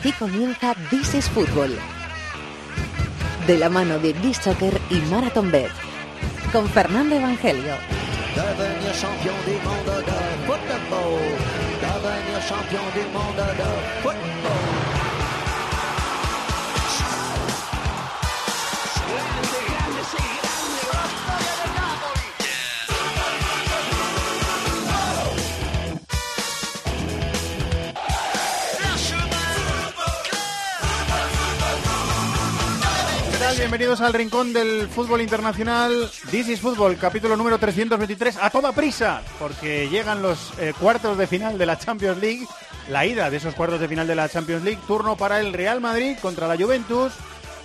Aquí comienza This is Fútbol. De la mano de This Soccer y Marathon Bet. Con Fernando Evangelio. Bienvenidos al rincón del fútbol internacional. This is Fútbol, capítulo número 323, a toda prisa, porque llegan los eh, cuartos de final de la Champions League, la ida de esos cuartos de final de la Champions League, turno para el Real Madrid contra la Juventus,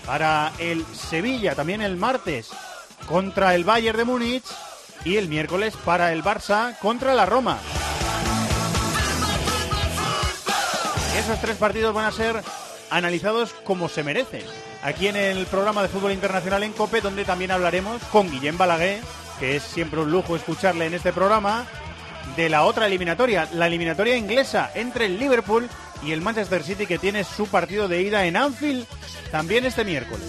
para el Sevilla también el martes contra el Bayern de Múnich. Y el miércoles para el Barça contra la Roma. Esos tres partidos van a ser analizados como se merecen aquí en el programa de fútbol internacional en COPE, donde también hablaremos con Guillem Balaguer, que es siempre un lujo escucharle en este programa, de la otra eliminatoria, la eliminatoria inglesa entre el Liverpool y el Manchester City, que tiene su partido de ida en Anfield también este miércoles.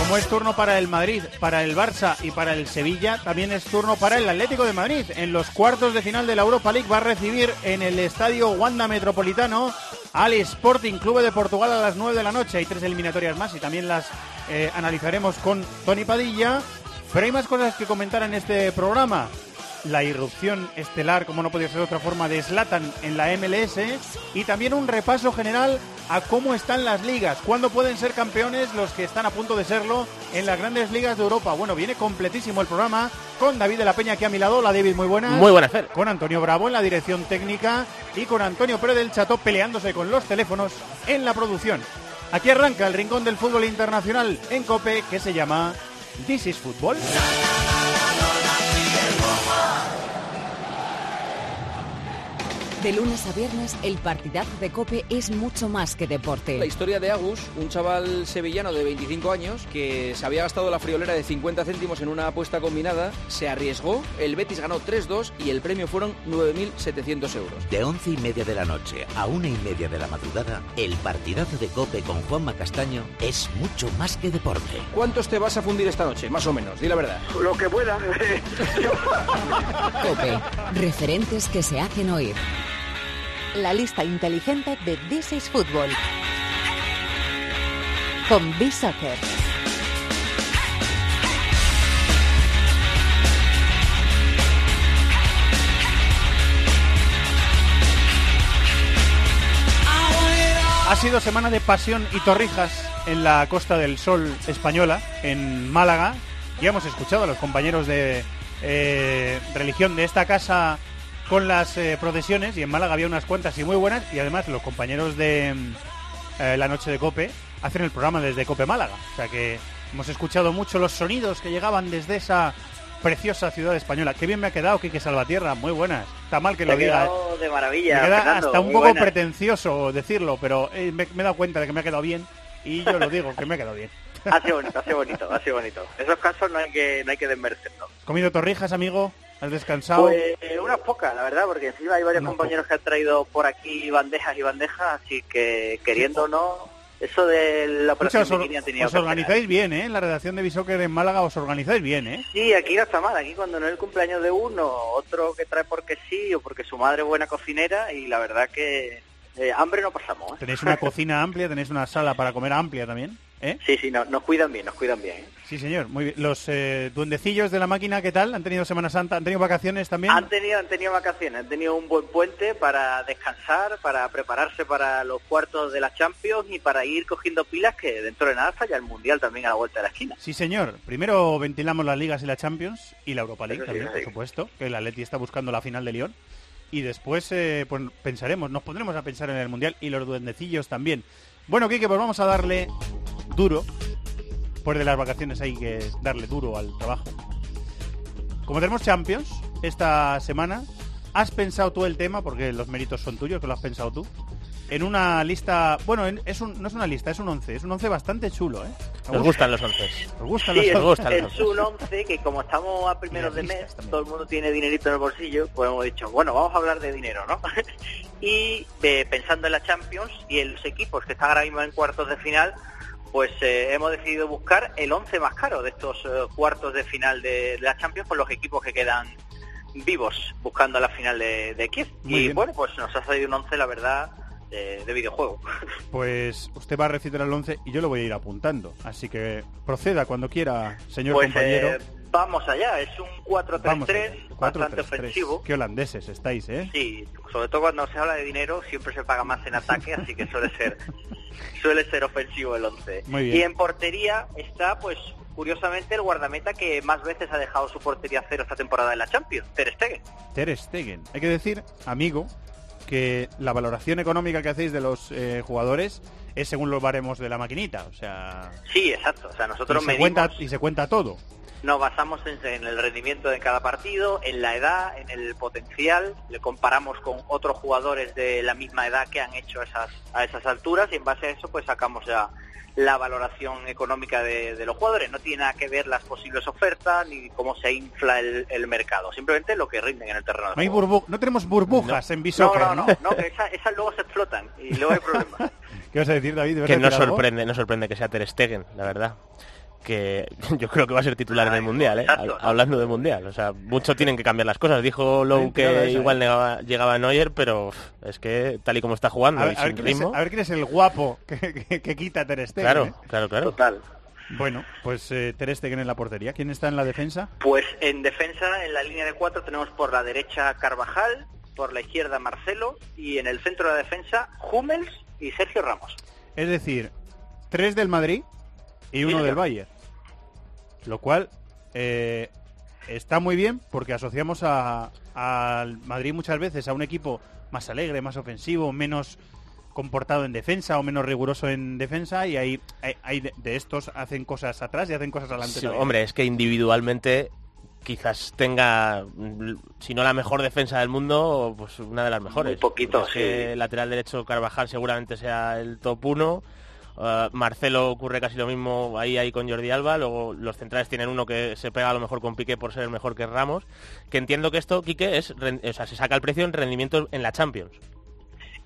Como es turno para el Madrid, para el Barça y para el Sevilla, también es turno para el Atlético de Madrid. En los cuartos de final de la Europa League va a recibir en el estadio Wanda Metropolitano al Sporting Club de Portugal a las 9 de la noche. Hay tres eliminatorias más y también las eh, analizaremos con Tony Padilla. Pero hay más cosas que comentar en este programa la irrupción estelar, como no podía ser de otra forma, de Slatan en la MLS y también un repaso general a cómo están las ligas, cuándo pueden ser campeones los que están a punto de serlo en las grandes ligas de Europa. Bueno, viene completísimo el programa con David de la Peña aquí a mi lado. La David, muy buena. Muy buena, Fer. Con Antonio Bravo en la dirección técnica y con Antonio Pérez del Chato peleándose con los teléfonos en la producción. Aquí arranca el rincón del fútbol internacional en COPE que se llama This is Football. De lunes a viernes, el partidazo de Cope es mucho más que deporte. La historia de Agus, un chaval sevillano de 25 años que se había gastado la friolera de 50 céntimos en una apuesta combinada, se arriesgó, el Betis ganó 3-2 y el premio fueron 9.700 euros. De 11 y media de la noche a una y media de la madrugada, el partidazo de Cope con Juanma Castaño es mucho más que deporte. ¿Cuántos te vas a fundir esta noche? Más o menos, di la verdad. Lo que pueda. Cope, referentes que se hacen oír la lista inteligente de This is Football. Con B-Soccer. Ha sido semana de pasión y torrijas en la Costa del Sol española, en Málaga. Ya hemos escuchado a los compañeros de eh, religión de esta casa con las eh, procesiones y en Málaga había unas cuantas y muy buenas y además los compañeros de mm, eh, la noche de Cope hacen el programa desde Cope Málaga. O sea que hemos escuchado mucho los sonidos que llegaban desde esa preciosa ciudad española. Qué bien me ha quedado Quique Salvatierra, muy buenas. Está mal que lo diga. ¿eh? de maravilla. Me queda hasta un poco pretencioso decirlo, pero me, he dado cuenta de que me ha quedado bien y yo lo digo, que me ha quedado bien. Ha sido bonito, ha sido bonito, ha sido bonito. Esos casos no hay que, no hay que desmerecerlos. ¿Comido torrijas, amigo? ¿Has descansado? Pues unas pocas, la verdad, porque encima hay varios compañeros que han traído por aquí bandejas y bandejas, así que queriendo o no, eso de la operación os, os organizáis bien, ¿eh? En la redacción de Bishoker en Málaga os organizáis bien, ¿eh? Sí, aquí no está mal. Aquí cuando no es el cumpleaños de uno, otro que trae porque sí o porque su madre es buena cocinera y la verdad que eh, hambre no pasamos. ¿eh? ¿Tenéis una cocina amplia? ¿Tenéis una sala para comer amplia también? ¿Eh? Sí, sí, nos cuidan bien, nos cuidan bien. ¿eh? Sí, señor, muy bien. Los eh, duendecillos de la máquina, ¿qué tal? ¿Han tenido Semana Santa? ¿Han tenido vacaciones también? Han tenido, han tenido vacaciones, han tenido un buen puente para descansar, para prepararse para los cuartos de la Champions y para ir cogiendo pilas que dentro de nada falla el Mundial también a la vuelta de la esquina. Sí, señor. Primero ventilamos las ligas y la Champions y la Europa League también, por supuesto, que el Atleti está buscando la final de Lyon. Y después eh, pues pensaremos, nos pondremos a pensar en el Mundial y los duendecillos también. Bueno, Kike, pues vamos a darle duro Después de las vacaciones hay que darle duro al trabajo. Como tenemos Champions esta semana, ¿has pensado tú el tema, porque los méritos son tuyos, que lo has pensado tú? En una lista, bueno, es no es una lista, es un once, es un once bastante chulo, ¿eh? Nos gustan los once. Nos gustan Sí, los es, nos gustan los es un 11 que como estamos a primeros de mes, también. todo el mundo tiene dinerito en el bolsillo, pues hemos dicho, bueno, vamos a hablar de dinero, ¿no? y eh, pensando en la Champions y en los equipos que están ahora mismo en cuartos de final, pues eh, hemos decidido buscar el 11 más caro de estos eh, cuartos de final de, de la Champions con los equipos que quedan vivos buscando la final de, de Kiev. Muy y bien. bueno, pues nos ha salido un 11, la verdad, de, de videojuego. Pues usted va a recitar el 11 y yo lo voy a ir apuntando. Así que proceda cuando quiera, señor pues compañero. eh, vamos allá, es un Vamos allá. 4-3-3 Cuatro, bastante ofensivo. Qué holandeses estáis, ¿eh? Sí, sobre todo cuando se habla de dinero siempre se paga más en ataque, así que suele ser suele ser ofensivo el 11. Muy bien. Y en portería está, pues, curiosamente el guardameta que más veces ha dejado su portería cero esta temporada en la Champions, Ter Stegen. Ter Stegen. Hay que decir, amigo, que la valoración económica que hacéis de los eh, jugadores es según los baremos de la maquinita. O sea, Sí, exacto. O sea, y nosotros se, medimos, cuenta, y se cuenta todo. Nos basamos en, en el rendimiento de cada partido, en la edad, en el potencial, le comparamos con otros jugadores de la misma edad que han hecho esas, a esas alturas y en base a eso pues sacamos ya la valoración económica de, de los jugadores. No tiene nada que ver las posibles ofertas ni cómo se infla el, el mercado, simplemente lo que rinden en el terreno de No, hay burbu- no tenemos burbujas en no, Bisoccer, no, ¿no? no, no, que esa- esas luego se explotan y luego hay problemas. ¿Qué vas a decir, David? ¿Vas a Que no algo? sorprende, no sorprende que sea Ter Stegen, la verdad. Que yo creo que va a ser titular en el Mundial, ¿eh? exacto, Hablando del Mundial. O sea, mucho tienen que cambiar las cosas. Dijo Lowe que esa, igual ¿eh? negaba- llegaba Neuer, pero es que tal y como está jugando A y ver, a ver sin quién es, ritmo... a ver quién es el guapo que, que- que quita a Ter Stegen. Claro, ¿eh? claro, claro. Total. Bueno, pues eh, Ter Stegen en la portería. ¿Quién está en la defensa? Pues en defensa, en la línea de cuatro, tenemos por la derecha Carvajal, por la izquierda Marcelo y en el centro de la defensa Hummels y Sergio Ramos. Es decir, tres del Madrid y uno del Bayern. Lo cual eh, está muy bien porque asociamos a- al Madrid muchas veces a un equipo más alegre, más ofensivo, menos comportado en defensa o menos riguroso en defensa y hay, hay, hay de, estos hacen cosas atrás y hacen cosas adelante. Sí, hombre, es que individualmente quizás tenga, si no la mejor defensa del mundo, pues una de las mejores. Muy poquito, sí. lateral derecho Carvajal seguramente sea el top 1. Marcelo ocurre casi lo mismo ahí, ahí con Jordi Alba. Luego los centrales tienen uno que se pega a lo mejor con Piqué por ser el mejor que Ramos. Que entiendo que esto, Quique, es, o sea, se saca el precio en rendimiento en la Champions.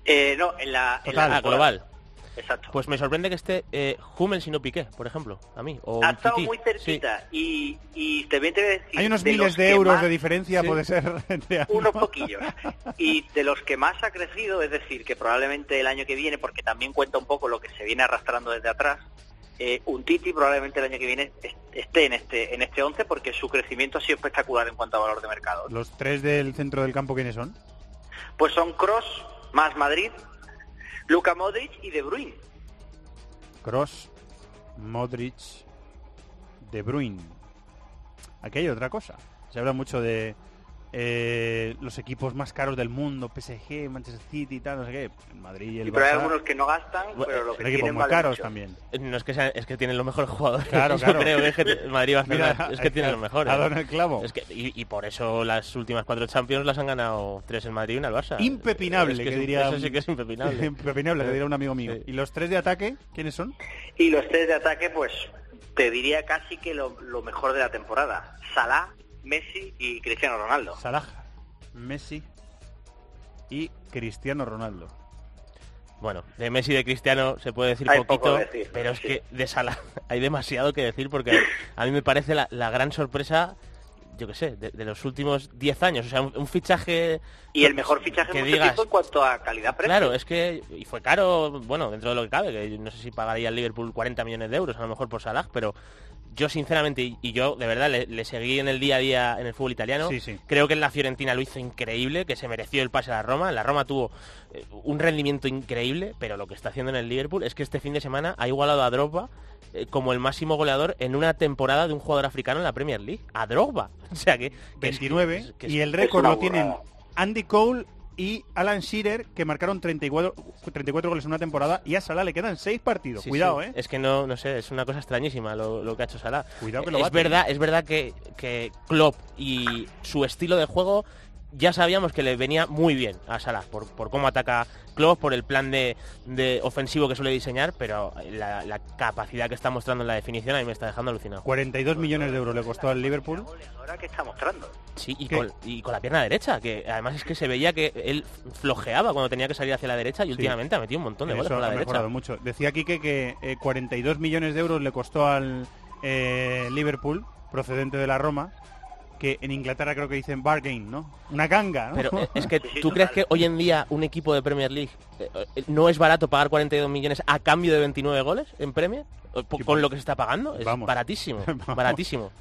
Eh, no, en la, en Total, la global. Exacto. Pues me sorprende que esté eh, Hummels y no Piqué, por ejemplo, a mí. O ha estado Titi. muy Sí. cerquita y, y también te voy a decir... hay unos de miles de euros más- de diferencia, Sí. puede ser. unos poquillos. Y de los que más ha crecido, es decir, que probablemente el año que viene, porque también cuenta un poco lo que se viene arrastrando desde atrás, eh, un Titi probablemente el año que viene est- esté en este en este 11 porque su crecimiento ha sido espectacular en cuanto a valor de mercado. Los tres del centro del campo, ¿quiénes son? Pues son Cross más Madrid, Luka Modric y De Bruyne. Cross, Modric, De Bruyne. Aquí hay otra cosa. Se habla mucho de eh, los equipos más caros del mundo, PSG, Manchester City y tal, no sé qué. El Madrid y el Y pero hay Barça algunos que no gastan, Bueno, pero lo que equipos tienen muy vale caros mucho. también. No es que sea- es que tienen los mejores jugadores. Claro, claro. creo que es que Madrid va a hacer Mira, más. Es que tienen los mejores. Ha dado en el clavo. Es que, y, y por eso las últimas cuatro Champions las han ganado tres el Madrid y una el Barça. Impepinable, Es que diría Eso sí que es impepinable. Impepinable, que diría un amigo mío. Sí. ¿Y los tres de ataque, quiénes son? Y los tres de ataque, pues te diría casi que lo, lo mejor de la temporada. Salah, Messi y Cristiano Ronaldo. Salah, Messi y Cristiano Ronaldo. Bueno, de Messi y de Cristiano se puede decir Hay poquito, decir, pero es sí. que de Salah hay demasiado que decir porque a mí me parece la, la gran sorpresa, yo qué sé, de, de los últimos 10 años. O sea, un, un fichaje... Y el mejor fichaje que mucho digas, en cuanto a calidad-precio. Claro, es que y fue caro, bueno, dentro de lo que cabe, que no sé si pagaría el Liverpool 40 millones de euros a lo mejor por Salah, pero yo sinceramente, y, yo de verdad le, le seguí en el día a día en el fútbol italiano, Sí, sí. creo que en la Fiorentina lo hizo increíble, que se mereció el pase a la Roma, la Roma tuvo eh, un rendimiento increíble, pero lo que está haciendo en el Liverpool es que este fin de semana ha igualado a Drogba eh, como el máximo goleador en una temporada de un jugador africano en la Premier League, a Drogba. O sea que... que es que- 29 es que es- y el récord lo tienen. Andy Cole y Alan Shearer que marcaron 34, 34 goles en una temporada y a Salah le quedan 6 partidos. Sí, Cuidado, sí. ¿eh? Es que no, no sé, es una cosa extrañísima lo, lo que ha hecho Salah. Cuidado que lo es bate. verdad, es verdad que, que Klopp y su estilo de juego ya sabíamos que le venía muy bien a Salah por, por cómo ataca Klopp, por el plan de, de ofensivo que suele diseñar, pero la, la capacidad que está mostrando en la definición a mí me está dejando alucinado. 42 millones de euros le costó al Liverpool. Ahora que está mostrando. Sí, y con, y con la pierna derecha, que además es que se veía que él flojeaba cuando tenía que salir hacia la derecha y últimamente ha metido un montón de goles Eso con la ha derecha. mejorado mucho. Decía Quique que eh, 42 millones de euros le costó al eh, Liverpool, procedente de la Roma, que en Inglaterra creo que dicen bargain, ¿no? Una ganga, ¿no? Pero eh, es que tú crees que hoy en día un equipo de Premier League eh, eh, no es barato pagar 42 millones a cambio de 29 goles en Premier con lo que se está pagando es vamos. baratísimo, Vamos. baratísimo.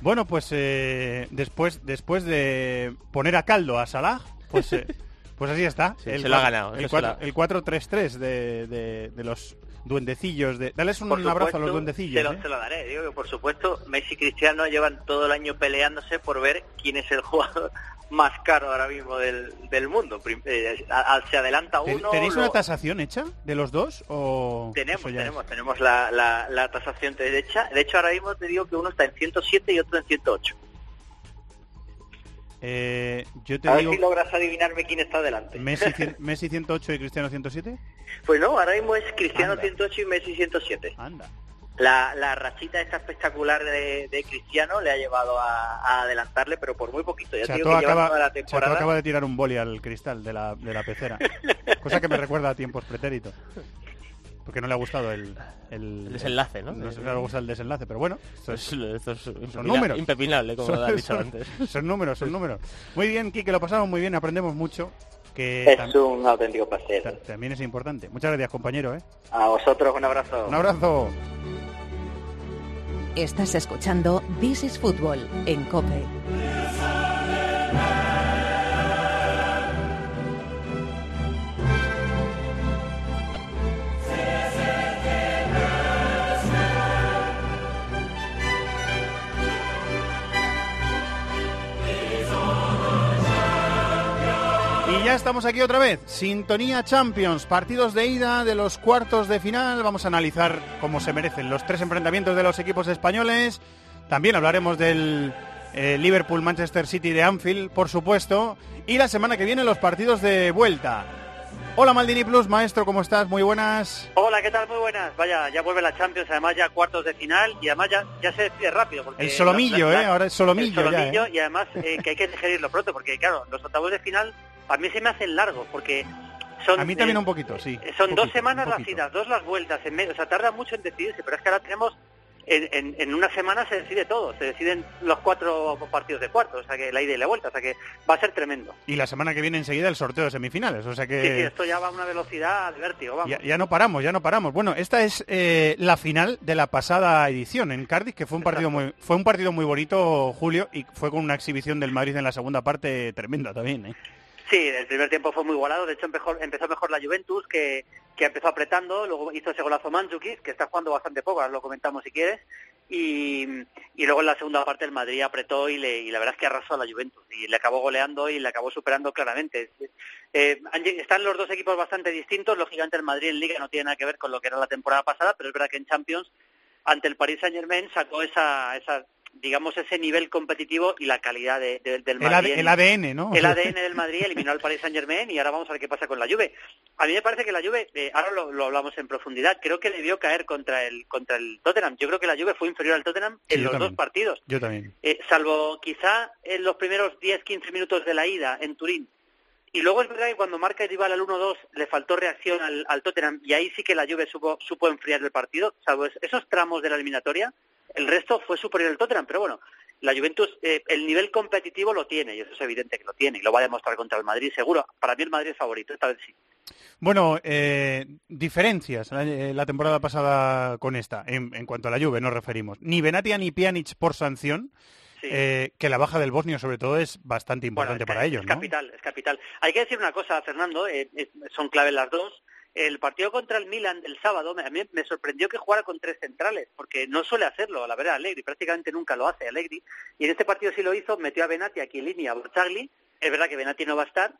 Bueno, pues eh, después, después de poner a caldo a Salah, pues, eh, pues así está. Sí, se lo ha ganado, El eso se lo ha- 4 el 4-3-3 de, de- de los duendecillos. De... Dales un Por abrazo a supuesto, los Se duendecillos. lo, ¿eh? se lo daré. Digo que por supuesto Messi y Cristiano llevan todo el año peleándose por ver quién es el jugador más caro ahora mismo del, del mundo. Eh, a- a- se adelanta ¿Ten- uno. ¿Tenéis lo- una tasación hecha de los dos? O Tenemos, es? tenemos, tenemos la, la, la tasación derecha. De hecho, ahora mismo te digo que uno está en 107 y otro en 108. Eh, yo te A digo ver si logras adivinarme quién está delante. Messi, Messi 108 y Cristiano 107. Pues no, ahora mismo es Cristiano Anda. 108 y Messi 107. Anda. La, la rachita esta espectacular de, de Cristiano le ha llevado a, a adelantarle, pero por muy poquito. Ya digo Chato que acaba, toda la Chato temporada. acaba de tirar un boli al cristal de la, de la pecera. Cosa que me recuerda a tiempos pretéritos. Porque no le ha gustado el... El, El desenlace, ¿no? No le ha gustado el desenlace, pero bueno. esto es- Esto es, esto es impepina- números. impepinable, como son, lo has dicho son- antes. son números, son números. Muy bien, Kike, lo pasamos muy bien, aprendemos mucho. Que Es tam- un auténtico placer. ta- también es importante. Muchas gracias, compañero. ¿eh? A vosotros un abrazo. Un abrazo. Estás escuchando This is Football en Cope. Ya estamos aquí otra vez. Sintonía Champions, partidos de ida de los cuartos de final. Vamos a analizar cómo se merecen los tres enfrentamientos de los equipos españoles. También hablaremos del eh, Liverpool-Manchester City de Anfield, por supuesto. Y la semana que viene los partidos de vuelta. Hola Maldini Plus, maestro, ¿cómo estás? Muy buenas. Hola, ¿qué tal? Muy buenas. Vaya, ya vuelve la Champions, además ya cuartos de final y además ya, ya se despide rápido. Porque El solomillo, la- la- ¿eh? Ahora es solomillo, el solomillo ya, ¿eh? y además eh, que hay que digerirlo pronto porque claro, los octavos de final a mí se me hacen largos porque son... A mí también eh, un poquito, sí. Son Un dos semanas las idas, dos las vueltas en medio, o sea, tarda mucho en decidirse, pero es que ahora tenemos, en, en, en una semana se decide todo, se deciden los cuatro partidos de cuartos, o sea que la ida y la vuelta, o sea que va a ser tremendo. Y la semana que viene enseguida el sorteo de semifinales, o sea que... Sí, sí, esto ya va a una velocidad de vértigo, vamos. Ya, ya no paramos, ya no paramos. Bueno, esta es eh, la final de la pasada edición en Cardiff, que fue un partido muy, fue un partido muy bonito, Julio, y fue con una exhibición del Madrid en la segunda parte tremenda también. ¿eh? Sí, el primer tiempo fue muy igualado. De hecho, empezó, mejor la Juventus, que, que empezó apretando. Luego hizo ese golazo Mandzukic, que está jugando bastante poco, ahora lo comentamos si quieres. Y, y luego en la segunda parte el Madrid apretó y, le, y la verdad es que arrasó a la Juventus. Y le acabó goleando y le acabó superando claramente. Eh, están los dos equipos bastante distintos. Lógicamente el Madrid en Liga no tiene nada que ver con lo que era la temporada pasada, pero es verdad que en Champions, ante el Paris Saint-Germain, sacó esa, esa digamos, ese nivel competitivo y la calidad de- de- del El, Madrid. AD- el ADN, ¿no? el ADN del Madrid eliminó al Paris Saint Germain y ahora vamos a ver qué pasa con la Juve. A mí me parece que la Juve, eh, ahora lo, lo hablamos en profundidad, creo que debió caer contra el contra el Tottenham. Yo creo que la Juve fue inferior al Tottenham en los también. dos partidos. Yo también. Eh, salvo quizá en los primeros 10-15 minutos de la ida en Turín. Y luego es verdad que cuando marca Dybala al 1-2 le faltó reacción al, al Tottenham y ahí sí que la Juve supo, supo enfriar el partido, salvo es- esos tramos de la eliminatoria, el resto fue superior al Tottenham, pero bueno, la Juventus eh, el nivel competitivo lo tiene y eso es evidente que lo tiene y lo va a demostrar contra el Madrid seguro. Para mí el Madrid es favorito, esta vez sí. Bueno, eh, diferencias eh, la temporada pasada con esta, en, en cuanto a la Juve nos referimos. Ni Benatia ni Pjanic por sanción, Sí. eh, que la baja del Bosnio sobre todo es bastante importante Bueno, es para ellos, es ¿no? capital, es capital. Hay que decir una cosa, Fernando, eh, eh, son claves las dos. El partido contra el Milan del sábado, a mí me sorprendió que jugara con tres centrales, porque no suele hacerlo, la verdad, Allegri, prácticamente nunca lo hace Allegri. Y en este partido sí lo hizo, metió a Benati, a Chiellini, a Borchagli. Es verdad que Benati no va a estar,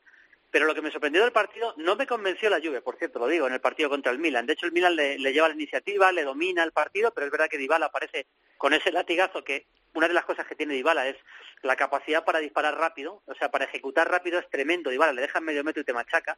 pero lo que me sorprendió del partido no me convenció la Juve, por cierto, lo digo, en el partido contra el Milan. De hecho, el Milan le, le lleva la iniciativa, le domina el partido, pero es verdad que Dybala aparece con ese latigazo que una de las cosas que tiene Dybala es la capacidad para disparar rápido, o sea, para ejecutar rápido es tremendo. Dybala le dejan medio metro y te machaca.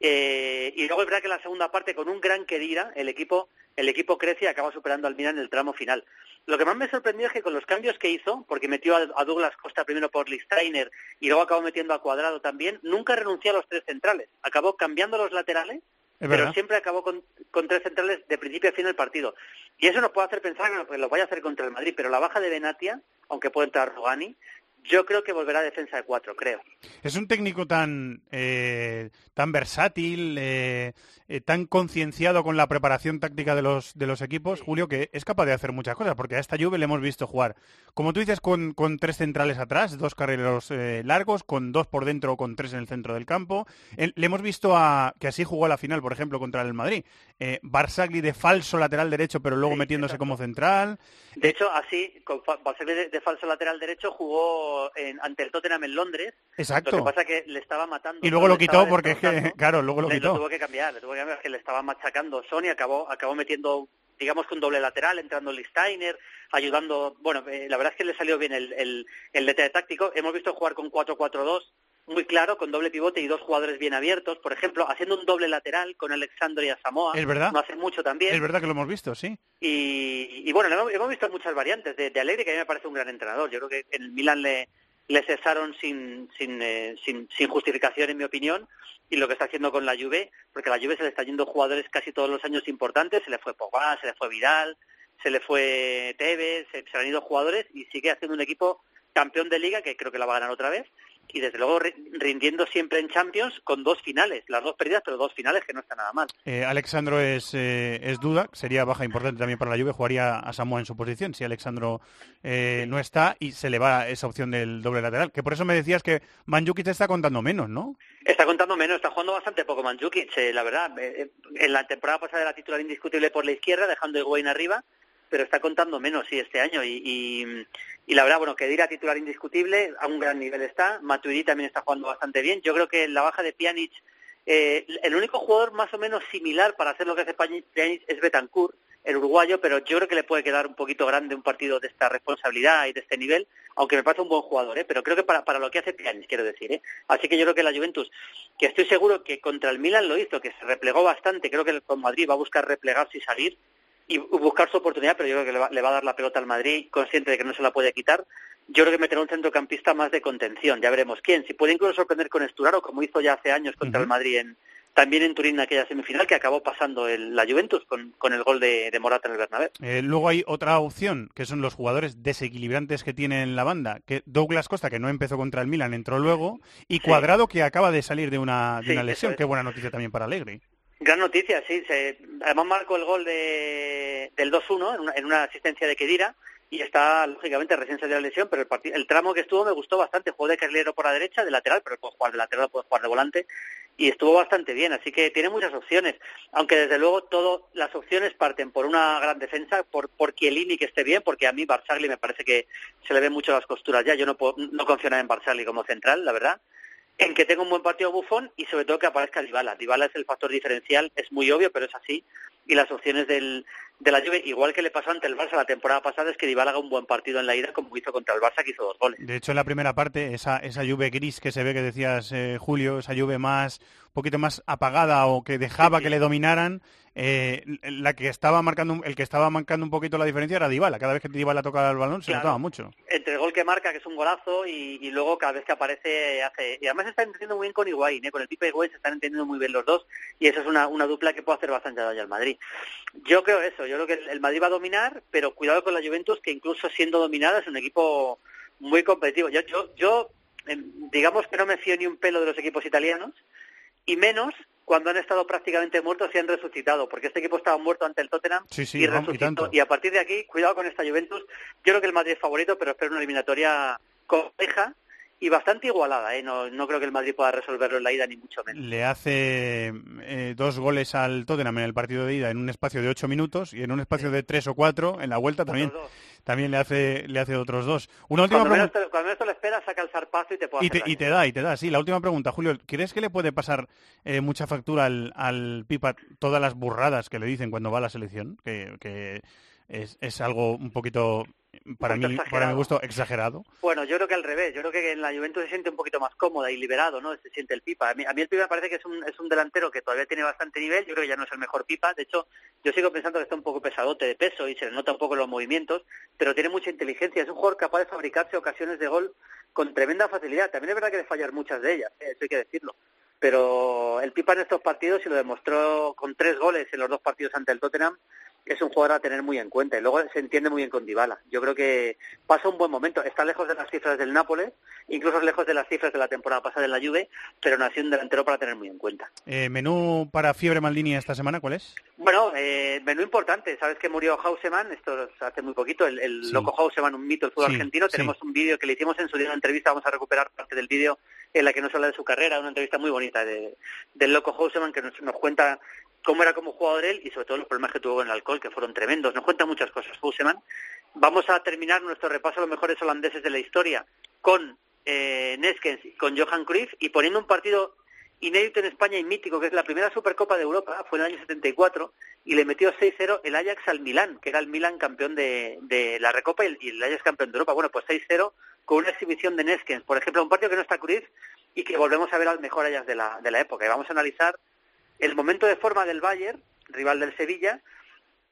Eh, y luego es verdad que en la segunda parte, con un gran Kedira, el equipo, el equipo crece y acaba superando al Milan en el tramo final. Lo que más me sorprendió es que con los cambios que hizo, porque metió a, Douglas Costa primero por Listainer y luego acabó metiendo a Cuadrado también, nunca renunció a los tres centrales. Acabó cambiando los laterales, Es pero siempre acabó con, con tres centrales de principio a fin del partido. Y eso nos puede hacer pensar que lo vaya a hacer contra el Madrid, pero la baja de Benatia, aunque puede entrar Rogani, yo creo que volverá a defensa de cuatro, creo. Es un técnico tan, eh, tan versátil, eh, eh, tan concienciado con la preparación táctica de los, de los equipos, Julio, que es capaz de hacer muchas cosas, porque a esta Juve le hemos visto jugar, como tú dices, con, con tres centrales atrás, dos carrileros eh, largos, con dos por dentro o con tres en el centro del campo. Le hemos visto a, que así jugó a la final, por ejemplo, contra el Madrid. Barzagli de falso lateral derecho, pero luego Sí, metiéndose exacto. como central. De hecho, así, con de, de falso lateral derecho, jugó en- ante el Tottenham en Londres. Exacto. Lo que pasa que le estaba matando. Y luego lo quitó porque es que, claro, luego lo Le- quitó. tuvo que cambiar, le tuvo que cambiar, que le estaba machacando Sony, acabó, acabó metiendo, digamos que un doble lateral, entrando Listainer, ayudando, bueno, eh, la verdad es que le salió bien el, el, el detalle táctico. Hemos visto jugar con 4-4-2, muy claro, con doble pivote y dos jugadores bien abiertos, por ejemplo, haciendo un doble lateral con Alexandro y Samoa. Es verdad. No hace mucho también. Es verdad que lo hemos visto, sí. Y, y bueno, hemos, hemos visto muchas variantes de, de Alegre, que a mí me parece un gran entrenador. Yo creo que en el Milan le, le cesaron sin, sin, eh, sin, sin justificación, en mi opinión, y lo que está haciendo con la Juve, porque a la Juve se le está yendo jugadores casi todos los años importantes, se le fue Pogba, se le fue Vidal, se le fue Tevez, se, se han ido jugadores y sigue haciendo un equipo campeón de liga que creo que la va a ganar otra vez y desde luego ri- rindiendo siempre en Champions con dos finales, las dos perdidas pero dos finales que no está nada mal. Eh, Alexandro es, eh, es duda, sería baja importante también para la Juve, jugaría a Samoa en su posición si Alexandro eh, no está y se le va esa opción del doble lateral, que por eso me decías que Manjukic te está contando menos, ¿no? Está contando menos, está jugando bastante poco Mandzukic, eh, la verdad. Eh, eh, en la temporada pasada era titular indiscutible por la izquierda, dejando a Higuaín arriba, pero está contando menos, sí, este año. Y, y, y la verdad, bueno, que dirá titular indiscutible, a un gran nivel está. Matuidi también está jugando bastante bien. Yo creo que la baja de Pjanic, eh, el único jugador más o menos similar para hacer lo que hace Pjanic es Betancourt, el uruguayo, pero yo creo que le puede quedar un poquito grande un partido de esta responsabilidad y de este nivel, aunque me parece un buen jugador, ¿eh? pero creo que para, para lo que hace Pjanic, quiero decir. ¿eh? Así que yo creo que la Juventus, que estoy seguro que contra el Milan lo hizo, que se replegó bastante, creo que con Madrid va a buscar replegarse y salir y buscar su oportunidad, pero yo creo que le va, le va a dar la pelota al Madrid, consciente de que no se la puede quitar. Yo creo que meterá un centrocampista más de contención, ya veremos quién. Si puede incluso sorprender con Esturaro, como hizo ya hace años contra el Madrid en, también en Turín en aquella semifinal, que acabó pasando el- la Juventus con, con el gol de, de Morata en el Bernabéu. Eh, luego hay otra opción, que son los jugadores desequilibrantes que tiene en la banda, que Douglas Costa, que no empezó contra el Milan, entró luego, y Sí. Cuadrado, que acaba de salir de una, de Sí, una lesión. es. Qué buena noticia también para Allegri. Gran noticia, sí. Se, además marcó el gol de, del 2-1 en una, en una asistencia de Kedira y está, lógicamente, recién salió de la lesión, pero el, parti- el tramo que estuvo me gustó bastante. Jugó de carrilero por la derecha, de lateral, pero puede jugar de lateral, puede jugar de volante y estuvo bastante bien. Así que tiene muchas opciones, aunque desde luego todas las opciones parten por una gran defensa, por, por Chiellini que esté bien, porque a mí Barzagli me parece que se le ven mucho las costuras ya. Yo no, puedo, no confío en Barzagli como central, la verdad en que tenga un buen partido Bufón y sobre todo que aparezca Dybala. Dybala es el factor diferencial, es muy obvio, pero es así. Y las opciones del, de la Juve, igual que le pasó ante el Barça la temporada pasada, es que Dybala haga un buen partido en la ida como hizo contra el Barça, que hizo dos goles. De hecho, en la primera parte, esa, esa lluvia gris que se ve que decías, eh, Julio, esa lluvia más, un poquito más apagada o que dejaba Sí, sí. que le dominaran, eh, la que estaba marcando, el que estaba marcando un poquito la diferencia era Dybala. Cada vez que Dybala tocaba el balón se Claro. notaba mucho. Entre el gol que marca, que es un golazo, y, y luego cada vez que aparece hace... Y además se está entendiendo muy bien con Higuaín, ¿eh? con el Pipe Higuaín se están entendiendo muy bien los dos, y eso es una, una dupla que puede hacer bastante daño al Madrid. Yo creo eso, yo creo que el- el Madrid va a dominar, pero cuidado con la Juventus, que incluso siendo dominada es un equipo muy competitivo. Yo, yo, yo em, digamos que no me fío ni un pelo de los equipos italianos, y menos cuando han estado prácticamente muertos y han resucitado, porque este equipo estaba muerto ante el Tottenham Sí, sí, y y resucitó. tanto. Y, a partir de aquí, cuidado con esta Juventus. Yo creo que el Madrid es favorito, pero espero una eliminatoria compleja y bastante igualada. ¿eh? No, no creo que el Madrid pueda resolverlo en la ida, ni mucho menos. Le hace eh, dos goles al Tottenham en el partido de ida en un espacio de ocho minutos y en un espacio de tres o cuatro en la vuelta también, dos. también le hace le hace otros dos. Una última Cuando menos, te, cuando menos te lo esperas, saca el zarpazo y te puede Y te, y te da, y te da, sí. La última pregunta, Julio, ¿crees que le puede pasar eh, mucha factura al, al Pipa todas las burradas que le dicen cuando va a la selección? Que, que es, es algo un poquito para mí, para mi gusto, exagerado. Bueno, yo creo que al revés. Yo creo que en la Juventus se siente un poquito más cómoda y liberado, ¿no? Se siente el Pipa. A mí, a mí el Pipa me parece que es un, es un delantero que todavía tiene bastante nivel. Yo creo que ya no es el mejor Pipa. De hecho, yo sigo pensando que está un poco pesadote de peso y se le nota un poco los movimientos, pero tiene mucha inteligencia. Es un jugador capaz de fabricarse ocasiones de gol con tremenda facilidad. También es verdad que de fallar muchas de ellas, ¿eh? eso hay que decirlo. Pero el Pipa en estos partidos, y lo demostró con tres goles en los dos partidos ante el Tottenham, es un jugador a tener muy en cuenta y luego se entiende muy bien con Dybala. Yo creo que pasa un buen momento. Está lejos de las cifras del Nápoles, incluso lejos de las cifras de la temporada pasada de la Juve, pero nació un delantero para tener muy en cuenta. Eh, menú para Fiebre Maldini esta semana, ¿cuál es? Bueno, eh, menú importante. Sabes que murió Hauseman, esto hace muy poquito, el, el Sí. loco Hauseman, un mito del fútbol Sí, argentino. sí. Tenemos un vídeo que le hicimos en su día una entrevista, vamos a recuperar parte del vídeo en la que nos habla de su carrera, una entrevista muy bonita de, del loco Hauseman que nos, nos cuenta cómo era como jugador él y sobre todo los problemas que tuvo con el alcohol, que fueron tremendos. Nos cuenta muchas cosas Hauseman. Vamos a terminar nuestro repaso a los mejores holandeses de la historia con eh, Neskens, con Johan Cruyff y poniendo un partido inédito en España y mítico, que es la primera Supercopa de Europa, fue en el año 74, y le metió 6-0 el Ajax al Milán, que era el Milán campeón de, la Recopa y el, Ajax campeón de Europa. Bueno, pues 6-0 con una exhibición de Neskens, por ejemplo, un partido que no está Cruyff y que volvemos a ver al mejor Ajax de la, de la época. Y vamos a analizar el momento de forma del Bayern, rival del Sevilla,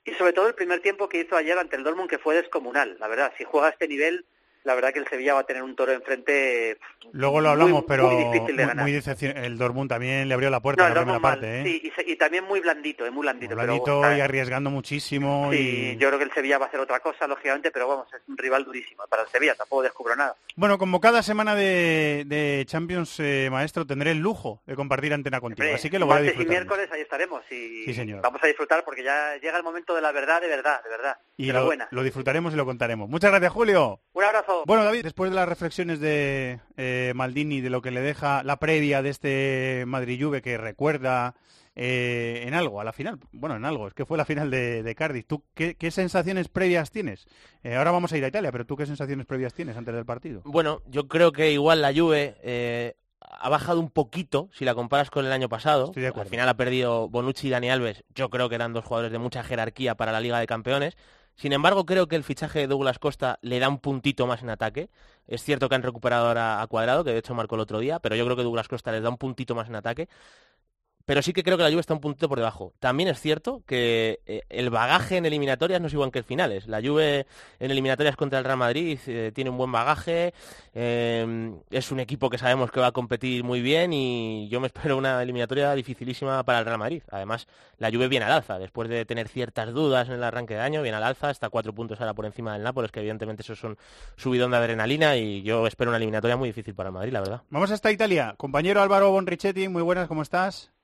y sobre todo el primer tiempo que hizo ayer ante el Dortmund, que fue descomunal. La verdad, si juega a este nivel, la verdad que el Sevilla va a tener un toro enfrente Luego lo muy- hablamos, muy pero difícil de muy, ganar. muy el Dortmund también le abrió la puerta No, en la primera mal, parte, ¿eh? sí, y, también muy blandito, eh, muy blandito. y arriesgando muchísimo. sí, y... yo creo que el Sevilla va a hacer otra cosa, lógicamente, pero vamos, es un rival durísimo. Para el Sevilla tampoco descubro nada. Bueno, como cada semana de, de Champions, eh, maestro, tendré el lujo de compartir antena contigo, así que lo voy a martes y disfrutar. miércoles ahí estaremos y Sí, señor. vamos a disfrutar porque ya llega el momento de la verdad, de verdad, de verdad. Y de la lo, buena. lo disfrutaremos y lo contaremos. Muchas gracias, Julio. Un abrazo. Bueno, David, después de las reflexiones de eh, Maldini, de lo que le deja la previa de este Madrid-Juve que recuerda eh, en algo, a la final, bueno, en algo, es que fue la final de, de Cardiff. ¿Tú qué, qué sensaciones previas tienes? Eh, ahora vamos a ir a Italia, pero ¿tú qué sensaciones previas tienes antes del partido? Bueno, yo creo que igual la Juve ha bajado un poquito si la comparas con el año pasado. Al final ha perdido Bonucci y Dani Alves. Yo creo que eran dos jugadores de mucha jerarquía para la Liga de Campeones. Sin embargo, creo que el fichaje de Douglas Costa le da un puntito más en ataque. Es cierto que han recuperado ahora a Cuadrado, que de hecho marcó el otro día, pero yo creo que Douglas Costa les da un puntito más en ataque. Pero sí que creo que la Juve está un puntito por debajo. También es cierto que eh, el bagaje en eliminatorias no es igual que en finales. La Juve en eliminatorias contra el Real Madrid eh, tiene un buen bagaje, eh, es un equipo que sabemos que va a competir muy bien y yo me espero una eliminatoria dificilísima para el Real Madrid. Además, la Juve viene al alza, después de tener ciertas dudas en el arranque de año, viene al alza, está cuatro puntos ahora por encima del Nápoles, que evidentemente eso es un subidón de adrenalina y yo espero una eliminatoria muy difícil para el Madrid, la verdad. Vamos hasta Italia. Compañero Álvaro Bonrichetti, muy buenas, ¿cómo estás?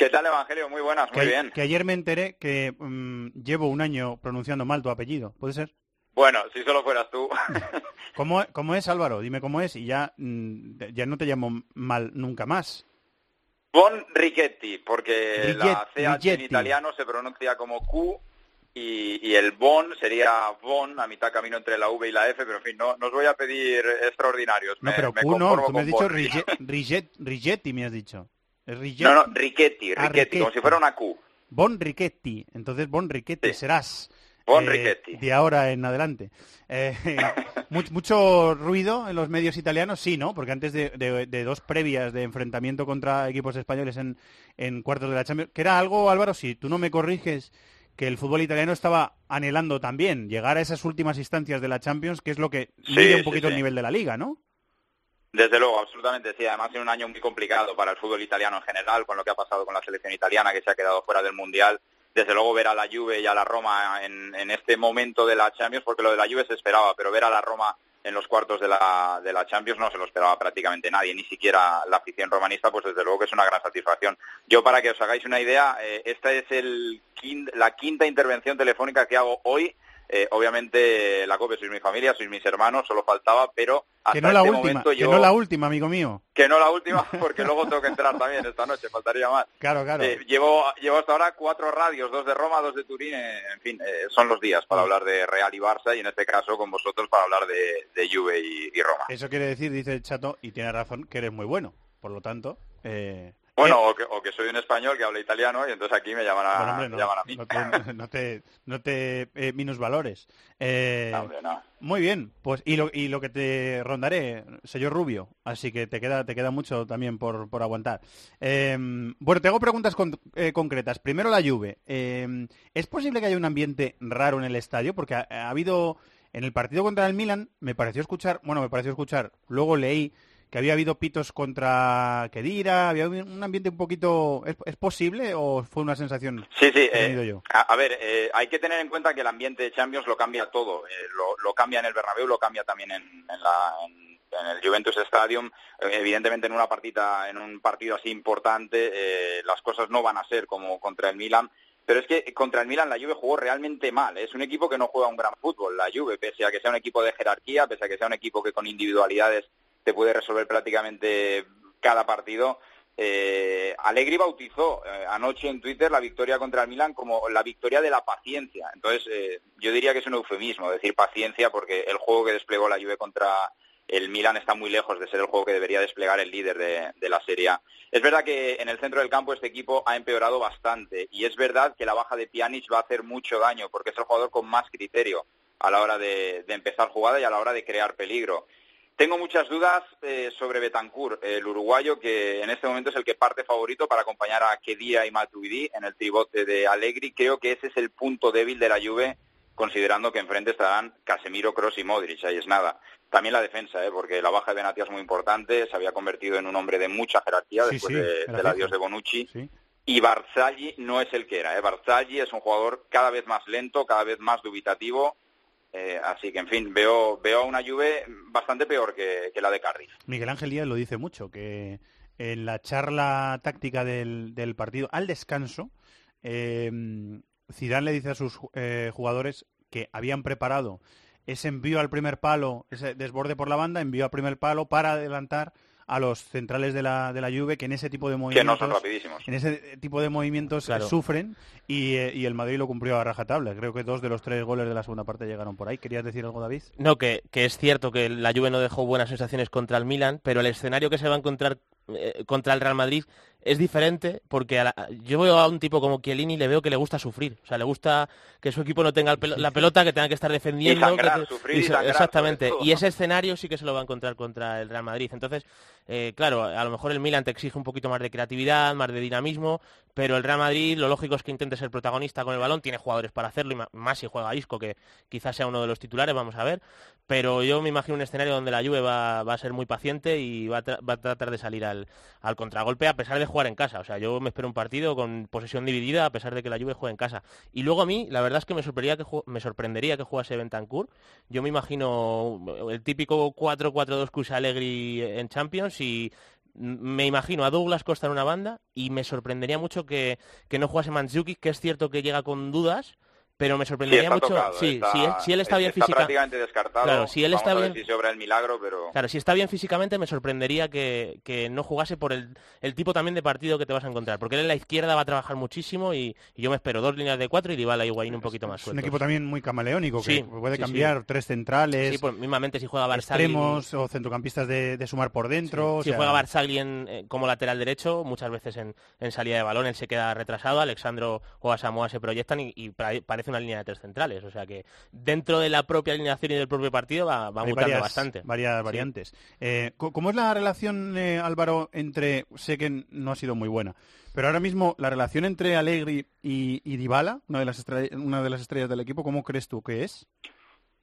¿Qué tal, Evangelio? Muy buenas, muy que, bien. que ayer me enteré que mm, llevo un año pronunciando mal tu apellido, ¿puede ser? Bueno, si solo fueras tú. ¿Cómo, cómo es, Álvaro? Dime cómo es y ya, mm, ya no te llamo mal nunca más. Bon Richetti, porque la CH en Rigetti. italiano se pronuncia como Q y, y el Bon sería Bon, a mitad camino entre la V y la F, pero en fin, no, no os voy a pedir extraordinarios. No, me- pero me Q no, tú me has dicho Bon. Riget- Riget- Rigetti, me has dicho. No, no, Richetti, Ah, como si fuera una Q. Bon Richetti. Entonces Bon Richetti Sí. serás. Bon eh, Richetti. De ahora en adelante. Eh, mu- mucho ruido en los medios italianos, sí, ¿no? Porque antes de, de- de dos previas de enfrentamiento contra equipos españoles en, en cuartos de la Champions, que era algo, Álvaro, si tú no me corriges, que el fútbol italiano estaba anhelando también llegar a esas últimas instancias de la Champions, que es lo que Sí, mide un sí, poquito el nivel de la liga, ¿no? Desde luego, absolutamente sí. Además, en un año muy complicado para el fútbol italiano en general, con lo que ha pasado con la selección italiana, que se ha quedado fuera del Mundial. Desde luego, ver a la Juve y a la Roma en, este momento de la Champions, porque lo de la Juve se esperaba, pero ver a la Roma en los cuartos de la, de la Champions no se lo esperaba prácticamente nadie, ni siquiera la afición romanista, pues desde luego que es una gran satisfacción. Yo, para que os hagáis una idea, eh, esta es el la quinta intervención telefónica que hago hoy. Eh, obviamente, la COPE sois mi familia, sois mis hermanos, solo faltaba, pero hasta Que no la este última, momento que no la última, amigo mío. Que no la última, porque luego tengo que entrar también esta noche, faltaría más. Claro, claro. Eh, llevo, llevo hasta ahora cuatro radios, dos de Roma, dos de Turín, en fin, eh, son los días para hablar de Real y Barça y en este caso con vosotros para hablar de, de Juve y, y Roma. Eso quiere decir, dice el chato, y tiene razón, que eres muy bueno. Por lo tanto, eh, Bueno, Eh, o, que, o que soy un español que habla italiano y entonces aquí me llaman a, bueno, hombre, me no, llaman a mí. no te, no te, no te eh, minusvalores. Eh, No, hombre, no. Muy bien, pues y lo, y lo que te rondaré, sello rubio, así que te queda, te queda mucho también por, por aguantar. Eh, bueno, te hago preguntas con- eh, concretas. Primero la Juve. Eh, ¿Es posible que haya un ambiente raro en el estadio? Porque ha, ha habido, en el partido contra el Milan, me pareció escuchar, bueno, me pareció escuchar, luego leí que había habido pitos contra Kedira, había un ambiente un poquito... ¿Es, es posible o fue una sensación Sí, sí. que he eh, tenido yo? a, a ver, eh, hay que tener en cuenta que el ambiente de Champions lo cambia todo. Eh, lo, lo cambia en el Bernabéu, lo cambia también en, en la, en- en el Juventus Stadium. Eh, evidentemente, en una partida, en un partido así importante, eh, las cosas no van a ser como contra el Milan. Pero es que contra el Milan la Juve jugó realmente mal. Es un equipo que no juega un gran fútbol, la Juve, pese a que sea un equipo de jerarquía, pese a que sea un equipo que con individualidades te puede resolver prácticamente cada partido. Eh, Allegri bautizó eh, anoche en Twitter la victoria contra el Milan como la victoria de la paciencia. Entonces, eh, yo diría que es un eufemismo decir paciencia porque el juego que desplegó la Juve contra el Milan está muy lejos de ser el juego que debería desplegar el líder de, de la Serie A. Es verdad que en el centro del campo este equipo ha empeorado bastante y es verdad que la baja de Pjanic va a hacer mucho daño porque es el jugador con más criterio a la hora de, de empezar jugada y a la hora de crear peligro. Tengo muchas dudas eh, sobre Betancourt, el uruguayo, que en este momento es el que parte favorito para acompañar a Kedira y Matuidi en el tribote de Allegri. Creo que ese es el punto débil de la Juve, considerando que enfrente estarán Casemiro, Cross y Modric. Ahí es nada. También la defensa, ¿eh? porque la baja de Benatia es muy importante. Se había convertido en un hombre de mucha jerarquía Sí, después sí, de- del adiós de Bonucci. Sí. Y Barzagli no es el que era. ¿eh? Barzagli es un jugador cada vez más lento, cada vez más dubitativo. Eh, así que, en fin, veo, veo a una Juve bastante peor que, la de Cardiff. Miguel Ángel Díaz lo dice mucho, que en la charla táctica del, del partido, al descanso, eh, Zidane le dice a sus eh, jugadores que habían preparado ese envío al primer palo, ese desborde por la banda, envío al primer palo para adelantar a los centrales de la, de la Juve, que en ese tipo de Que no movimientos... son rapidísimos. en ese tipo de movimientos Claro. sufren y, eh, y el Madrid lo cumplió a rajatabla. Creo que dos de los tres goles de la segunda parte llegaron por ahí. ¿Querías decir algo, David? No, que, que es cierto que la Juve no dejó buenas sensaciones contra el Milan, pero el escenario que se va a encontrar eh, contra el Real Madrid es diferente porque a la- yo veo a un tipo como Chiellini le veo que le gusta sufrir, o sea, le gusta que su equipo no tenga la pelota, que tenga que estar defendiendo, sangrar, que- sufrir y se- sangrar, exactamente, y ese escenario sí que se lo va a encontrar contra el Real Madrid. Entonces, eh, claro, a lo mejor el Milan te exige un poquito más de creatividad, más de dinamismo, pero el Real Madrid lo lógico es que intente ser protagonista con el balón, tiene jugadores para hacerlo, y más si juega Isco, que quizás sea uno de los titulares, vamos a ver, pero yo me imagino un escenario donde la Juve va, va a ser muy paciente y va a, va a tratar de salir al, al contragolpe a pesar de jugar en casa. O sea, yo me espero un partido con posesión dividida a pesar de que la Juve juegue en casa. Y luego a mí, la verdad es que me sorprendería que, me sorprendería que jugase Bentancur. Yo me imagino el típico 4-4-2 que usa Allegri en Champions y me imagino a Douglas Costa en una banda y me sorprendería mucho que, que no jugase Mandzukic, que es cierto que llega con dudas, pero me Sí, sorprendería está mucho. tocado, sí, está, si, él- si él está bien está física- prácticamente descartado. Claro, si él Vamos está a ver bien- si se obra el milagro, pero... Claro, si está bien físicamente me sorprendería que, que no jugase por el, el tipo también de partido que te vas a encontrar, porque él en la izquierda va a trabajar muchísimo y, y yo me espero dos líneas de cuatro y Dybala y Higuaín un poquito más Es un sueltos. equipo también muy camaleónico, que Sí, puede sí, cambiar tres centrales, Sí, pues mismamente si juega Barzagli, extremos o centrocampistas de, de sumar por dentro. o si sea, juega Barzagli en- eh, como lateral derecho, muchas veces en, en salida de balón él se queda retrasado, Alexandro o Asamoah se proyectan y, y pa- una línea de tres centrales, o sea que dentro de la propia alineación y del propio partido va, va hay mutando varias, bastante. varias Sí. variantes. Eh, ¿Cómo es la relación, eh, Álvaro, entre... Sé que no ha sido muy buena, pero ahora mismo la relación entre Allegri y, y Dybala, una de, las una de las estrellas del equipo, ¿cómo crees tú que es?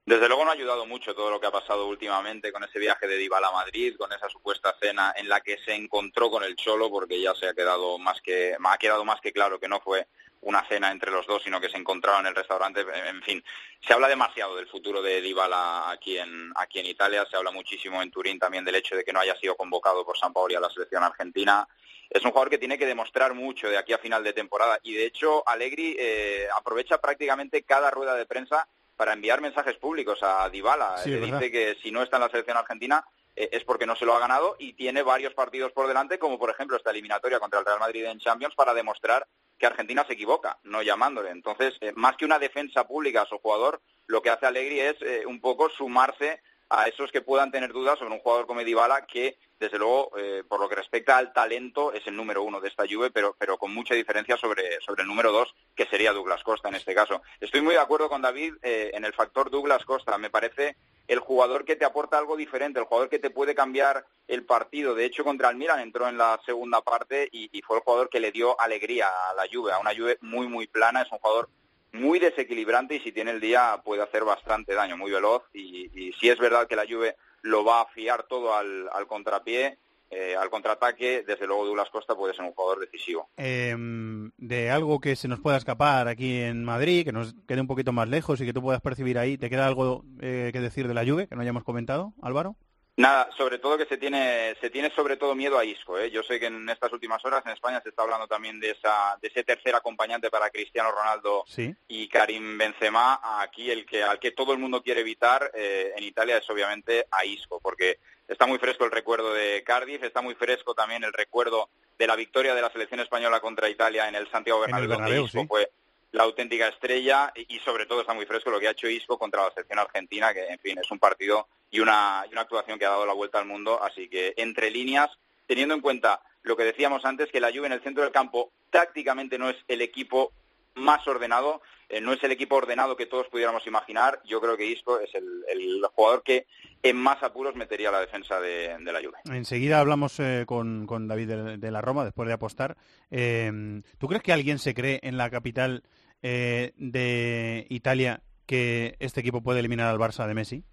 Desde luego no ha ayudado mucho todo lo que ha pasado últimamente con ese viaje de Dybala a Madrid, con esa supuesta cena en la que se encontró con el Cholo, porque ya se ha quedado más que ha quedado más que claro que no fue una cena entre los dos, sino que se encontraron en el restaurante. En fin, se habla demasiado del futuro de Dybala aquí en aquí en Italia, se habla muchísimo en Turín también del hecho de que no haya sido convocado por San Paoli a la selección argentina. Es un jugador que tiene que demostrar mucho de aquí a final de temporada y de hecho Allegri eh, aprovecha prácticamente cada rueda de prensa para enviar mensajes públicos a Dybala. Sí, Le verdad. dice que si no está en la selección argentina eh, es porque no se lo ha ganado y tiene varios partidos por delante, como por ejemplo esta eliminatoria contra el Real Madrid en Champions, para demostrar que Argentina se equivoca, no llamándole. Entonces, eh, más que una defensa pública a su jugador, lo que hace Allegri es eh, un poco sumarse a esos que puedan tener dudas sobre un jugador como Dybala que desde luego, eh, por lo que respecta al talento, es el número uno de esta Juve, pero, pero con mucha diferencia sobre, sobre el número dos, que sería Douglas Costa en este caso. Estoy muy de acuerdo con David eh, en el factor Douglas Costa. Me parece el jugador que te aporta algo diferente, el jugador que te puede cambiar el partido. De hecho, contra el Milan entró en la segunda parte y, fue el jugador que le dio alegría a la Juve, a una Juve muy, muy plana. Es un jugador muy desequilibrante y si tiene el día puede hacer bastante daño, muy veloz. Y, y si es verdad que la Juve lo va a fiar todo al, contrapié, eh, al contraataque, desde luego Douglas Costa puede ser un jugador decisivo. Em, de algo que se nos pueda escapar aquí en Madrid, que nos quede un poquito más lejos y que tú puedas percibir ahí, ¿te queda algo eh, que decir de la Juve que no hayamos comentado, Álvaro? Nada, sobre todo que se tiene, se tiene sobre todo miedo a Isco. ¿eh? Yo sé que en estas últimas horas en España se está hablando también de, esa, de ese tercer acompañante para Cristiano Ronaldo y Karim Benzema. Aquí el que, al que todo el mundo quiere evitar eh, en Italia es obviamente a Isco, porque está muy fresco el recuerdo de Cardiff, está muy fresco también el recuerdo de la victoria de la selección española contra Italia en el Santiago Bernabéu, donde Isco fue la auténtica estrella y, sobre todo está muy fresco lo que ha hecho Isco contra la selección argentina, que en fin es un partido y una, y una actuación que ha dado la vuelta al mundo. Así que entre líneas, teniendo en cuenta lo que decíamos antes, que la Juve en el centro del campo tácticamente no es el equipo más ordenado, eh, no es el equipo ordenado que todos pudiéramos imaginar. Yo creo que Isco es el, jugador que en más apuros metería la defensa de, la Juve. Enseguida hablamos eh, con, David de, la Roma después de apostar. Eh, ¿Tú crees que alguien se cree en la capital de Italia que este equipo puede eliminar al Barça de Messi?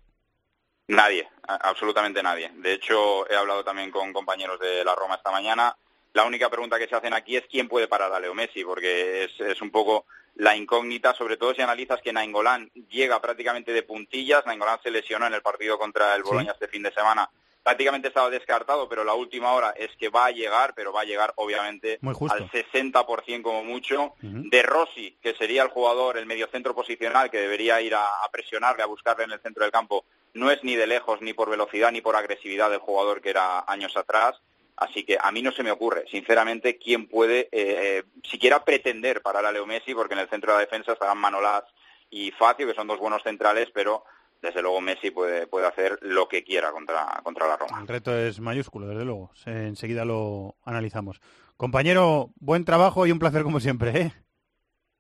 Nadie, absolutamente nadie. De hecho, he hablado también con compañeros de la Roma esta mañana. La única pregunta que se hacen aquí es quién puede parar a Leo Messi, porque es, un poco la incógnita, sobre todo si analizas que Nainggolan llega prácticamente de puntillas. Nainggolan se lesionó en el partido contra el Bologna este fin de semana. Prácticamente estaba descartado, pero la última hora es que va a llegar, pero va a llegar obviamente al 60% como mucho. De Rossi, que sería el jugador, el mediocentro posicional, que debería ir a presionarle, a buscarle en el centro del campo, no es ni de lejos, ni por velocidad, ni por agresividad del jugador que era años atrás. Así que a mí no se me ocurre, sinceramente, quién puede eh, eh, siquiera pretender parar a Leo Messi, porque en el centro de la defensa estarán Manolás y Facio, que son dos buenos centrales, pero desde luego Messi puede, puede hacer lo que quiera contra, contra la Roma. El reto es mayúsculo, desde luego. enseguida lo analizamos. Compañero, buen trabajo y un placer como siempre. ¿eh?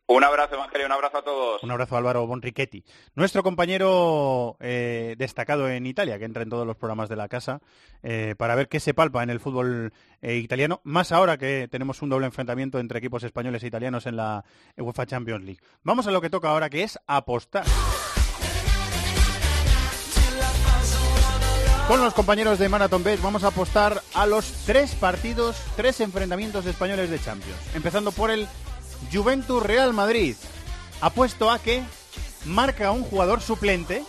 Un abrazo, Evangelio, un abrazo a todos. Un abrazo, Álvaro Bonrichetti. Nuestro compañero eh, destacado en Italia, que entra en todos los programas de la casa, eh, para ver qué se palpa en el fútbol eh, italiano, más ahora que tenemos un doble enfrentamiento entre equipos españoles e italianos en la UEFA Champions League. Vamos a lo que toca ahora, que es apostar. Con los compañeros de Marathon Bet vamos a apostar a los tres partidos, tres enfrentamientos españoles de Champions. Empezando por el Juventus Real Madrid. Apuesto a que marca un jugador suplente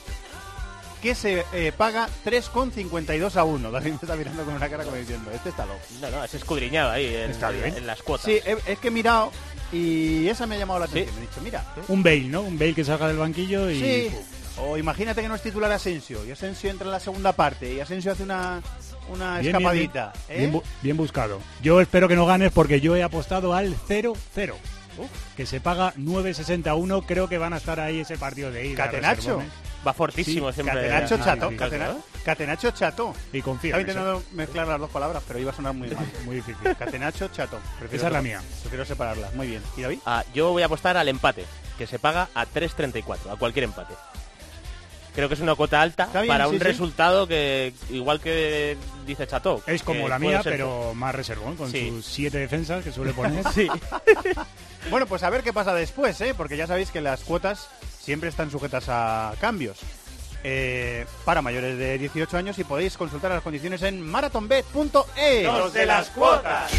que se eh, paga 3,52 a 1. La gente está mirando con una cara como diciendo, este está loco. No, no, es escudriñado ahí en, las cuotas. Sí, es que he mirado y esa me ha llamado la atención. he dicho, mira. Un Bale, ¿no? Un Bale que salga del banquillo y... Sí. O imagínate que no es titular Asensio y Asensio entra en la segunda parte y Asensio hace una, una escapadita. Bien, ¿eh? bien, buscado. Yo espero que no ganes porque yo he apostado al 0-0 que se paga 9.61. Creo que van a estar ahí ese partido de ida. Catenacho. Va fortísimo siempre. Catenacho chato. Catenacho chato. Y confío. Estaba intentando mezclar las dos palabras, pero iba a sonar muy mal. muy difícil. Catenacho chato. Esa es la mía. Prefiero separarlas. Muy bien. ¿Y David? Ah, yo voy a apostar al empate, que se paga a 3.34, a cualquier empate. Creo que es una cuota alta para un resultado que, igual que dice Chato. Es como la mía, pero más reservón, con sus siete defensas que suele poner. sí. bueno, pues a ver qué pasa después, ¿eh? porque ya sabéis que las cuotas siempre están sujetas a cambios. Eh, para mayores de 18 años y podéis consultar las condiciones en marathonbet.es. Los de las cuotas.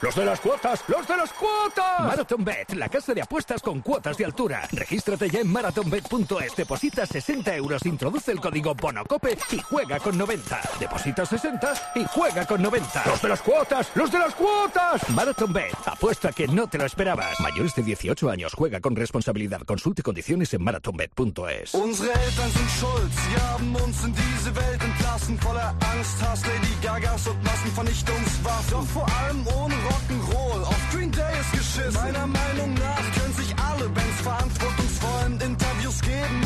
¡Los de las cuotas! ¡Los de las cuotas! MarathonBet, la casa de apuestas con cuotas de altura. Regístrate ya en marathonbet.es, deposita 60 euros, introduce el código BONOCOPE y juega con 90. Deposita 60 y juega con 90. ¡Los de las cuotas! ¡Los de las cuotas! MarathonBet, apuesta que no te lo esperabas. Mayores de 18 años, juega con responsabilidad. Consulte condiciones en marathonbet.es. Unsere Eltern sind schuld, sie haben uns in diese Welt entlassen, voller Angst, Hass, Lady Gagas und Massenvernichtungswaffen. Doch vor allem ohne Meiner Meinung nach können sich alle Bands Interviews geben,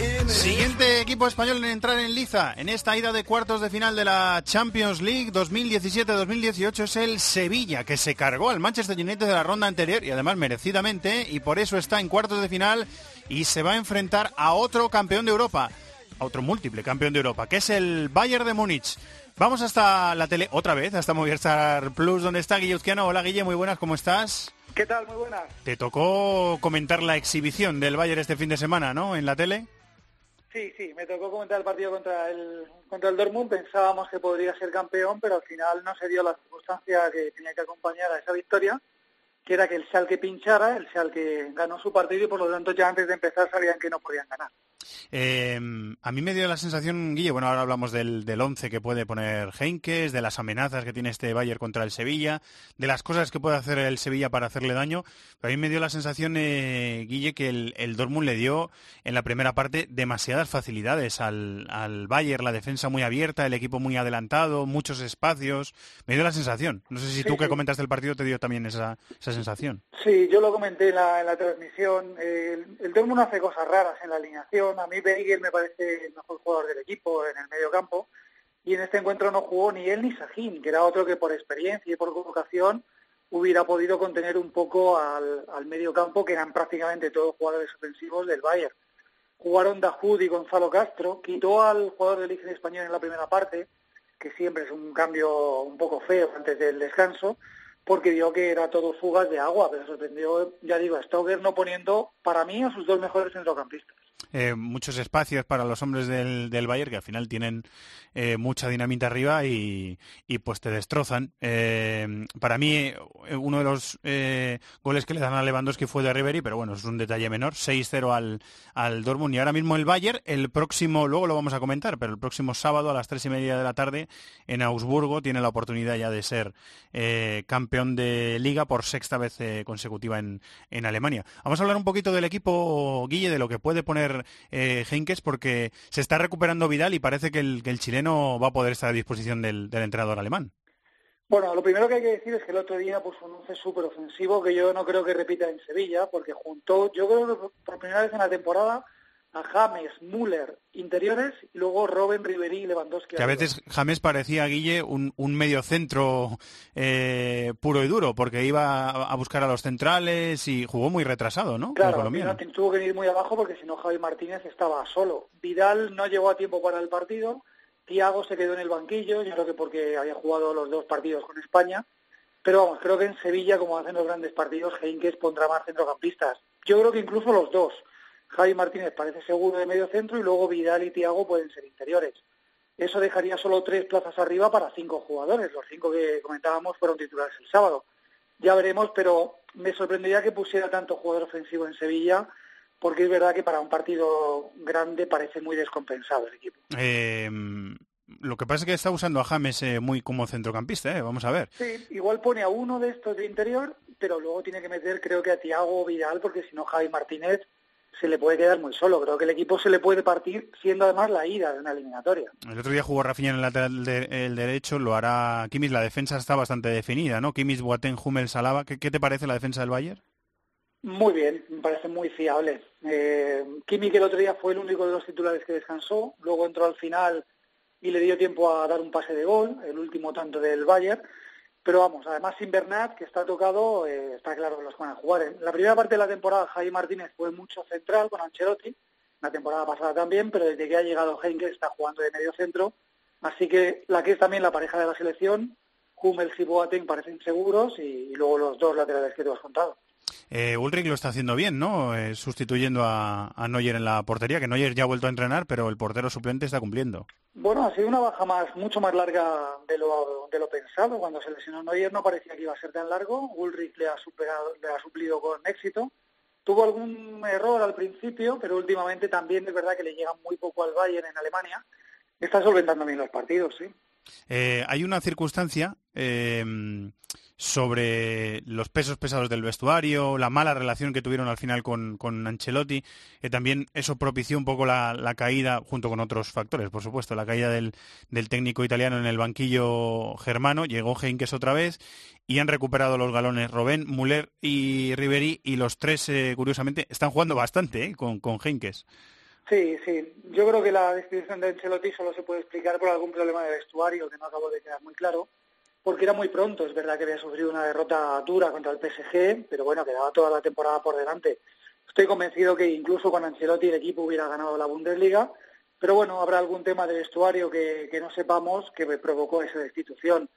ähnlich. Siguiente equipo español en entrar en liza en esta ida de cuartos de final de la Champions League 2017-2018 es el Sevilla, que se cargó al Manchester United de la ronda anterior y además merecidamente, y por eso está en cuartos de final y se va a enfrentar a otro campeón de Europa, a otro múltiple campeón de Europa, que es el Bayern de Múnich. Vamos hasta la tele otra vez, hasta Movistar Plus, donde está Guille Uzquiano. Hola Guille, muy buenas, ¿cómo estás? ¿Qué tal? Muy buenas. Te tocó comentar la exhibición del Bayern este fin de semana, ¿no? En la tele. Sí, sí, me tocó comentar el partido contra el contra el Dortmund. Pensábamos que podría ser campeón, pero al final no se dio la circunstancia que tenía que acompañar a esa victoria, que era que el Schalke pinchara, el Schalke ganó su partido y por lo tanto ya antes de empezar sabían que no podían ganar. Eh, a mí me dio la sensación, Guille, bueno, ahora hablamos del, del 11 que puede poner Henkes, de las amenazas que tiene este Bayern contra el Sevilla, de las cosas que puede hacer el Sevilla para hacerle daño. Pero a mí me dio la sensación, eh, Guille, que el, el Dortmund le dio en la primera parte demasiadas facilidades al, al Bayern, la defensa muy abierta, el equipo muy adelantado, muchos espacios. Me dio la sensación. No sé si Sí, tú que sí. comentaste el partido te dio también esa, esa sensación. Sí, yo lo comenté en la, en la transmisión. El, el Dortmund hace cosas raras en la alineación. A mí Beigel me parece el mejor jugador del equipo en el medio campo. Y en este encuentro no jugó ni él ni Sahin, que era otro que por experiencia y por colocación hubiera podido contener un poco al, al medio campo, que eran prácticamente todos jugadores ofensivos del Bayern. Jugaron Dahoud y Gonzalo Castro, quitó al jugador del Liga español en la primera parte, que siempre es un cambio un poco feo antes del descanso, porque vio que era todo fugas de agua, pero sorprendió, ya digo, a Stoker no poniendo, para mí, a sus dos mejores centrocampistas. Eh, muchos espacios para los hombres del, del Bayern que al final tienen eh, mucha dinamita arriba y, y, pues te destrozan. Eh, para mí uno de los goles que le dan a Lewandowski fue de Ribery, pero bueno, es un detalle menor, 6-0 al, al Dortmund y ahora mismo el Bayern, el próximo, luego lo vamos a comentar, pero el próximo sábado a las tres y media de la tarde en Augsburgo tiene la oportunidad ya de ser campeón de liga por sexta vez consecutiva en, en Alemania. Vamos a hablar un poquito del equipo, Guille, de lo que puede poner eh, Henkes porque se está recuperando Vidal y parece que el, chileno va a poder estar a disposición del, del entrenador alemán. Bueno, lo primero que hay que decir es que el otro día puso un once súper ofensivo que yo no creo que repita en Sevilla, porque juntó, yo creo que por primera vez en la temporada, a James, Müller, interiores, y luego Robben, Ribery y Lewandowski. Que a veces James parecía, Guille, un, un medio centro eh, puro y duro, porque iba a, buscar a los centrales y jugó muy retrasado, ¿no? Claro, no, tuvo que ir muy abajo porque si no Javi Martínez estaba solo. Vidal no llegó a tiempo para el partido, Thiago se quedó en el banquillo, yo creo que porque había jugado los dos partidos con España, pero vamos, creo que en Sevilla, como hacen los grandes partidos, Heinkes pondrá más centrocampistas. Yo creo que incluso los dos. Javi Martínez parece seguro de medio centro y luego Vidal y Thiago pueden ser interiores. Eso dejaría solo tres plazas arriba para cinco jugadores. Los cinco que comentábamos fueron titulares el sábado. Ya veremos, pero me sorprendería que pusiera tanto jugador ofensivo en Sevilla, porque es verdad que para un partido grande parece muy descompensado el equipo. Eh, lo que pasa es que está usando a James eh, muy como centrocampista, ¿eh? vamos a ver. Sí, igual pone a uno de estos de interior, pero luego tiene que meter creo que a Thiago o Vidal, porque si no Javi Martínez se le puede quedar muy solo. Creo que el equipo se le puede partir, siendo además la ida de una eliminatoria. El otro día jugó Rafinha en el lateral de- el derecho, lo hará Kimmich. La defensa está bastante definida, ¿no? Kimmich, Boateng, Hummel, Salaba. ¿Qué, qué te parece la defensa del Bayern? Muy bien, me parece muy fiable. Eh, Kimmich el otro día fue el único de los titulares que descansó, luego entró al final y le dio tiempo a dar un pase de gol, el último tanto del Bayern. Pero vamos, además sin Bernat, que está tocado, eh, está claro que los van a jugar. En la primera parte de la temporada, Javi Martínez fue mucho central con Ancelotti, la temporada pasada también, pero desde que ha llegado Henkel está jugando de medio centro. Así que la que es también la pareja de la selección, Hummels y Boateng parecen seguros y, y luego los dos laterales que tú has contado. Eh, Ulrich lo está haciendo bien, ¿no? Eh, sustituyendo a, a Neuer en la portería, que Neuer ya ha vuelto a entrenar, pero el portero suplente está cumpliendo. Bueno, ha sido una baja más, mucho más larga de lo, de lo pensado. Cuando se lesionó Neuer no parecía que iba a ser tan largo. Ulrich le ha, superado, le ha suplido con éxito. Tuvo algún error al principio, pero últimamente también es verdad que le llega muy poco al Bayern en Alemania. Está solventando bien los partidos, sí. Eh, hay una circunstancia, eh, sobre los pesos pesados del vestuario, la mala relación que tuvieron al final con, Ancelotti, que también eso propició un poco la, caída, junto con otros factores, por supuesto, la caída del, técnico italiano en el banquillo germano, llegó Heinkes otra vez y han recuperado los galones Robén, Muller y Ribery y los tres, eh, curiosamente, están jugando bastante eh, con, con. Sí, sí. Yo creo que la destitución de Ancelotti solo se puede explicar por algún problema de vestuario que no acabo de quedar muy claro, porque era muy pronto. Es verdad que había sufrido una derrota dura contra el PSG, pero bueno, quedaba toda la temporada por delante. Estoy convencido que incluso con Ancelotti el equipo hubiera ganado la Bundesliga, pero bueno, habrá algún tema de vestuario que, no sepamos que provocó esa destitución.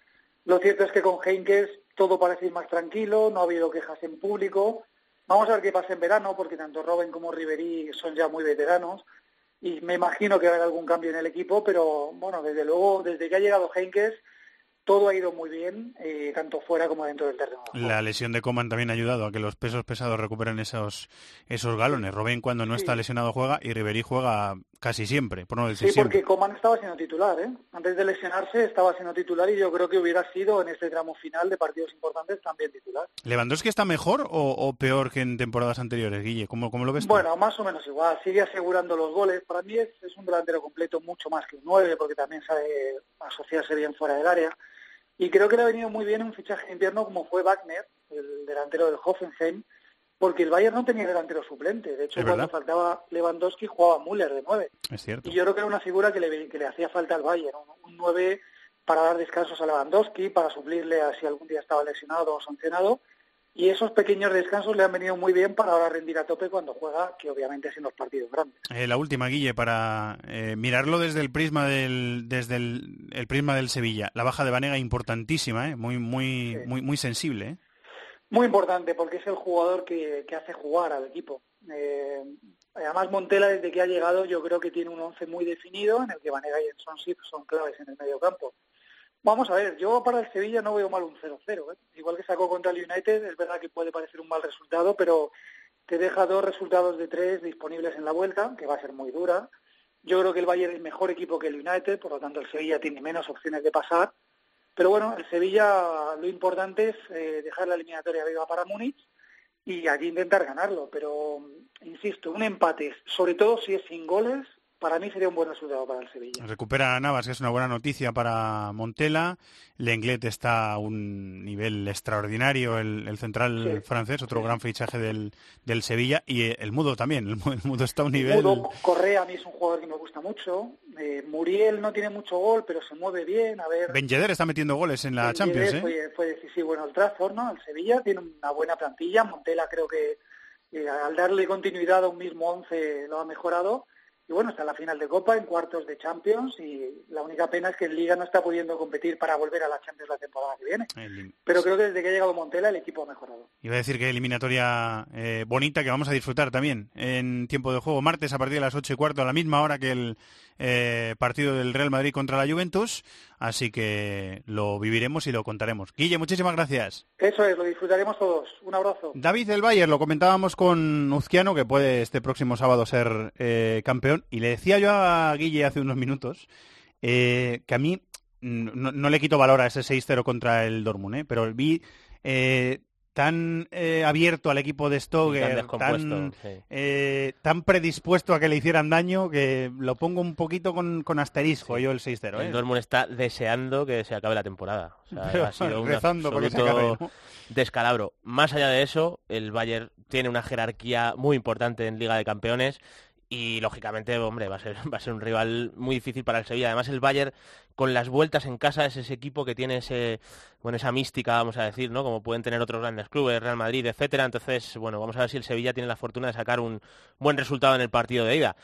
Lo cierto es que con Heinkes todo parece ir más tranquilo, no ha habido quejas en público, Vamos a ver qué pasa en verano, porque tanto Robin como Riverí son ya muy veteranos y me imagino que va a haber algún cambio en el equipo, pero bueno, desde luego, desde que ha llegado Henkes, todo ha ido muy bien, eh, tanto fuera como dentro del terreno. La lesión de Coman también ha ayudado a que los pesos pesados recuperen esos, esos galones. Robén cuando no está lesionado juega y Ribery juega casi siempre, por no decir Sí, porque Coman estaba siendo titular, ¿eh? Antes de lesionarse estaba siendo titular y yo creo que hubiera sido en este tramo final de partidos importantes también titular. ¿Lewandowski está mejor o, peor que en temporadas anteriores, Guille? ¿Cómo, cómo lo ves Bueno, más o menos igual. Sigue asegurando los goles. Para mí es, es un delantero completo mucho más que un 9 porque también sabe asociarse bien fuera del área y creo que le ha venido muy bien un fichaje interno como fue Wagner, el delantero del Hoffenheim, porque el Bayern no tenía delantero suplente. De hecho, cuando faltaba Lewandowski jugaba Müller de nueve. Es cierto. Y yo creo que era una figura que le, que le hacía falta al Bayern, un, nueve para dar descansos a Lewandowski, para suplirle a si algún día estaba lesionado o sancionado y esos pequeños descansos le han venido muy bien para ahora rendir a tope cuando juega, que obviamente es en los partidos grandes. Eh, la última, Guille, para eh, mirarlo desde el prisma del desde el, prisma del Sevilla. La baja de Vanega importantísima, ¿eh? muy muy muy muy sensible. ¿eh? Muy importante porque es el jugador que, que hace jugar al equipo. además Montela desde que ha llegado yo creo que tiene un once muy definido en el que Vanega y Son son claves en el medio campo. Vamos a ver, yo para el Sevilla no veo mal un 0-0. ¿eh? Igual que sacó contra el United, es verdad que puede parecer un mal resultado, pero te deja dos resultados de tres disponibles en la vuelta, que va a ser muy dura. Yo creo que el Bayern es mejor equipo que el United, por lo tanto el Sevilla tiene menos opciones de pasar. Pero bueno, el Sevilla lo importante es eh, dejar la eliminatoria viva para Múnich y aquí intentar ganarlo. Pero, insisto, un empate, sobre todo si es sin goles, para mí sería un buen resultado para el Sevilla. Recupera a Navas, que es una buena noticia para Montela. Lenglet está a un nivel extraordinario, el, central francés, otro gran fichaje del, del, Sevilla. Y el Mudo también, el, Mudo está a un nivel... Mudo, Correa a mí es un jugador que me gusta mucho. Eh, Muriel no tiene mucho gol, pero se mueve bien. A ver... Ben Yedder está metiendo goles en la Champions, ¿eh? Fue, fue decisivo en el Trafford, ¿no? El Sevilla tiene una buena plantilla. Montela creo que eh, al darle continuidad a un mismo once lo ha mejorado y bueno, está en la final de Copa, en cuartos de Champions y la única pena es que en Liga no está pudiendo competir para volver a la Champions la temporada que viene. Pero creo que desde que ha llegado Montela el equipo ha mejorado. Iba a decir que eliminatoria eh, bonita que vamos a disfrutar también en tiempo de juego martes a partir de las ocho y cuarto a la misma hora que el eh, partido del Real Madrid contra la Juventus, así que lo viviremos y lo contaremos. Guille, muchísimas gracias. Eso es, lo disfrutaremos todos. Un abrazo. David del Bayer, lo comentábamos con Uzquiano, que puede este próximo sábado ser eh, campeón, y le decía yo a Guille hace unos minutos eh, que a mí no, le quito valor a ese 6-0 contra el Dortmund, pero vi tan eh, abierto al equipo de Stoger, tan, eh, tan, predispuesto a que le hicieran daño, que lo pongo un poquito con, con asterisco yo el 6-0. El ¿eh? Dortmund está deseando que se acabe la temporada. ha sido un absoluto descalabro. Más allá de eso, el Bayern tiene una jerarquía muy importante en Liga de Campeones y lógicamente, hombre, va a ser va a ser un rival muy difícil para el Sevilla. Además, el Bayern con las vueltas en casa es ese equipo que tiene ese bueno, esa mística, vamos a decir, ¿no? Como pueden tener otros grandes clubes, Real Madrid, etcétera. Entonces, bueno, vamos a ver si el Sevilla tiene la fortuna de sacar un buen resultado en el partido de ida.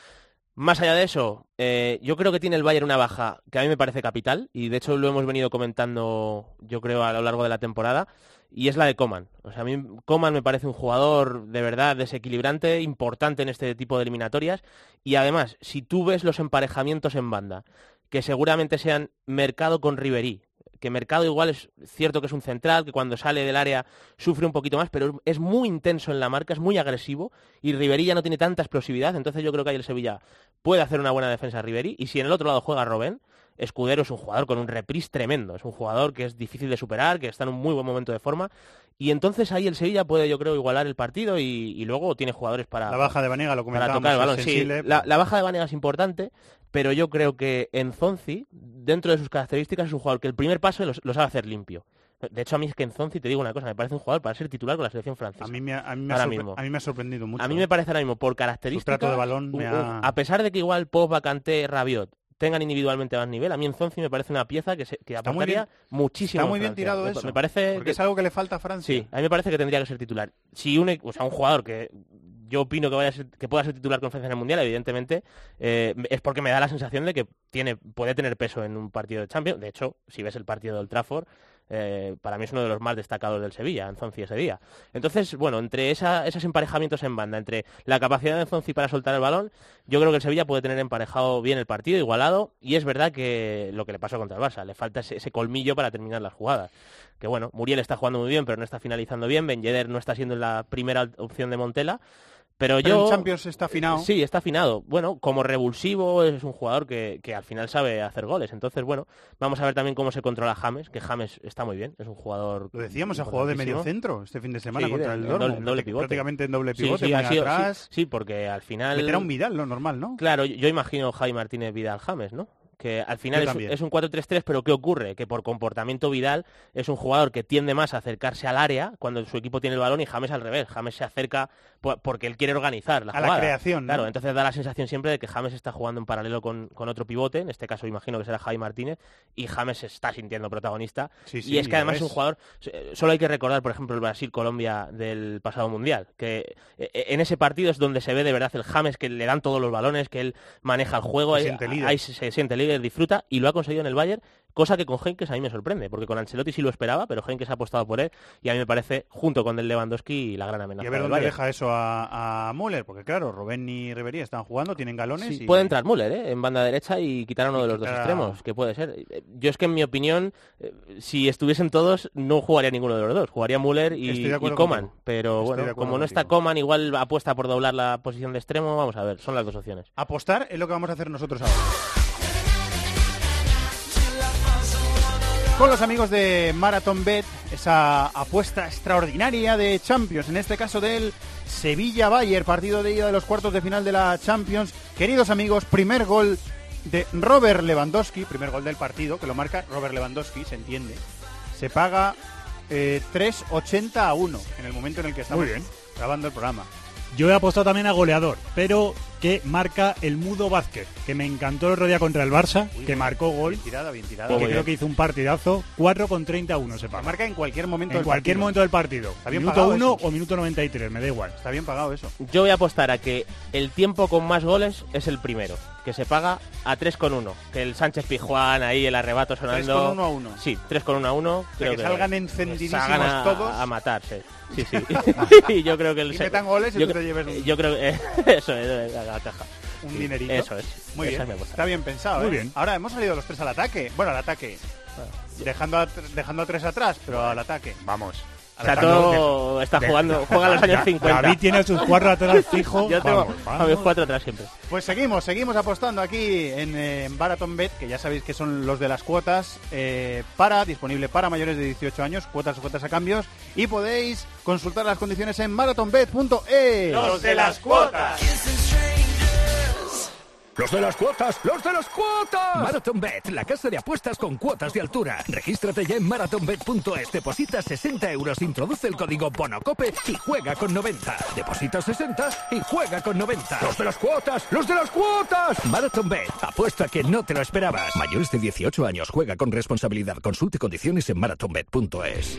Más allá de eso, eh, yo creo que tiene el Bayern una baja que a mí me parece capital y de hecho lo hemos venido comentando, yo creo, a lo largo de la temporada y es la de Coman. O sea, a mí Coman me parece un jugador de verdad desequilibrante, importante en este tipo de eliminatorias. Y además, si tú ves los emparejamientos en banda, que seguramente sean Mercado con Riverí, que Mercado igual es cierto que es un central, que cuando sale del área sufre un poquito más, pero es muy intenso en la marca, es muy agresivo y Riverí ya no tiene tanta explosividad, entonces yo creo que ahí el Sevilla puede hacer una buena defensa a Riverí y si en el otro lado juega Robén, Escudero es un jugador con un reprise tremendo, es un jugador que es difícil de superar, que está en un muy buen momento de forma y entonces ahí el Sevilla puede, yo creo, igualar el partido y, y luego tiene jugadores para... La baja de Vanega, lo para tocar el balón. Sí, la, la baja de Vanega es importante, pero yo creo que Enzonzi, dentro de sus características, es un jugador que el primer paso lo, lo sabe hacer limpio. De hecho, a mí es que Enzonzi, te digo una cosa, me parece un jugador para ser titular con la selección francesa. A mí me, ha- a mí me ha ahora sorpre- mismo. a mí me ha sorprendido mucho. A mí me parece ahora mismo, por características... trato de balón me ha... A pesar de que igual Pogba, Kanté, Rabiot tengan individualmente más nivel, a mí Enzonzi me parece una pieza que, se, que Está aportaría bien- muchísimo Está en muy bien tirado me, eso. Me parece Porque que- es algo que le falta a Francia. Sí, a mí me parece que tendría que ser titular. Si un, e- o sea, un jugador que yo opino que, vaya a ser- que pueda ser titular con Francia en el Mundial, evidentemente, eh, es porque me da la sensación de que tiene, puede tener peso en un partido de Champions. De hecho, si ves el partido del Trafford, eh, para mí es uno de los más destacados del Sevilla, Enzonzi ese día. Entonces, bueno, entre esos emparejamientos en banda, entre la capacidad de Enzonzi para soltar el balón, yo creo que el Sevilla puede tener emparejado bien el partido, igualado, y es verdad que lo que le pasó contra el Barça, le falta ese, colmillo para terminar las jugadas. Que bueno, Muriel está jugando muy bien, pero no está finalizando bien, Ben no está siendo la primera opción de Montela, pero, Pero yo... en Champions está afinado. Sí, está afinado. Bueno, como revulsivo es un jugador que, que al final sabe hacer goles. Entonces, bueno, vamos a ver también cómo se controla James, que James está muy bien, es un jugador... Lo decíamos, ha jugado de medio centro este fin de semana Sí, contra de- el Dortmund. doble, doble pivote. Prácticamente en doble pivote, sí, sido- atrás. sí, porque al final... Meter a un Vidal, lo normal, ¿no? Claro, yo, yo imagino Javi Martínez Vidal James, ¿no? Que al final es, un 4-3-3, pero ¿qué ocurre? Que por comportamiento Vidal es un jugador que tiende más a acercarse al área cuando su equipo tiene el balón y James al revés. James se acerca po- porque él quiere organizar la A la creación, ¿no? Claro, entonces da la sensación siempre de que James está jugando en paralelo con, con otro pivote, en este caso imagino que será Javi Martínez, y James se está sintiendo protagonista. Sí, sí, y es que además es. un jugador, eh, solo hay que recordar, por ejemplo, el Brasil-Colombia del pasado Mundial, que eh, en ese partido es donde se ve de verdad el James, que le dan todos los balones, que él maneja el juego, Se ahí, siente líder. ahí se, se siente líder, disfruta, y lo ha conseguido en el Bayern, cosa que con Henkes a mí me sorprende, porque con Ancelotti sí lo esperaba, pero Henkes ha apostado por él, y a mí me parece, junto con el Lewandowski, la gran amenaza Y a ver dónde Bayern. deja eso a, a Müller, porque claro, Robben y Ribery están jugando, tienen galones Sí, y... Puede entrar Müller ¿eh? en banda derecha y quitar a uno Y de los dos quitar extremos, que puede ser. Yo es que en mi opinión, eh, si estuviesen todos, no jugaría ninguno de los dos. Jugaría Müller y, Coman. Pero Estoy bueno, como no está. Coman, igual apuesta por doblar la posición de extremo. Vamos a ver, son las dos opciones. Apostar es lo que vamos a hacer nosotros ahora. Con los amigos de Marathon Bet, esa apuesta extraordinaria de Champions, en este caso del Sevilla-Bayer, partido de ida de los cuartos de final de la Champions. Queridos amigos, primer gol de Robert Lewandowski, primer gol del partido, que lo marca Robert Lewandowski, se entiende. Se paga eh, 3.80 a 1 en el momento en el que estamos grabando el programa. Yo he apostado también a goleador, pero que marca el Mudo Vázquez, que me encantó el otro día contra el Barça, que marcó gol, Bien tirada, bien tirada. que creo que hizo un partidazo, 4 con 31 se paga. marca en cualquier momento En del cualquier partido. momento del partido. Está bien minuto pagado 1 eso. o minuto 93, me da igual. Está bien pagado eso. Yo voy a apostar a que el tiempo con más goles es el primero, que se paga a 3 con 1. Que el Sánchez Pijuán ahí, el arrebato sonando. 3 con 1 a 1. Sí, 3 con 1 a 1. creo que salgan encendidísimos salgan a, todos. A matarse. Sí, sí. y yo creo que el Y metan goles y yo tú te lleves un- Yo creo que eso es a la caja. Un Sí, dinerito. Eso es. Muy bien. es. Está bien pensado. Muy ¿eh? bien. Ahora hemos salido los tres al ataque. Bueno, al ataque. Dejando a, dejando a tres atrás, pero al ataque. Vamos. Chato está jugando, juega a los años 50. David tiene a sus cuatro atrás fijo. Yo tengo Vamos, a mis cuatro atrás siempre. Pues seguimos, seguimos apostando aquí en, eh, en Baraton Bet, que ya sabéis que son los de las cuotas eh, para, disponible para mayores de 18 años, cuotas o cuotas a cambios, y podéis consultar las condiciones en marathonbet.es. Los de las cuotas. Los de las cuotas, los de las cuotas. Marathon Bet, la casa de apuestas con cuotas de altura. Regístrate ya en marathonbet.es, deposita 60 euros, introduce el código BONOCOPE y juega con 90. Deposita 60 y juega con 90. Los de las cuotas, los de las cuotas. Marathon Bet, apuesta que no te lo esperabas. Mayores de 18 años, juega con responsabilidad. Consulte condiciones en marathonbet.es.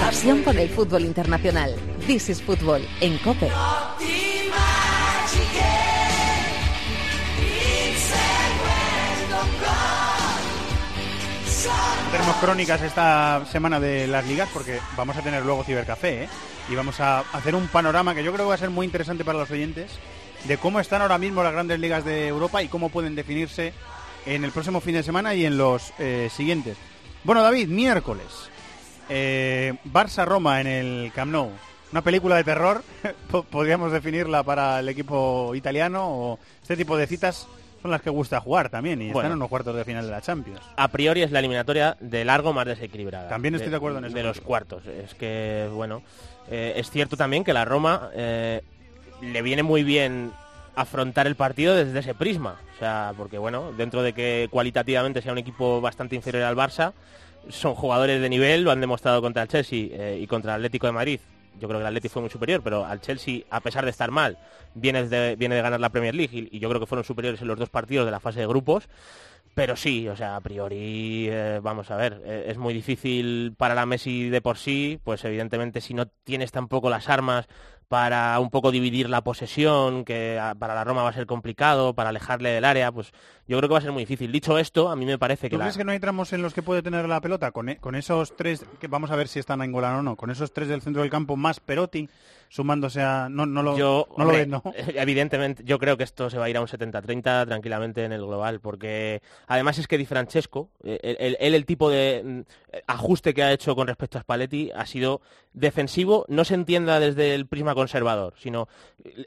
Pasión por el fútbol internacional. This is Fútbol en COPE. Tenemos crónicas esta semana de las ligas porque vamos a tener luego Cibercafé ¿eh? y vamos a hacer un panorama que yo creo que va a ser muy interesante para los oyentes de cómo están ahora mismo las grandes ligas de Europa y cómo pueden definirse en el próximo fin de semana y en los eh, siguientes. Bueno, David, miércoles. Eh, Barça-Roma en el Camp Nou. una película de terror, po- podríamos definirla para el equipo italiano, o este tipo de citas son las que gusta jugar también, y Bueno. están en los cuartos de final de la Champions. a priori es la eliminatoria de largo más desequilibrada. También estoy de acuerdo en eso De los cuartos. Es que, bueno, eh, es cierto también que la Roma eh, le viene muy bien afrontar el partido desde ese prisma. O sea, porque, bueno, dentro de que cualitativamente sea un equipo bastante inferior al Barça, son jugadores de nivel, lo han demostrado contra el Chelsea eh, y contra el Atlético de Madrid. Yo creo que el Atlético fue muy superior, pero al Chelsea, a pesar de estar mal, viene de, viene de ganar la Premier League y, yo creo que fueron superiores en los dos partidos de la fase de grupos. Pero sí, o sea, a priori, eh, vamos a ver, eh, es muy difícil para la Messi de por sí, pues evidentemente si no tienes tampoco las armas para un poco dividir la posesión, que ah, para la Roma va a ser complicado, para alejarle del área, pues yo creo que va a ser muy difícil. Dicho esto, a mí me parece que ¿Tú la... crees que no hay tramos en los que puede tener la pelota? Con, e- con esos tres, que vamos a ver si están en Golán o no, con esos tres del centro del campo más Perotti, sumándose a... No, no lo, yo, no lo hombre, ves, ¿no? Evidentemente, yo creo que esto se va a ir a un 70-30 tranquilamente en el global, porque además es que Di Francesco, eh, el, el- él el tipo de mm, ajuste que ha hecho con respecto a Spalletti ha sido defensivo, no se entienda desde el prisma conservador, sino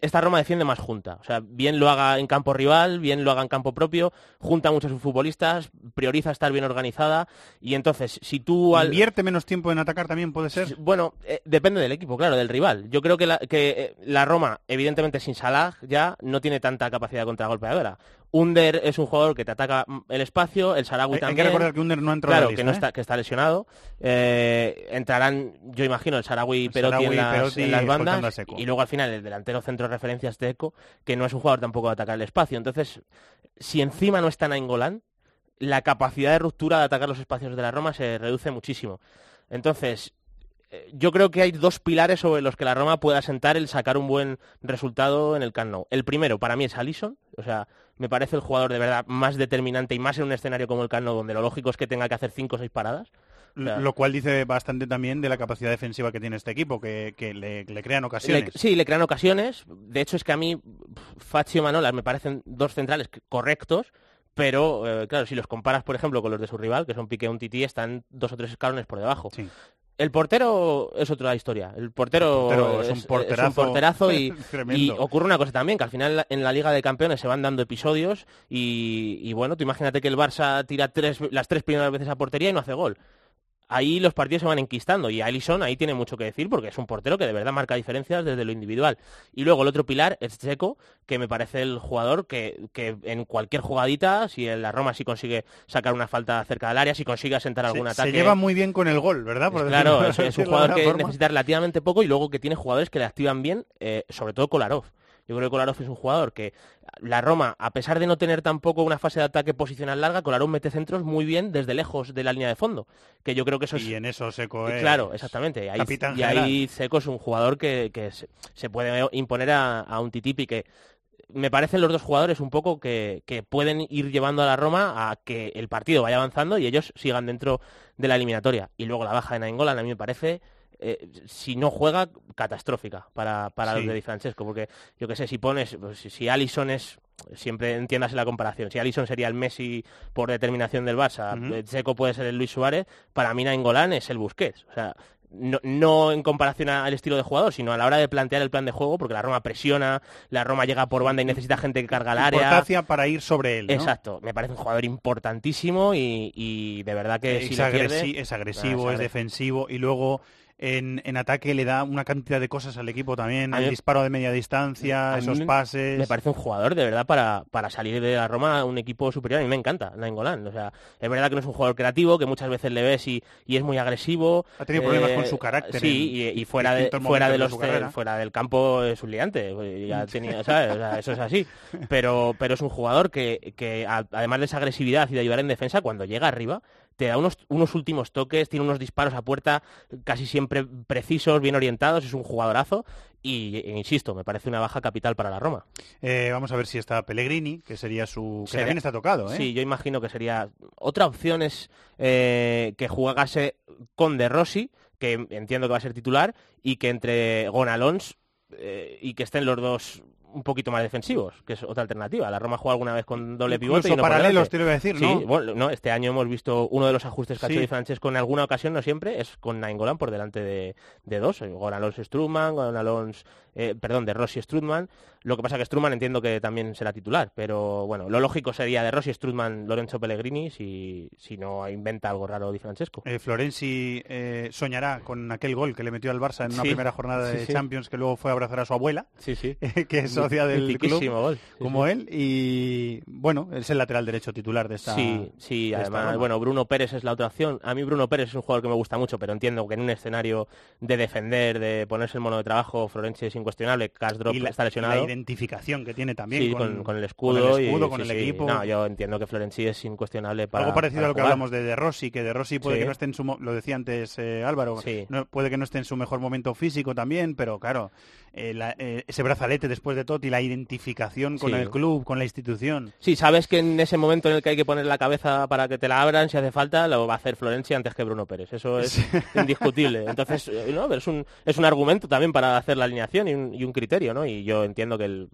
esta Roma defiende más junta. O sea, bien lo haga en campo rival, bien lo haga en campo propio, junta mucho a sus futbolistas, prioriza estar bien organizada y entonces si tú al... ¿Invierte menos tiempo en atacar también puede ser? Bueno, eh, depende del equipo, claro, del rival. Yo creo que la, que, eh, la Roma, evidentemente sin Salah, ya no tiene tanta capacidad contragolpeadora. Under es un jugador que te ataca mm, el espacio, el Sarawi Hay- hay que también. recordar que Under no entró en Claro, la lista, que, no ¿eh? está, que está lesionado. Eh, entrarán, yo imagino, el Sarawi Perotti en las, Perotti en las bandas. Y luego al final el delantero centro de referencia es Deco, que no es un jugador tampoco de atacar el espacio. Entonces, si encima no está Nainggolan, la capacidad de ruptura de atacar los espacios de la Roma se reduce muchísimo. Entonces, yo creo que hay dos pilares sobre los que la Roma puede asentar el sacar un buen resultado en el Camp Nou. El primero, para mí, es Alisson. O sea, me parece el jugador de verdad más determinante y más en un escenario como el Camp Nou, donde lo lógico es que tenga que hacer cinco o seis paradas. O sea, Lo cual dice bastante también de la capacidad defensiva que tiene este equipo, que, que le, le crean ocasiones. Le- sí, le crean ocasiones. De hecho, es que a mí pf, Faccio y Manolas me parecen dos centrales correctos, pero eh, claro, si los comparas, por ejemplo, con los de su rival, que son Piqué un Tití, están dos o tres escalones por debajo. El portero es otra historia. El portero, El portero es un porterazo porterazo y, ocurre una cosa también, que al final en la Liga de Campeones se van dando episodios y, y bueno, tú imagínate que el Barça tira tres, las tres primeras veces a portería y no hace gol. Ahí los partidos se van enquistando y Alisson ahí tiene mucho que decir porque es un portero que de verdad marca diferencias desde lo individual. Y luego el otro pilar es Checo, que me parece el jugador que, que en cualquier jugadita, si en la Roma sí consigue sacar una falta cerca del área, si consigue asentar algún se, ataque... se lleva muy bien con el gol, ¿verdad? Por claro, decirlo- es, es un jugador que forma. necesita relativamente poco y luego que tiene jugadores que le activan bien, eh, sobre todo Kolarov. Yo creo que Kolarov es un jugador que la Roma, a pesar de no tener tampoco una fase de ataque posicional larga, Kolarov mete centros muy bien desde lejos de la línea de fondo. Que yo creo que eso es... Y en eso Seco es Claro, exactamente. Ahí, capitán y ahí. Seco es un jugador que, que se, se puede imponer a, a un Titipi que me parecen los dos jugadores un poco que, que pueden ir llevando a la Roma a que el partido vaya avanzando y ellos sigan dentro de la eliminatoria. Y luego la baja de Nainggolan a mí me parece, eh, si no juega, catastrófica para, para Sí. los de Di Francesco. Porque yo que sé, si pones, pues, si- si Alisson es, siempre entiéndase la comparación, si Alisson sería el Messi por determinación del Barça, Ujú. eh, Seco puede ser el Luis Suárez, para mí Nainggolan es el Busquets. O sea, no, no en comparación al estilo de jugador, sino a la hora de plantear el plan de juego, porque la Roma presiona, la Roma llega por banda y necesita gente que carga el área. Importancia para ir sobre él, ¿no? Exacto, me parece un jugador importantísimo y, y de verdad que si es, agresi- pierde- es agresivo, Ah, es defensivo y luego en, en ataque le da una cantidad de cosas al equipo también, el disparo de media distancia, esos pases. Me parece un jugador de verdad para, para salir de la Roma un equipo superior. A mí me encanta Nainggolan. O sea, es verdad que no es un jugador creativo, que muchas veces le ves y, y es muy agresivo. Ha tenido problemas con su carácter Sí, en y, y fuera, de, fuera, de los, de fuera del campo es un liante. pues, Ya tenía, ¿sabes? O sea, eso es así. Pero, pero es un jugador que, que a- además de esa agresividad y de ayudar en defensa, cuando llega arriba, te da unos, unos últimos toques, tiene unos disparos a puerta casi siempre precisos, bien orientados, es un jugadorazo y, e insisto, me parece una baja capital para la Roma. Eh, vamos a ver si está Pellegrini, que sería su... que Sería- también está tocado, ¿eh? Sí, yo imagino que sería... Otra opción es eh, que jugase con De Rossi, que entiendo que va a ser titular, y que entre Gonalons eh, y que estén los dos un poquito más defensivos, que es otra alternativa. La Roma juega alguna vez con doble pivote Incluso y no paralelos, te lo iba a decir, Sí, ¿no? bueno, no, este año hemos visto uno de los ajustes que ha Sí. hecho Di Francesco en alguna ocasión, no siempre, es con Nainggolan por delante de, de dos, con Alonso Strutman, con Alonso, eh, perdón, de Rossi Strutman. Lo que pasa que Strutman entiendo que también será titular, pero bueno, lo lógico sería de Rossi Strutman, Lorenzo Pellegrini, si, si no inventa algo raro Di Francesco. Eh, Florenzi eh, soñará con aquel gol que le metió al Barça en una Sí, primera jornada sí, de sí. Champions que luego fue a abrazar a su abuela, Sí, sí. que es socia del club, gol. Como él, y bueno, es el lateral derecho titular de esta Sí, sí, de además, bueno, Bruno Pérez es la otra opción. A mí Bruno Pérez es un jugador que me gusta mucho, pero entiendo que en un escenario de defender, de ponerse el mono de trabajo, Florenzi es incuestionable, Castro está lesionado. Identificación que tiene también Sí, con, con, con el escudo, con el, escudo, y, con sí, el sí. equipo. No, yo entiendo que Florenzi es incuestionable para Algo parecido para a lo que hablamos de De Rossi, que De Rossi puede que no esté en su, lo decía antes eh, Álvaro, no- puede que no esté en su mejor momento físico también, pero claro, eh, la- eh, ese brazalete después de Totti, la identificación con el club, con la institución. Sí, sabes que en ese momento en el que hay que poner la cabeza para que te la abran, si hace falta, lo va a hacer Florencia antes que Bruno Pérez. Eso es indiscutible. Entonces, eh, no, pero es un, es un argumento también para hacer la alineación y un, y un criterio, ¿no? Y yo entiendo que él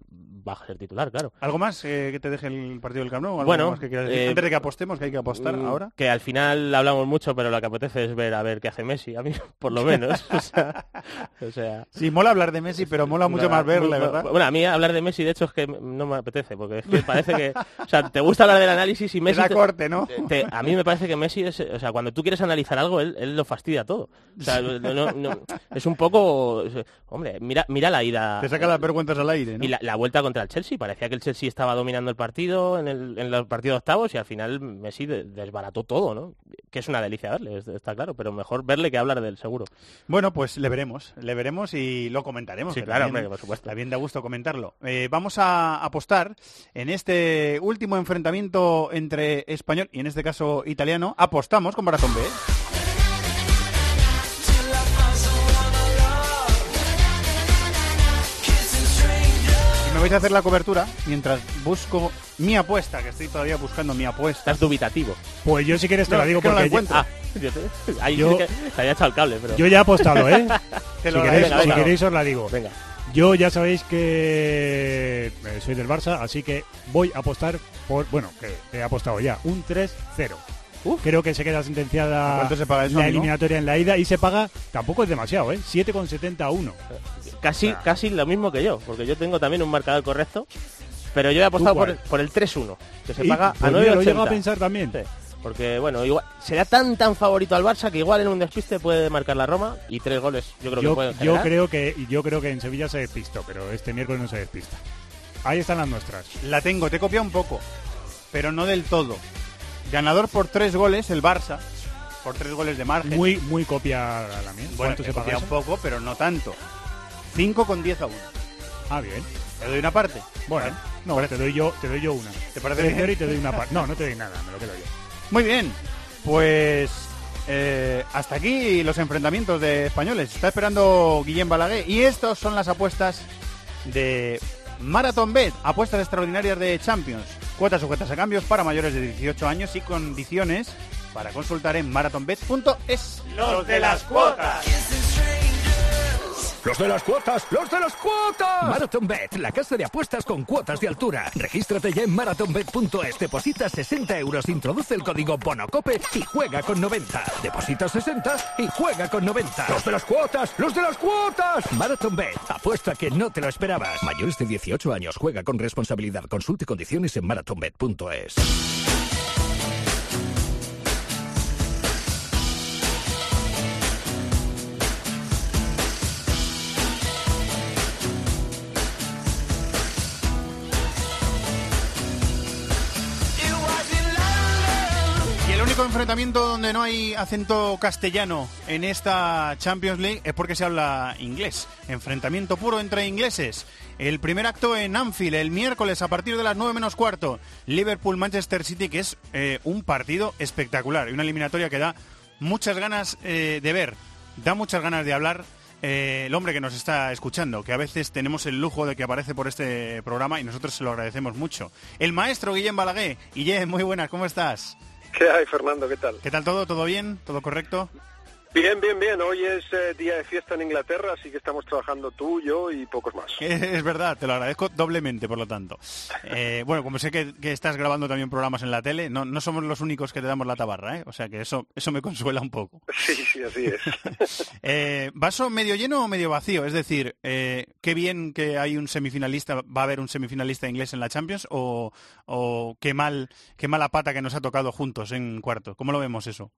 va a ser titular, claro. ¿Algo más eh, que te deje el partido del Camp? ¿Algo Bueno, más que quieras decir? eh, antes de que apostemos, que hay que apostar Mm, ahora. Que al final hablamos mucho, pero lo que apetece es ver a ver qué hace Messi, a mí por lo menos. o sea, o sea, Sí, mola hablar de Messi, pero mola mucho más verle, ¿verdad? Bueno, a mí hablar de Messi, de hecho, es que no me apetece, porque es que parece que... O sea, te gusta hablar del análisis y Messi... te- corte, ¿no? te- a mí me parece que Messi es... O sea, cuando tú quieres analizar algo, él, él lo fastidia todo. O sea, no- no- es un poco... Hombre, mira, mira la ida... Te saca las vergüenzas al aire, ¿no? Y la, la vuelta contra el Chelsea, parecía que el Chelsea estaba dominando el partido en el, en los partidos octavos y al final Messi de- desbarató todo, ¿no? Que es una delicia verle, es- está claro, pero mejor verle que hablar del seguro. Bueno, pues le veremos, le veremos y lo comentaremos. Sí, claro, también- hombre, por supuesto. También da gusto comentarlo. Eh, vamos a apostar en este último enfrentamiento entre español y en este caso italiano. Apostamos con Maratón B. vais a hacer la cobertura mientras busco mi apuesta, que estoy todavía buscando mi apuesta. Estás dubitativo. Pues yo si quieres te No, la digo es que no la porque yo- encuentro. Ah, yo te- ahí Yo- sí que se había echado el cable, pero... yo ya he apostado, ¿eh? Te si lo queréis, agradezco. si venga. queréis os la digo. Venga. Yo ya sabéis que eh, soy del Barça, así que voy a apostar por, bueno, que he apostado ya, un 3-0. Creo que se queda sentenciada ¿Cuánto se paga eso, la amigo? eliminatoria en la ida y se paga, tampoco es demasiado, ¿eh? 7,70 a 1. Casi, casi lo mismo que yo, porque yo tengo también un marcador correcto, pero yo he apostado por, el 3-1, que se Y, paga pues a mira, lo 9,80. llego a pensar también. Sí, porque bueno, igual será tan tan favorito al Barça que igual en un despiste puede marcar la Roma y tres goles yo creo que Yo, pueden yo creo que yo creo que en Sevilla se despistó, pero este miércoles no se despista. Ahí están las nuestras. La tengo, te copia un poco, pero no del todo. Ganador por tres goles, el Barça, por tres goles de margen. Muy muy copia la mía. bueno, ¿Cuánto te se paga un poco, pero no tanto. 5 con 10 a 1. Ah, bien. Te doy una parte. Bueno, no, te doy yo te doy yo una. ¿Te parece Tercero bien? y te doy una parte. No, no te doy nada, me lo quedo yo. Muy bien. Pues eh, hasta aquí los enfrentamientos de españoles. Está esperando Guillem Balaguer. Y estas son las apuestas de Marathon Bet. Apuestas extraordinarias de Champions. Cuotas sujetas a cambios para mayores de 18 años y condiciones para consultar en marathonbet.es. Los de las cuotas. Los de las cuotas, los de las cuotas. Marathon Bet, la casa de apuestas con cuotas de altura. Regístrate ya en marathonbet.es, deposita 60 euros, introduce el código BONOCOPE y juega con 90. Deposita 60 y juega con 90. Los de las cuotas, los de las cuotas. Marathon Bet, apuesta que no te lo esperabas. Mayores de 18 años, juega con responsabilidad. Consulte condiciones en marathonbet.es. Enfrentamiento donde no hay acento castellano en esta Champions League es porque se habla inglés. Enfrentamiento puro entre ingleses. El primer acto en Anfield el miércoles a partir de las 9 menos cuarto. Liverpool-Manchester City, que es eh, un partido espectacular y una eliminatoria que da muchas ganas eh, de ver, da muchas ganas de hablar. eh, el hombre que nos está escuchando, que a veces tenemos el lujo de que aparece por este programa y nosotros se lo agradecemos mucho. El maestro Guillem Balaguer. Guillem, muy buenas, ¿cómo estás? ¿Qué hay, Fernando? ¿Qué tal? ¿Qué tal todo? ¿Todo bien? ¿Todo correcto? Bien, bien, bien. Hoy es eh, día de fiesta en Inglaterra, así que estamos trabajando tú, yo y pocos más. Es verdad, te lo agradezco doblemente, por lo tanto. Eh, bueno, como sé que, que estás grabando también programas en la tele, no, no somos los únicos que te damos la tabarra, ¿eh? O sea que eso, eso me consuela un poco. Sí, sí, así es. Eh, ¿Vaso medio lleno o medio vacío? Es decir, eh, qué bien que hay un semifinalista, va a haber un semifinalista inglés en la Champions o, o qué mal, qué mala pata que nos ha tocado juntos en cuarto. ¿Cómo lo vemos eso?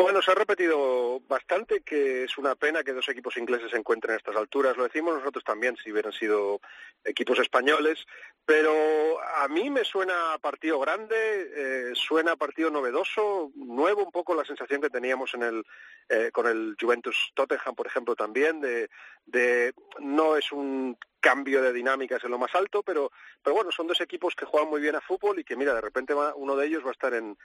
Bueno, se ha repetido bastante que es una pena que dos equipos ingleses se encuentren a estas alturas. Lo decimos nosotros también si hubieran sido equipos españoles, pero a mí me suena partido grande, eh, suena partido novedoso, nuevo un poco la sensación que teníamos en el, eh, con el Juventus Tottenham, por ejemplo, también, de no es un cambio de dinámicas en lo más alto, pero, pero bueno, son dos equipos que juegan muy bien a fútbol y que mira, de repente va- uno de ellos va a estar en,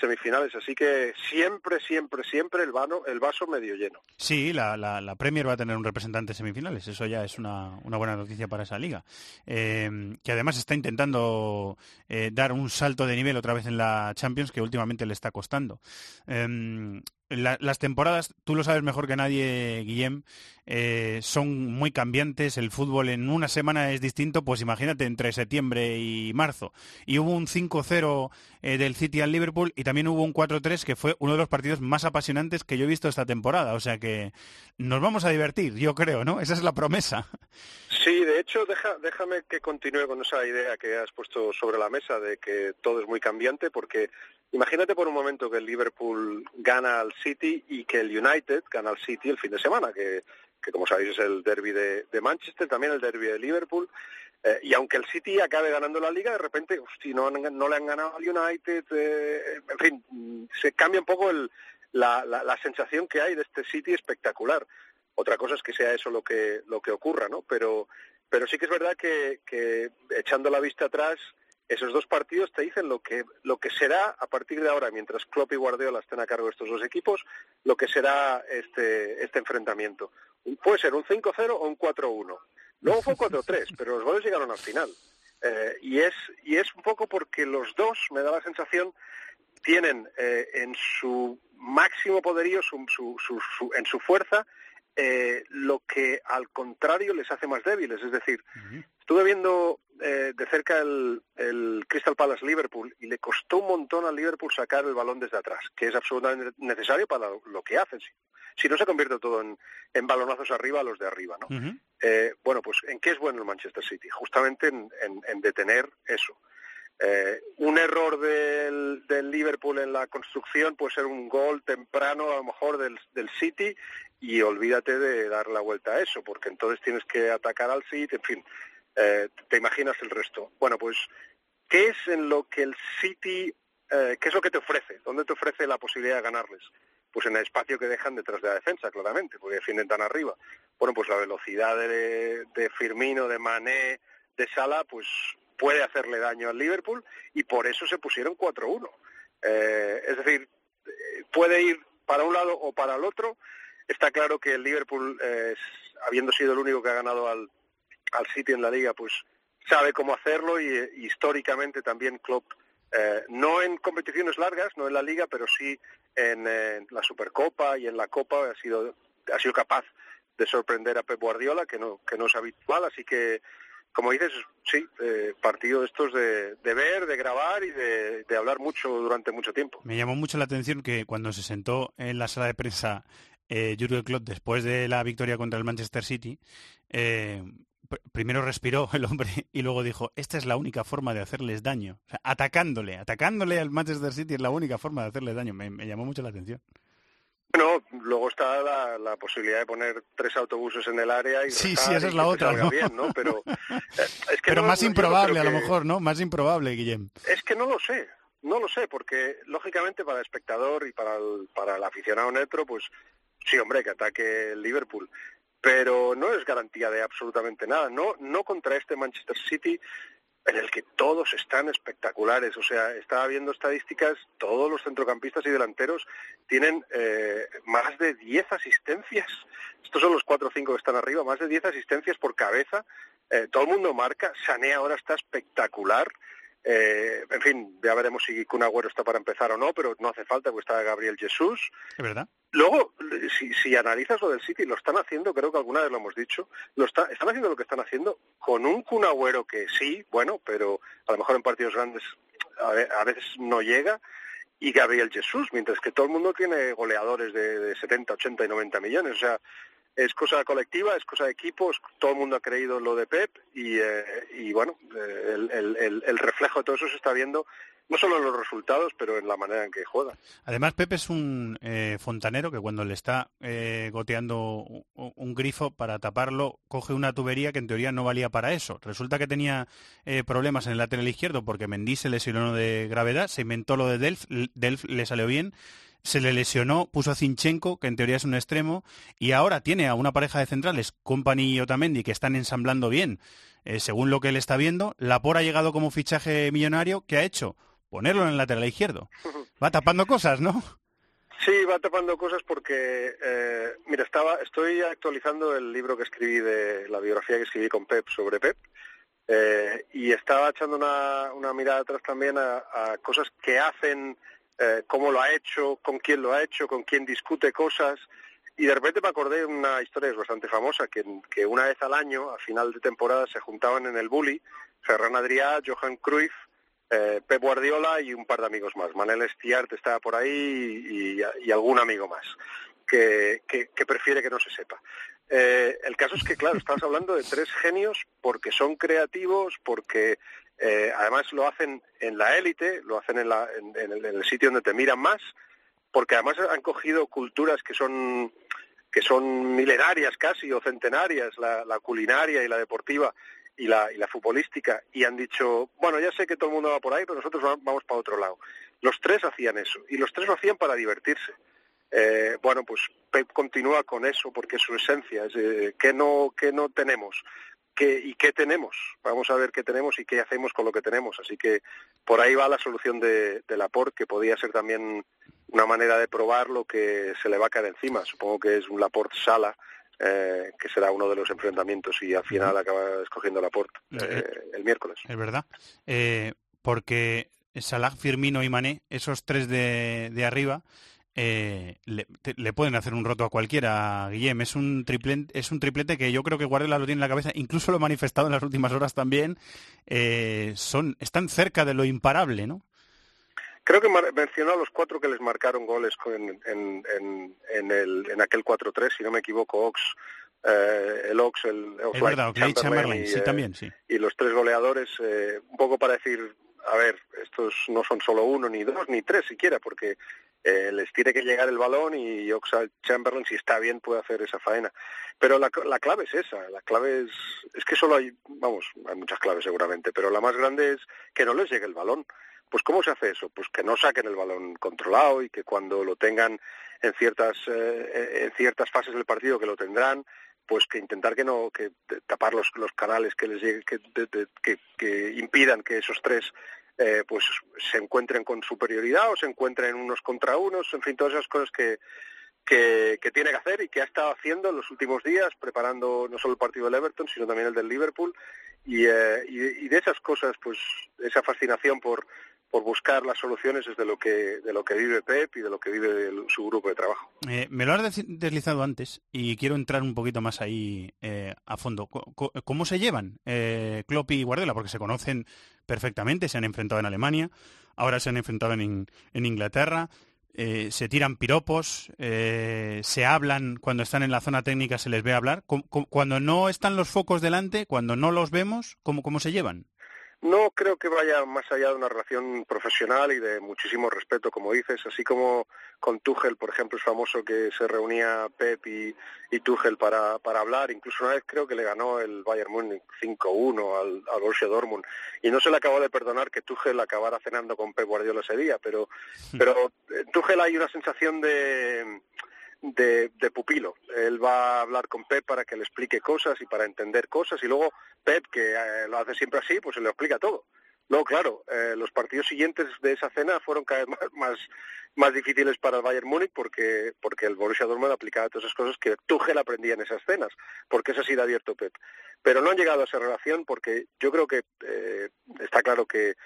semifinales, así que siempre, siempre, siempre el, vano, el vaso medio lleno. Sí, la, la, la Premier va a tener un representante en semifinales. Eso ya es una, una buena noticia para esa liga. Eh, que además está intentando eh, dar un salto de nivel otra vez en la Champions que últimamente le está costando. Eh, la- las temporadas, tú lo sabes mejor que nadie, Guillem, eh, son muy cambiantes. El fútbol en una semana es distinto, pues imagínate entre septiembre y marzo. Y hubo un 5-0 eh, del City al Liverpool y también hubo un 4-3 que fue uno de los partidos más apasionantes que yo he visto esta temporada. O sea que nos vamos a divertir, yo creo, ¿no? Esa es la promesa. Sí, de hecho, deja, déjame que continúe con esa idea que has puesto sobre la mesa de que todo es muy cambiante, porque imagínate por un momento que el Liverpool gana al City y que el United gana al City el fin de semana, que, como sabéis es el derby de, Manchester, también el derby de Liverpool. Eh, y aunque el City acabe ganando la liga, de repente, si no, no le han ganado al United, eh, en fin, mm, se cambia un poco el, la, la, la sensación que hay de este City espectacular. Otra cosa es que sea eso lo que lo que ocurra, ¿no? Pero pero sí que es verdad que, que echando la vista atrás, esos dos partidos te dicen lo que lo que será a partir de ahora, mientras Klopp y Guardiola estén a cargo de estos dos equipos, lo que será este este enfrentamiento. Puede ser un 5-0 o un 4-1. Luego fue 4-3, pero los goles llegaron al final. Eh, y es y es un poco porque los dos me da la sensación tienen eh, en su máximo poderío, en su fuerza, eh, lo que al contrario les hace más débiles. Es decir, estuve viendo eh, de cerca el, el Crystal Palace Liverpool y le costó un montón al Liverpool sacar el balón desde atrás, que es absolutamente necesario para lo que hacen. Si, si no se convierte todo en, en balonazos arriba a los de arriba, ¿no? Eh, bueno, pues ¿en qué es bueno el Manchester City? Justamente en, en- en detener eso. Eh, un error del, del Liverpool en la construcción puede ser un gol temprano a lo mejor del, del City y olvídate de dar la vuelta a eso, porque entonces tienes que atacar al City, en fin, eh, te imaginas el resto. Bueno, pues, ¿qué es en lo que el City, eh, qué es lo que te ofrece? ¿Dónde te ofrece la posibilidad de ganarles? Pues en el espacio que dejan detrás de la defensa, claramente, porque defienden tan arriba. Bueno, pues la velocidad de, Firmino, de Mané, de Sala, pues puede hacerle daño al Liverpool y por eso se pusieron 4-1. Eh, es decir, eh, puede ir para un lado o para el otro. Está claro que el Liverpool, eh, habiendo sido el único que ha ganado al, al City en la liga, pues sabe cómo hacerlo y, eh, históricamente también Klopp, eh, no en competiciones largas, no en la liga, pero sí en, la Supercopa y en la Copa ha sido, ha sido capaz de sorprender a Pep Guardiola, que no, que no es habitual, así que como dices, sí, eh, partido estos de, de ver, de grabar y de, de hablar mucho durante mucho tiempo. Me llamó mucho la atención que cuando se sentó en la sala de prensa eh, Jurgen Klopp después de la victoria contra el Manchester City, eh, primero respiró el hombre y luego dijo, esta es la única forma de hacerles daño. O sea, atacándole, atacándole al Manchester City es la única forma de hacerles daño. Me, me llamó mucho la atención. Bueno, luego está la, la posibilidad de poner tres autobuses en el área y Sí, esa es la otra, bien, ¿no? Pero, eh, es que Pero no- más no improbable, a lo que- mejor, ¿no? Más improbable, Guillem. Es que no lo sé, no lo sé, porque lógicamente para el espectador y para el, para el aficionado neutro, pues sí, hombre, que ataque el Liverpool. Pero no es garantía de absolutamente nada. No, no contra este Manchester City en el que todos están espectaculares. O sea, estaba viendo estadísticas, todos los centrocampistas y delanteros tienen eh, más de 10 asistencias. Estos son los cuatro o cinco que están arriba, más de 10 asistencias por cabeza. Eh, todo el mundo marca. Sané ahora está espectacular. Eh, en fin, ya veremos si Kun Agüero está para empezar o no, pero no hace falta porque está Gabriel Jesús. Es verdad. Luego, si, si analizas lo del City, lo están haciendo, creo que alguna vez lo hemos dicho, lo está, están haciendo lo que están haciendo con un Kun Agüero que sí, bueno, pero a lo mejor en partidos grandes a veces no llega, y Gabriel Jesús, mientras que todo el mundo tiene goleadores de, de 70, 80 y 90 millones. O sea, es cosa colectiva, es cosa de equipos, todo el mundo ha creído en lo de Pep y, eh, bueno, eh, el, reflejo de todo eso se está viendo no solo en los resultados, pero en la manera en que juega. Además, Pepe es un eh, fontanero que cuando le está goteando un, grifo para taparlo, coge una tubería que en teoría no valía para eso. Resulta que tenía problemas en el lateral izquierdo porque Mendy se lesionó de gravedad, se inventó lo de Delf, Delf le salió bien, se le lesionó, puso a Zinchenko, que en teoría es un extremo, y ahora tiene a una pareja de centrales, Company y Otamendi, que están ensamblando bien, eh, según lo que él está viendo. Lapor ha llegado como fichaje millonario, ¿qué ha hecho? Ponerlo en el lateral izquierdo. Va tapando cosas, ¿no? Sí, va tapando cosas porque, eh, mira, estaba, estoy actualizando el libro que escribí de la biografía que escribí con Pep sobre Pep eh, y estaba echando una, una mirada atrás también a, a cosas que hacen, eh, cómo lo ha hecho, con quién lo ha hecho, con quién discute cosas y de repente me acordé de una historia bastante famosa, que, una vez al año, a final de temporada, se juntaban en el Bully Ferran Adrià, Johan Cruyff, eh, Pep Guardiola y un par de amigos más. Manel Estiart estaba por ahí y, algún amigo más que prefiere que no se sepa. Eh, el caso es que, claro, estamos hablando de tres genios porque son creativos, porque eh, además lo hacen en la élite, lo hacen en, la- en- en el, en el sitio donde te miran más, porque además han cogido culturas que son que son milenarias casi o centenarias, la, culinaria y la deportiva y la, y la futbolística, y han dicho, bueno, ya sé que todo el mundo va por ahí, pero nosotros va- vamos para otro lado. Los tres hacían eso, y los tres lo hacían para divertirse. Eh, bueno, pues Pep continúa con eso porque es su esencia, es eh, ¿qué no, qué no tenemos? ¿Qué, ¿Y qué tenemos? Vamos a ver qué tenemos y qué hacemos con lo que tenemos. Así que por ahí va la solución de, de Laporte, que podía ser también una manera de probar lo que se le va a caer encima. Supongo que es un Laporte Sala, eh, que será uno de los enfrentamientos y al final acaba escogiendo Laporte eh, el miércoles. Es verdad. Eh, porque Salah, Firmino y Mané, esos tres de, de arriba, eh, le, te- le pueden hacer un roto a cualquiera, Guillem. Es un, triplete, es un triplete que yo creo que Guardiola lo tiene en la cabeza, incluso lo ha manifestado en las últimas horas también. Eh, son, están cerca de lo imparable, ¿no? Creo que mencionó a los cuatro que les marcaron goles en, en, en, en el, en aquel 4-3, si no me equivoco, Ox, eh, el Ox, el Es verdad, Oxlade Chamberlain, y, sí, eh, también, sí. y los tres goleadores, eh, un poco para decir, a ver, estos no son solo uno, ni dos, ni tres siquiera, porque eh, les tiene que llegar el balón y Oxlade Chamberlain, si está bien, puede hacer esa faena. Pero la, la clave es esa, la clave es, es que solo hay, vamos, hay muchas claves seguramente, pero la más grande es que no les llegue el balón. Pues ¿cómo se hace eso? Pues que no saquen el balón controlado y que cuando lo tengan en ciertas eh, en ciertas fases del partido que lo tendrán, pues que intentar que no que tapar los, los canales que les llegue, que, que impidan que esos tres eh, pues se encuentren con superioridad o se encuentren unos contra unos, en fin, todas esas cosas que, que, tiene que hacer y que ha estado haciendo en los últimos días, preparando no solo el partido del Everton, sino también el del Liverpool. Y, eh, y, y de esas cosas, pues esa fascinación por, por buscar las soluciones es de lo que, de lo que vive Pep y de lo que vive su grupo de trabajo. Eh, me lo has deslizado antes y quiero entrar un poquito más ahí eh, a fondo. ¿Cómo se llevan eh, Klopp y Guardiola? Porque se conocen perfectamente, se han enfrentado en Alemania, ahora se han enfrentado en, en Inglaterra, eh, se tiran piropos, eh, se hablan cuando están en la zona técnica, se les ve hablar. Cu- cu- Cuando no están los focos delante, cuando no los vemos, ¿cómo, cómo se llevan? No creo que vaya más allá de una relación profesional y de muchísimo respeto, como dices, así como con Tuchel, por ejemplo, es famoso que se reunía Pep y, y Tuchel para, para hablar, incluso una vez creo que le ganó el Bayern Múnich 5-1 al, al Borussia Dortmund. Y no se le acabó de perdonar que Tuchel acabara cenando con Pep Guardiola ese día, pero, pero en Tuchel hay una sensación de de, de pupilo. Él va a hablar con Pep para que le explique cosas y para entender cosas y luego Pep, que eh, lo hace siempre así, pues se le explica todo. Luego, claro, eh, los partidos siguientes de esa cena fueron cada vez más, más, más difíciles para el Bayern Múnich porque, porque el Borussia Dortmund aplicaba todas esas cosas que Tuchel aprendía en esas cenas, porque es así de abierto Pep. Pero no han llegado a esa relación porque yo creo que eh, está claro que,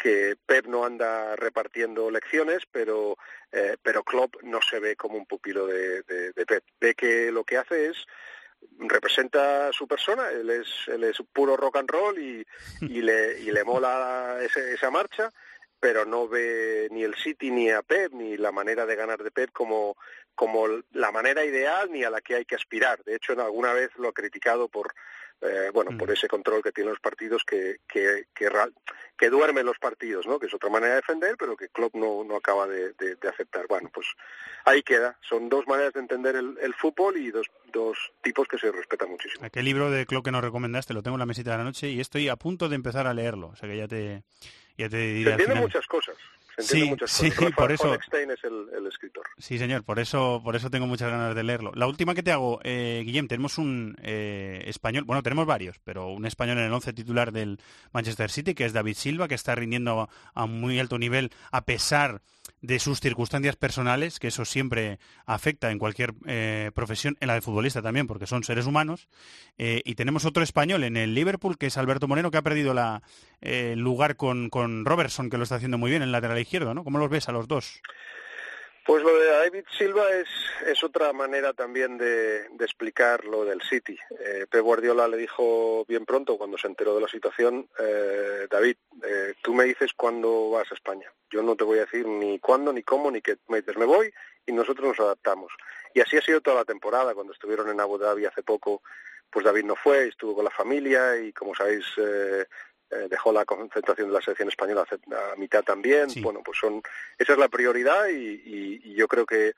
que Pep no anda repartiendo lecciones, pero eh, pero Klopp no se ve como un pupilo de, de, Pep. Ve que lo que hace es representa su persona, él es, él es puro rock and roll y, y, le, y le mola ese- esa marcha, pero no ve ni el City ni a Pep ni la manera de ganar de Pep como, como la manera ideal ni a la que hay que aspirar. De hecho, alguna vez lo ha criticado por eh, bueno por ese control que tienen los partidos que, que, que, duermen los partidos, ¿no? que es otra manera de defender, pero que Klopp no, no acaba de, de- de aceptar. Bueno, pues ahí queda. Son dos maneras de entender el, el fútbol y dos, dos tipos que se respetan muchísimo. Aquel libro de Club que nos recomendaste lo tengo en la mesita de la noche y estoy a punto de empezar a leerlo. O sea que ya te, ya te diré Se entienden muchas cosas. Se Sí, muchas sí. Rafa por eso- Honigstein es el, el escritor. Sí, señor, por eso, por eso tengo muchas ganas de leerlo. La última que te hago, eh, Guillem, tenemos un eh, español, bueno, tenemos varios, pero un español en el once titular del Manchester City, que es David Silva, que está rindiendo a muy alto nivel a pesar de sus circunstancias personales, que eso siempre afecta en cualquier eh, profesión, en la de futbolista también, porque son seres humanos. Eh, y tenemos otro español en el Liverpool, que es Alberto Moreno, que ha perdido la, eh, lugar con, con Robertson, que lo está haciendo muy bien en lateral izquierdo, ¿no? ¿Cómo los ves a los dos? Pues lo de David Silva es, es otra manera también de, de explicar lo del City. Eh, Pep Guardiola le dijo bien pronto, cuando se enteró de la situación, eh, David, eh, tú me dices cuándo vas a España. Yo no te voy a decir ni cuándo, ni cómo, ni qué. Me dices, me voy y nosotros nos adaptamos. Y así ha sido toda la temporada. Cuando estuvieron en Abu Dhabi hace poco, pues David no fue, estuvo con la familia y, como sabéis, eh, eh, dejó la concentración de la selección española a mitad también. Bueno, pues son esa es la prioridad y, y- y yo creo que,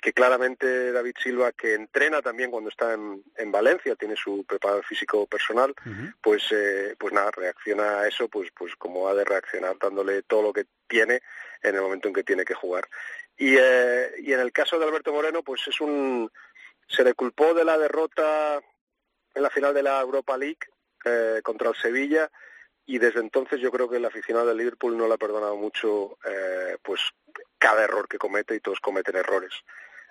que claramente David Silva, que entrena también cuando está en, en Valencia, tiene su preparador físico personal, pues eh, pues nada, reacciona a eso pues pues como ha de reaccionar, dándole todo lo que tiene en el momento en que tiene que jugar. Y, eh, y en el caso de Alberto Moreno, pues es un se le culpó de la derrota en la final de la Europa League eh, contra el Sevilla y desde entonces yo creo que el aficionado del Liverpool no le ha perdonado mucho eh, pues cada error que comete y todos cometen errores.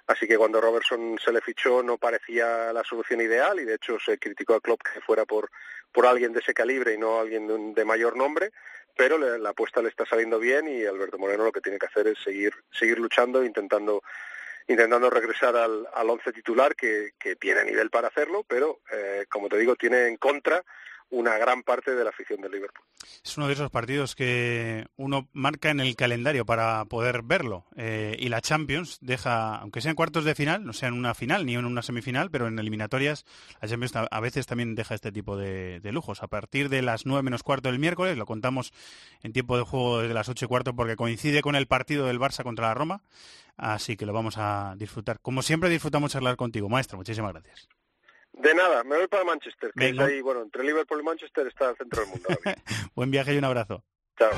Así que cuando Robertson se le fichó no parecía la solución ideal y de hecho se criticó a Klopp que fuera por, por alguien de ese calibre y no alguien de, un- de mayor nombre, pero le- la apuesta le está saliendo bien y Alberto Moreno lo que tiene que hacer es seguir, seguir luchando, intentando intentando regresar al, al once titular que, que tiene nivel para hacerlo, pero eh, como te digo tiene en contra una gran parte de la afición del Liverpool. Es uno de esos partidos que uno marca en el calendario para poder verlo. Eh, y la Champions deja, aunque sean cuartos de final, no sea en una final ni en una semifinal, pero en eliminatorias, la Champions a veces también deja este tipo de, de lujos. A partir de las 9 menos cuarto del miércoles, lo contamos en tiempo de juego desde las 8 y cuarto porque coincide con el partido del Barça contra la Roma. Así que lo vamos a disfrutar. Como siempre, disfrutamos charlar contigo, maestro. Muchísimas gracias. De nada, me voy para Manchester, que Venga. es ahí, bueno, entre Liverpool y Manchester está el centro del mundo. Buen viaje y un abrazo. Chao.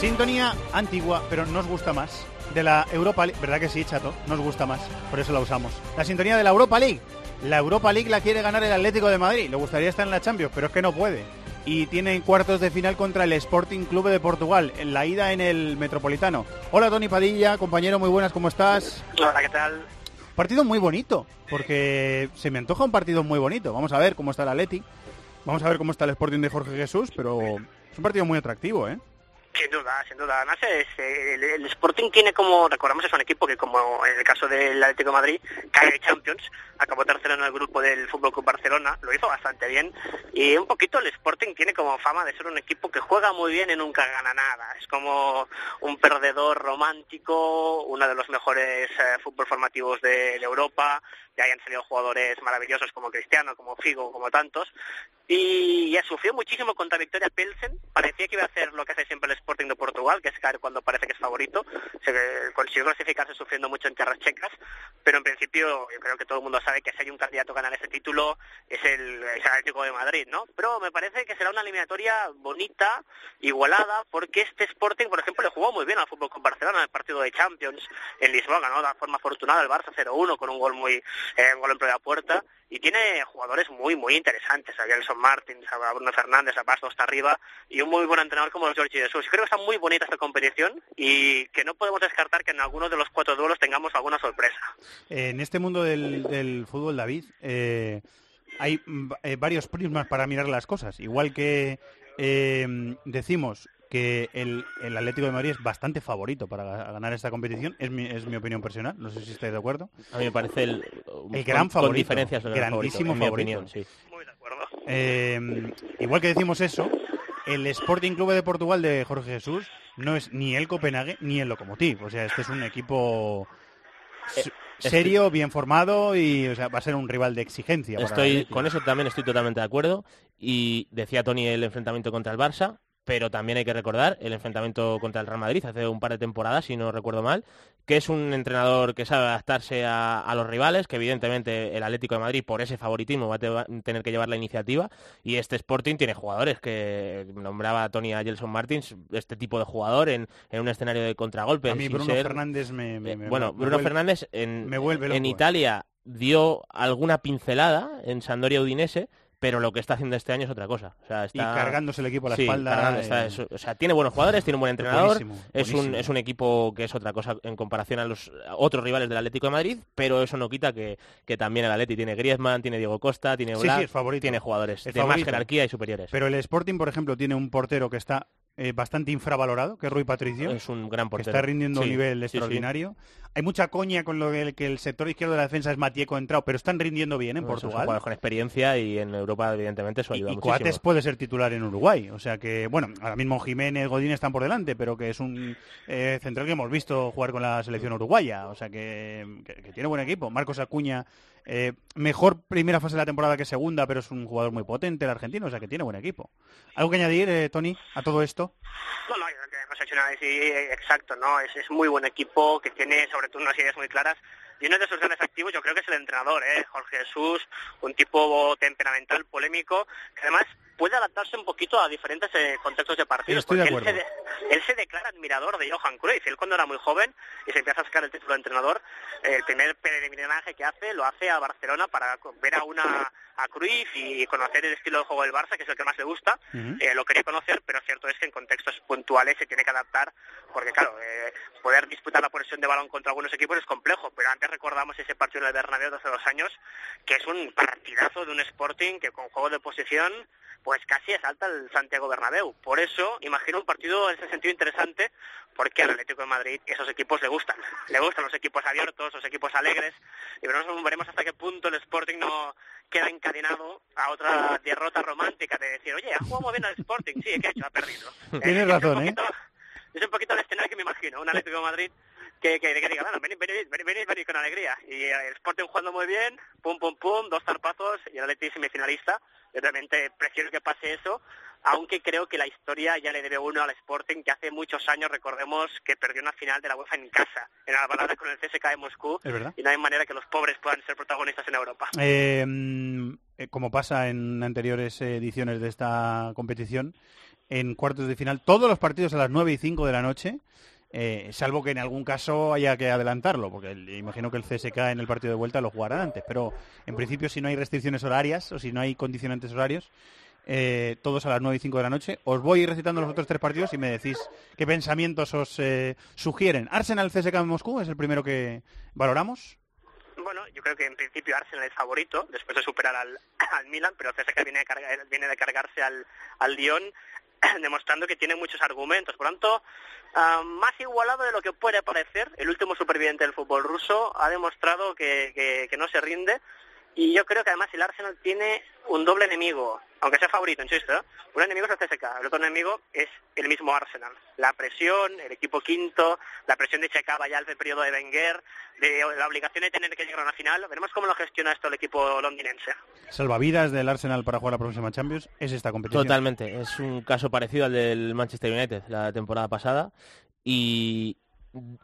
Sintonía antigua, pero nos gusta más. De la Europa League, ¿verdad que sí, chato? Nos gusta más, por eso la usamos. La sintonía de la Europa League. La Europa League la quiere ganar el Atlético de Madrid. Le gustaría estar en la Champions, pero es que no puede. Y tiene en cuartos de final contra el Sporting Club de Portugal, en la ida en el Metropolitano. Hola Tony Padilla, compañero, muy buenas, ¿cómo estás? Hola, ¿qué tal? Partido muy bonito, porque se me antoja un partido muy bonito. Vamos a ver cómo está el Atleti, vamos a ver cómo está el Sporting de Jorge Jesús, pero es un partido muy atractivo, ¿eh? Sin duda, sin duda. Además, es, eh, el, Sporting tiene como, recordamos, es un equipo que, como en el caso del Atlético Madrid, cae de Champions, acabó tercero en el grupo del Fútbol Club Barcelona, lo hizo bastante bien. Y un poquito el Sporting tiene como fama de ser un equipo que juega muy bien y nunca gana nada. Es como un perdedor romántico, uno de los mejores eh, fútbol formativos de, de Europa. Ya hayan salido jugadores maravillosos como Cristiano, como Figo, como tantos. Y ya sufrió muchísimo contra Victoria Pilsen. Parecía que iba a hacer lo que hace siempre el Sporting de Portugal, que es caer cuando parece que es favorito. Se consiguió clasificarse sufriendo mucho en tierras checas, pero en principio yo creo que todo el mundo sabe que si hay un candidato a ganar ese título es el, es Atlético de Madrid, ¿no? Pero me parece que será una eliminatoria bonita, igualada, porque este Sporting, por ejemplo, le jugó muy bien al fútbol con Barcelona en el partido de Champions en Lisboa, ganó de forma afortunada el Barça 0-1 con un gol muy eh, gol en propia puerta, y tiene jugadores muy, muy interesantes, a Gelson Martins, a Bruno Fernández, a hasta arriba, y un muy buen entrenador como el George Jesús. Creo que está muy bonita esta competición y que no podemos descartar que en alguno de los cuatro duelos tengamos alguna sorpresa. En este mundo del, del fútbol, David, eh, hay mm, eh, varios prismas para mirar las cosas. Igual que eh, decimos que el, el Atlético de Madrid es bastante favorito para ga- ganar esta competición, es mi, es mi opinión personal, no sé si estáis de acuerdo. A mí me parece el, El gran con, favorito, con diferencias el grandísimo favorito, favorito. opinión, sí. Eh, igual que decimos eso, el Sporting Club de Portugal de Jorge Jesús no es ni el Copenhague ni el Lokomotiv. O sea, este es un equipo estoy- serio, bien formado y o sea, va a ser un rival de exigencia. Estoy con eso también estoy totalmente de acuerdo y decía Tony el enfrentamiento contra el Barça, pero también hay que recordar el enfrentamiento contra el Real Madrid hace un par de temporadas, si no recuerdo mal, que es un entrenador que sabe adaptarse a, a los rivales, que evidentemente el Atlético de Madrid por ese favoritismo va a te- va a tener que llevar la iniciativa y este Sporting tiene jugadores que nombraba Tony a Gelson Martins, este tipo de jugador en, en un escenario de contragolpe. A mí sin Bruno ser- Fernández me, me- me- bueno, me Bruno vuelve- Fernández en, me vuelve loco, en eh. Italia dio alguna pincelada en Sandoria Udinese, pero lo que está haciendo este año es otra cosa. O sea, está, Y cargándose el equipo a la Sí, espalda, está- eh. es- o sea, tiene buenos jugadores, tiene un buen entrenador, Buenísimo, es, un, buenísimo. es un equipo que es otra cosa en comparación a los otros rivales del Atlético de Madrid, pero eso no quita que, que también el Atleti tiene Griezmann, tiene Diego Costa, tiene Sí, Black, sí, es favorito. tiene jugadores Es de más jerarquía y superiores. Pero el Sporting, por ejemplo, tiene un portero que está eh, bastante infravalorado, que es Rui Patricio. Es un gran que portero. está rindiendo un nivel sí, sí. extraordinario. Hay mucha coña con lo del que el sector izquierdo de la defensa es Matieco entrado, pero están rindiendo bien en son Portugal. jugadores con experiencia y en Europa, evidentemente, eso ayuda Y muchísimo. Coates puede ser titular en Uruguay. O sea que, bueno, ahora mismo Jiménez, Godín están por delante, pero que es un eh, central que hemos visto jugar con la selección uruguaya. O sea que, que- que tiene buen equipo. Marcos Acuña, eh, mejor primera fase de la temporada que segunda, pero es un jugador muy potente el argentino. O sea que tiene buen equipo. ¿Algo que añadir, eh, Tony, a todo esto? No, no, hemos hecho un exacto, ¿no? Es, es muy buen equipo que tiene sobre todo unas ideas muy claras y uno de sus grandes activos yo creo que es el entrenador, ¿eh? Jorge Jesús, un tipo temperamental, polémico, que además puede adaptarse un poquito a diferentes eh, contextos de partidos. Estoy de porque él se, él se declara admirador de Johan Cruyff. Él cuando era muy joven y se empieza a sacar el título de entrenador, eh, el primer peregrinaje que hace lo hace a Barcelona para ver a una a Cruyff y conocer el estilo de juego del Barça, que es el que más le gusta. Eh, lo quería conocer, pero cierto es que en contextos puntuales se tiene que adaptar, porque claro, eh, poder disputar la posesión de balón contra algunos equipos es complejo, pero antes recordamos ese partido del Bernabéu de hace dos años, que es un partidazo de un Sporting que con juego de posición pues casi asalta el Santiago Bernabéu. Por eso imagino un partido en ese sentido interesante, porque al Atlético de Madrid esos equipos le gustan. Le gustan los equipos abiertos, los equipos alegres, y veremos, veremos hasta qué punto el Sporting no queda encadenado a otra derrota romántica de decir, oye, ha jugado muy bien al Sporting, sí, ¿qué ha hecho? Ha perdido. Tienes razón, ¿eh? Es un poquito el escenario que me imagino, un Atlético de Madrid que, que, que diga, bueno, venid, venid, venid, venid, con alegría. Y el Sporting jugando muy bien, pum, pum, pum, dos zarpazos y el Atlético semifinalista. Yo realmente prefiero que pase eso, aunque creo que la historia ya le debe uno al Sporting, que hace muchos años, recordemos, que perdió una final de la UEFA en casa, en la balada con el CSKA de Moscú, Es verdad. y no hay manera que los pobres puedan ser protagonistas en Europa. Eh, eh, como pasa en anteriores ediciones de esta competición, en cuartos de final, todos los partidos a las 9 y 5 de la noche, eh, salvo que en algún caso haya que adelantarlo, porque imagino que el CSK en el partido de vuelta lo jugarán antes, pero en principio si no hay restricciones horarias o si no hay condicionantes horarios, eh, todos a las 9 y 5 de la noche. Os voy recitando los otros tres partidos y me decís qué pensamientos os eh, sugieren. Arsenal CSK en Moscú es el primero que valoramos. Bueno, yo creo que en principio Arsenal es favorito, después de superar al, al Milan, pero el CSKA viene de, cargar- viene de cargarse al, al Lyon, demostrando que tiene muchos argumentos. Por lo tanto, más igualado de lo que puede parecer, el último superviviente del fútbol ruso ha demostrado que, que- que no se rinde. Y yo creo que además el Arsenal tiene un doble enemigo, aunque sea favorito, insisto. ¿eh? Un enemigo es el CSK, el otro enemigo es el mismo Arsenal. La presión, el equipo quinto, la presión de Checaba ya el periodo de Wenger, de la obligación de tener que llegar a una final. Veremos cómo lo gestiona esto el equipo londinense. Salvavidas del Arsenal para jugar la próxima Champions es esta competición. Totalmente, es un caso parecido al del Manchester United la temporada pasada y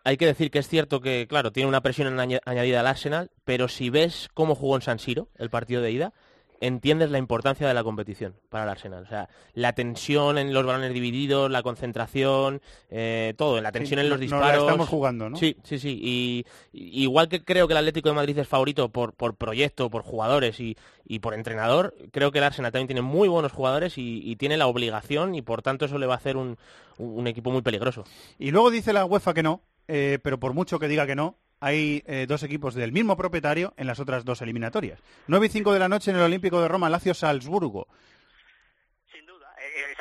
hay que decir que es cierto que, claro, tiene una presión aña- añadida al Arsenal, pero si ves cómo jugó en San Siro el partido de ida, entiendes la importancia de la competición para el Arsenal. O sea, la tensión en los balones divididos, la concentración, eh, todo, la tensión Sí, en los la disparos. estamos jugando, ¿no? Sí, sí, sí. Y, y- igual que creo que el Atlético de Madrid es favorito por, por proyecto, por jugadores y, y por entrenador, creo que el Arsenal también tiene muy buenos jugadores y, y tiene la obligación y por tanto eso le va a hacer un, un equipo muy peligroso. Y luego dice la UEFA que no, eh, pero por mucho que diga que no, hay eh, dos equipos del mismo propietario en las otras dos eliminatorias. 9 y 5 de la noche en el Olímpico de Roma, Lazio-Salzburgo. Eh, es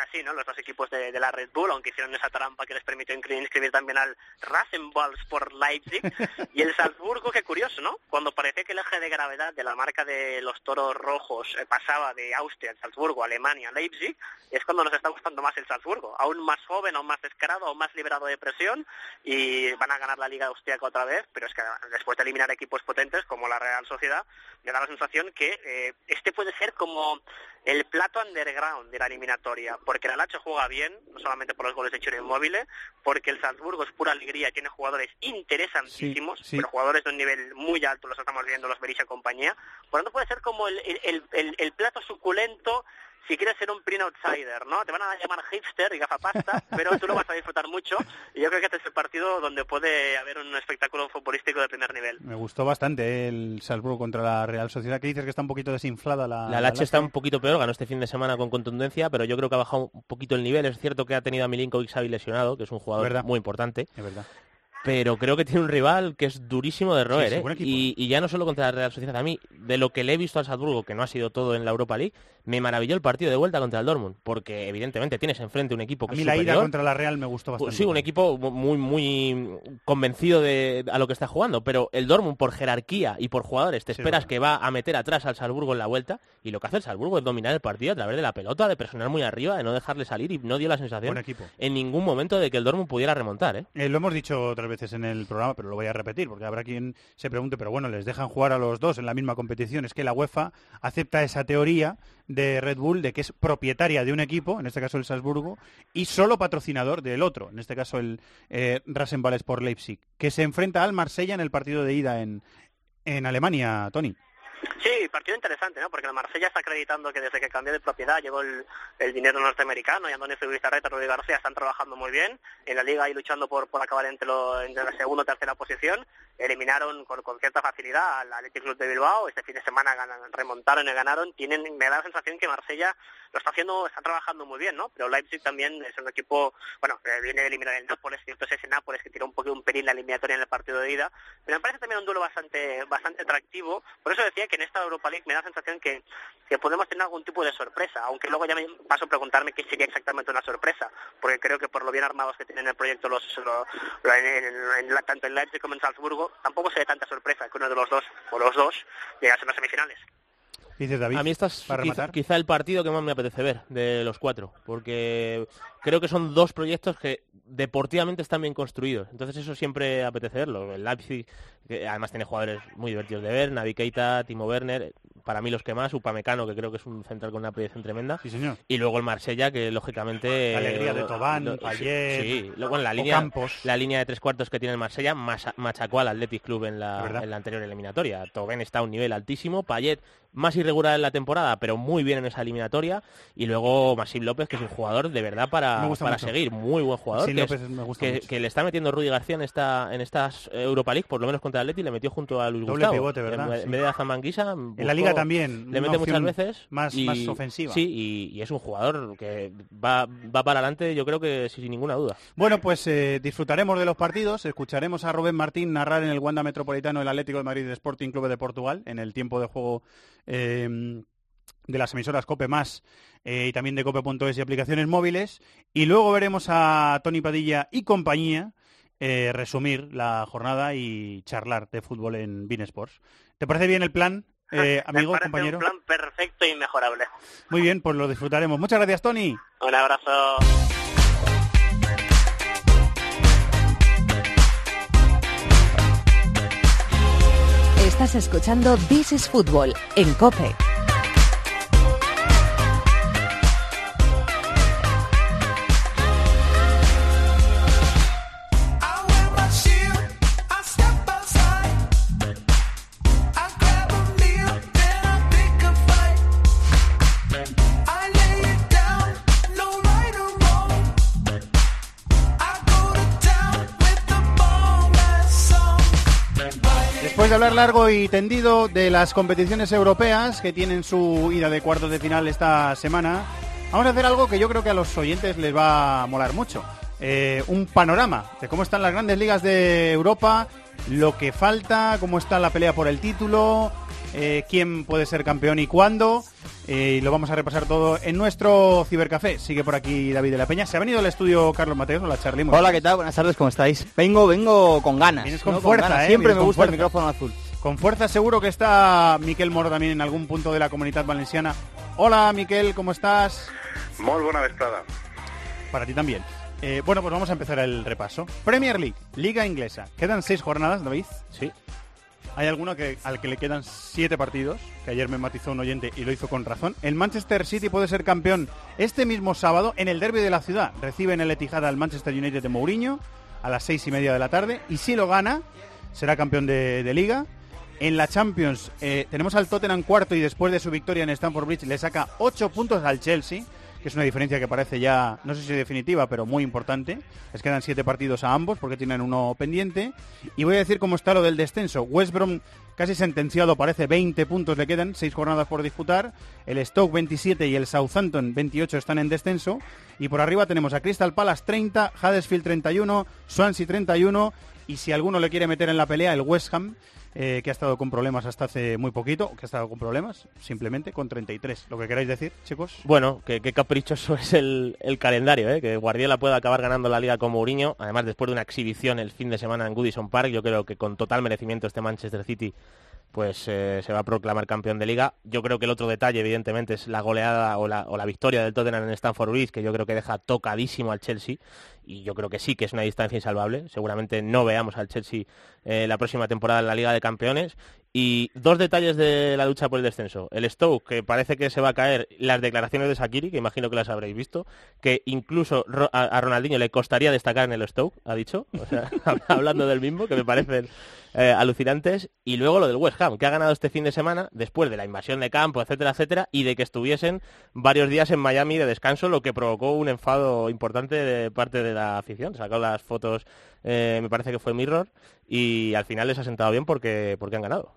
así, ¿no? Los dos equipos de, de la Red Bull, aunque hicieron esa trampa que les permitió inscri- inscribir también al Rasenball por Leipzig. y el Salzburgo, qué curioso, ¿no? Cuando parecía que el eje de gravedad de la marca de los toros rojos eh, pasaba de Austria, el Salzburgo, Alemania, Leipzig, es cuando nos está gustando más el Salzburgo. Aún más joven, aún más descarado, aún más liberado de presión y van a ganar la Liga Austriaca otra vez, pero es que después de eliminar equipos potentes como la Real Sociedad, me da la sensación que eh, este puede ser como el plato underground de la eliminatoria, porque el Alacho juega bien, no solamente por los goles de Chiro Inmóvil, porque el Salzburgo es pura alegría, tiene jugadores interesantísimos, Sí, sí. pero jugadores de un nivel muy alto, los estamos viendo los Berisha compañía, por lo tanto puede ser como el, el- el- el plato suculento si quieres ser un print outsider, ¿no? Te van a llamar hipster y gafapasta, pero tú lo vas a disfrutar mucho y yo creo que este es el partido donde puede haber un espectáculo futbolístico de primer nivel. Me gustó bastante eh, el Salzburgo contra la Real Sociedad. que dices que está un poquito desinflada la La Lache está un poquito peor, ganó este fin de semana con contundencia, pero yo creo que ha bajado un poquito el nivel. Es cierto que ha tenido a Milinkovic Savic lesionado, que es un jugador Verdad. muy importante. Es verdad. Pero creo que tiene un rival que es durísimo de roer, Sí, sí, ¿eh? Y, y ya no solo contra la Real Sociedad. A mí, de lo que le he visto al Salzburgo, que no ha sido todo en la Europa League, me maravilló el partido de vuelta contra el Dortmund, porque evidentemente tienes enfrente un equipo A que mí es la ida superior. contra la Real me gustó bastante. Pues sí, un equipo muy, muy convencido de a lo que está jugando, pero el Dortmund por jerarquía y por jugadores te Sí, esperas que va a meter atrás al Salzburgo en la vuelta y lo que hace el Salzburgo es dominar el partido a través de la pelota, de presionar muy arriba, de no dejarle salir y no dio la sensación en ningún momento de que el Dortmund pudiera remontar, ¿eh? Eh, lo hemos dicho otras en el programa, pero lo voy a repetir, porque habrá quien se pregunte, pero bueno, les dejan jugar a los dos en la misma competición. Es que la UEFA acepta esa teoría de Red Bull de que es propietaria de un equipo, en este caso el Salzburgo, y solo patrocinador del otro, en este caso el eh, Rasenball Sport Leipzig, que se enfrenta al Marsella en el partido de ida en, en Alemania, Tony. Sí, partido interesante, ¿no? Porque el Marsella está acreditando que desde que cambió de propiedad llegó el, dinero norteamericano y Antonio Zubizarreta y Rodrigo García están trabajando muy bien en la liga y luchando por, por acabar entre, lo- entre la segunda o tercera posición. Eliminaron con, con cierta facilidad al Athletic Club de Bilbao. Este fin de semana ganan- remontaron y ganaron. Tienen, me da la sensación que Marsella lo está haciendo, está trabajando muy bien, ¿no? Pero Leipzig también es un equipo, bueno, que viene de eliminar el Nápoles, cierto es ese Nápoles que tiró un poco un pelín la eliminatoria en el partido de ida. Pero me parece también un duelo bastante, bastante atractivo. Por eso decía que en esta Europa League me da la sensación que, que podemos tener algún tipo de sorpresa, aunque luego ya me paso a preguntarme qué sería exactamente una sorpresa, porque creo que por lo bien armados que tienen el proyecto los, lo- lo- en- en- en la- tanto en Leipzig como en Salzburgo, tampoco se ve tanta sorpresa que uno de los dos, o los dos, llegase a las semifinales. Dice David. A mí esta es para quizá, rematar. quizá el partido que más me apetece ver de los cuatro, porque creo que son dos proyectos que deportivamente están bien construidos. Entonces eso siempre apetece verlo. El Leipzig, que además tiene jugadores muy divertidos de ver, Navi Keita, Timo Werner, para mí los que más, Upamecano, que creo que es un central con una proyección tremenda. Sí, señor. Y luego el Marsella, que lógicamente... La alegría de Tobán, Payet, Sí, luego en la línea, Ocampos. la línea de tres cuartos que tiene el Marsella macha- machacó al Athletic Club en la, verdad. en la anterior eliminatoria. Tobén está a un nivel altísimo, Payet más irregular en la temporada, pero muy bien en esa eliminatoria. Y luego Masip López, que es un jugador de verdad para, Para seguir, muy buen jugador. Que, es- López me gusta que- mucho. que le está metiendo Rudy García en esta en estas Europa League, por lo menos contra el Atleti, le metió junto a Luis Doble Gustavo. pivote, ¿verdad? En, Sí. vez de a Zamanguisa, En la Liga también, Le mete muchas veces. más- y- más ofensiva. Sí, y, y es un jugador que va, va para adelante, yo creo que sin ninguna duda. Bueno, pues eh, disfrutaremos de los partidos, escucharemos a Rubén Martín narrar en el Wanda Metropolitano el Atlético de Madrid de Sporting Club de Portugal en el tiempo de juego eh, de las emisoras Cope Más eh, y también de Cope.es y aplicaciones móviles. Y luego veremos a Tony Padilla y compañía eh, resumir la jornada y charlar de fútbol en Bean Sports. ¿Te parece bien el plan, eh, amigo, Me compañero? un plan perfecto e inmejorable. Muy bien, pues lo disfrutaremos. Muchas gracias, Tony. Un abrazo. Estás escuchando This is Football en Cope. Hablar largo y tendido de las competiciones europeas que tienen su ida de cuartos de final esta semana, vamos a hacer algo que yo creo que a los oyentes les va a molar mucho. Eh, un panorama de cómo están las grandes ligas de Europa, lo que falta, cómo está la pelea por el título, eh, quién puede ser campeón y cuándo. Eh, y lo vamos a repasar todo en nuestro cibercafé. Sigue por aquí David de la Peña. Se ha venido al estudio Carlos Mateos. Hola, Charlie. muy Hola. ¿qué tal? Buenas tardes, ¿cómo estáis? Vengo, vengo con ganas. Vienes con ¿no? fuerza, ganas. ¿eh? Siempre Vienes me gusta el micrófono azul. Con fuerza seguro que está Miquel Moro también en algún punto de la comunidad valenciana. Hola, Miquel, ¿cómo estás? Muy buena vesprada. Para ti también. Eh, bueno, pues vamos a empezar el repaso. Premier League, Liga Inglesa. Quedan seis jornadas, David. Sí. Hay alguno que, al que le quedan siete partidos, que ayer me matizó un oyente y lo hizo con razón. El Manchester City puede ser campeón este mismo sábado en el derby de la ciudad. Recibe en el Etihad al Manchester United de Mourinho a las seis y media de la tarde. Y si lo gana, será campeón de, liga. En la Champions eh, tenemos al Tottenham cuarto y después de su victoria en Stamford Bridge le saca ocho puntos al Chelsea, que es una diferencia que parece ya, no sé si definitiva, pero muy importante. Les quedan siete partidos a ambos porque tienen uno pendiente. Y voy a decir cómo está lo del descenso. West Brom casi sentenciado, parece 20 puntos le quedan, seis jornadas por disputar. El Stoke 27 y el Southampton 28 están en descenso. Y por arriba tenemos a Crystal Palace 30, Huddersfield 31, Swansea 31 y si alguno le quiere meter en la pelea, el West Ham, eh, que ha estado con problemas hasta hace muy poquito, que ha estado con problemas, simplemente con 33. Lo que queráis decir, chicos. Bueno, que qué caprichoso es el, el calendario, ¿eh? que Guardiola pueda acabar ganando la liga con Mourinho, además después de una exhibición el fin de semana en Goodison Park, yo creo que con total merecimiento este Manchester City pues eh, se va a proclamar campeón de liga. Yo creo que el otro detalle, evidentemente, es la goleada o la, o la victoria del Tottenham en Stamford Bridge, que yo creo que deja tocadísimo al Chelsea, y yo creo que sí que es una distancia insalvable. Seguramente no veamos al Chelsea eh, la próxima temporada en la Liga de Campeones. Y dos detalles de la lucha por el descenso. El Stoke, que parece que se va a caer, las declaraciones de Sakiri, que imagino que las habréis visto, que incluso a Ronaldinho le costaría destacar en el Stoke, ha dicho, o sea, hablando del mismo, que me parecen eh, alucinantes. Y luego lo del West Ham, que ha ganado este fin de semana, después de la invasión de campo, etcétera, etcétera, y de que estuviesen varios días en Miami de descanso, lo que provocó un enfado importante de parte de la afición. Sacó las fotos, eh, me parece que fue Mirror, y al final les ha sentado bien porque, porque han ganado.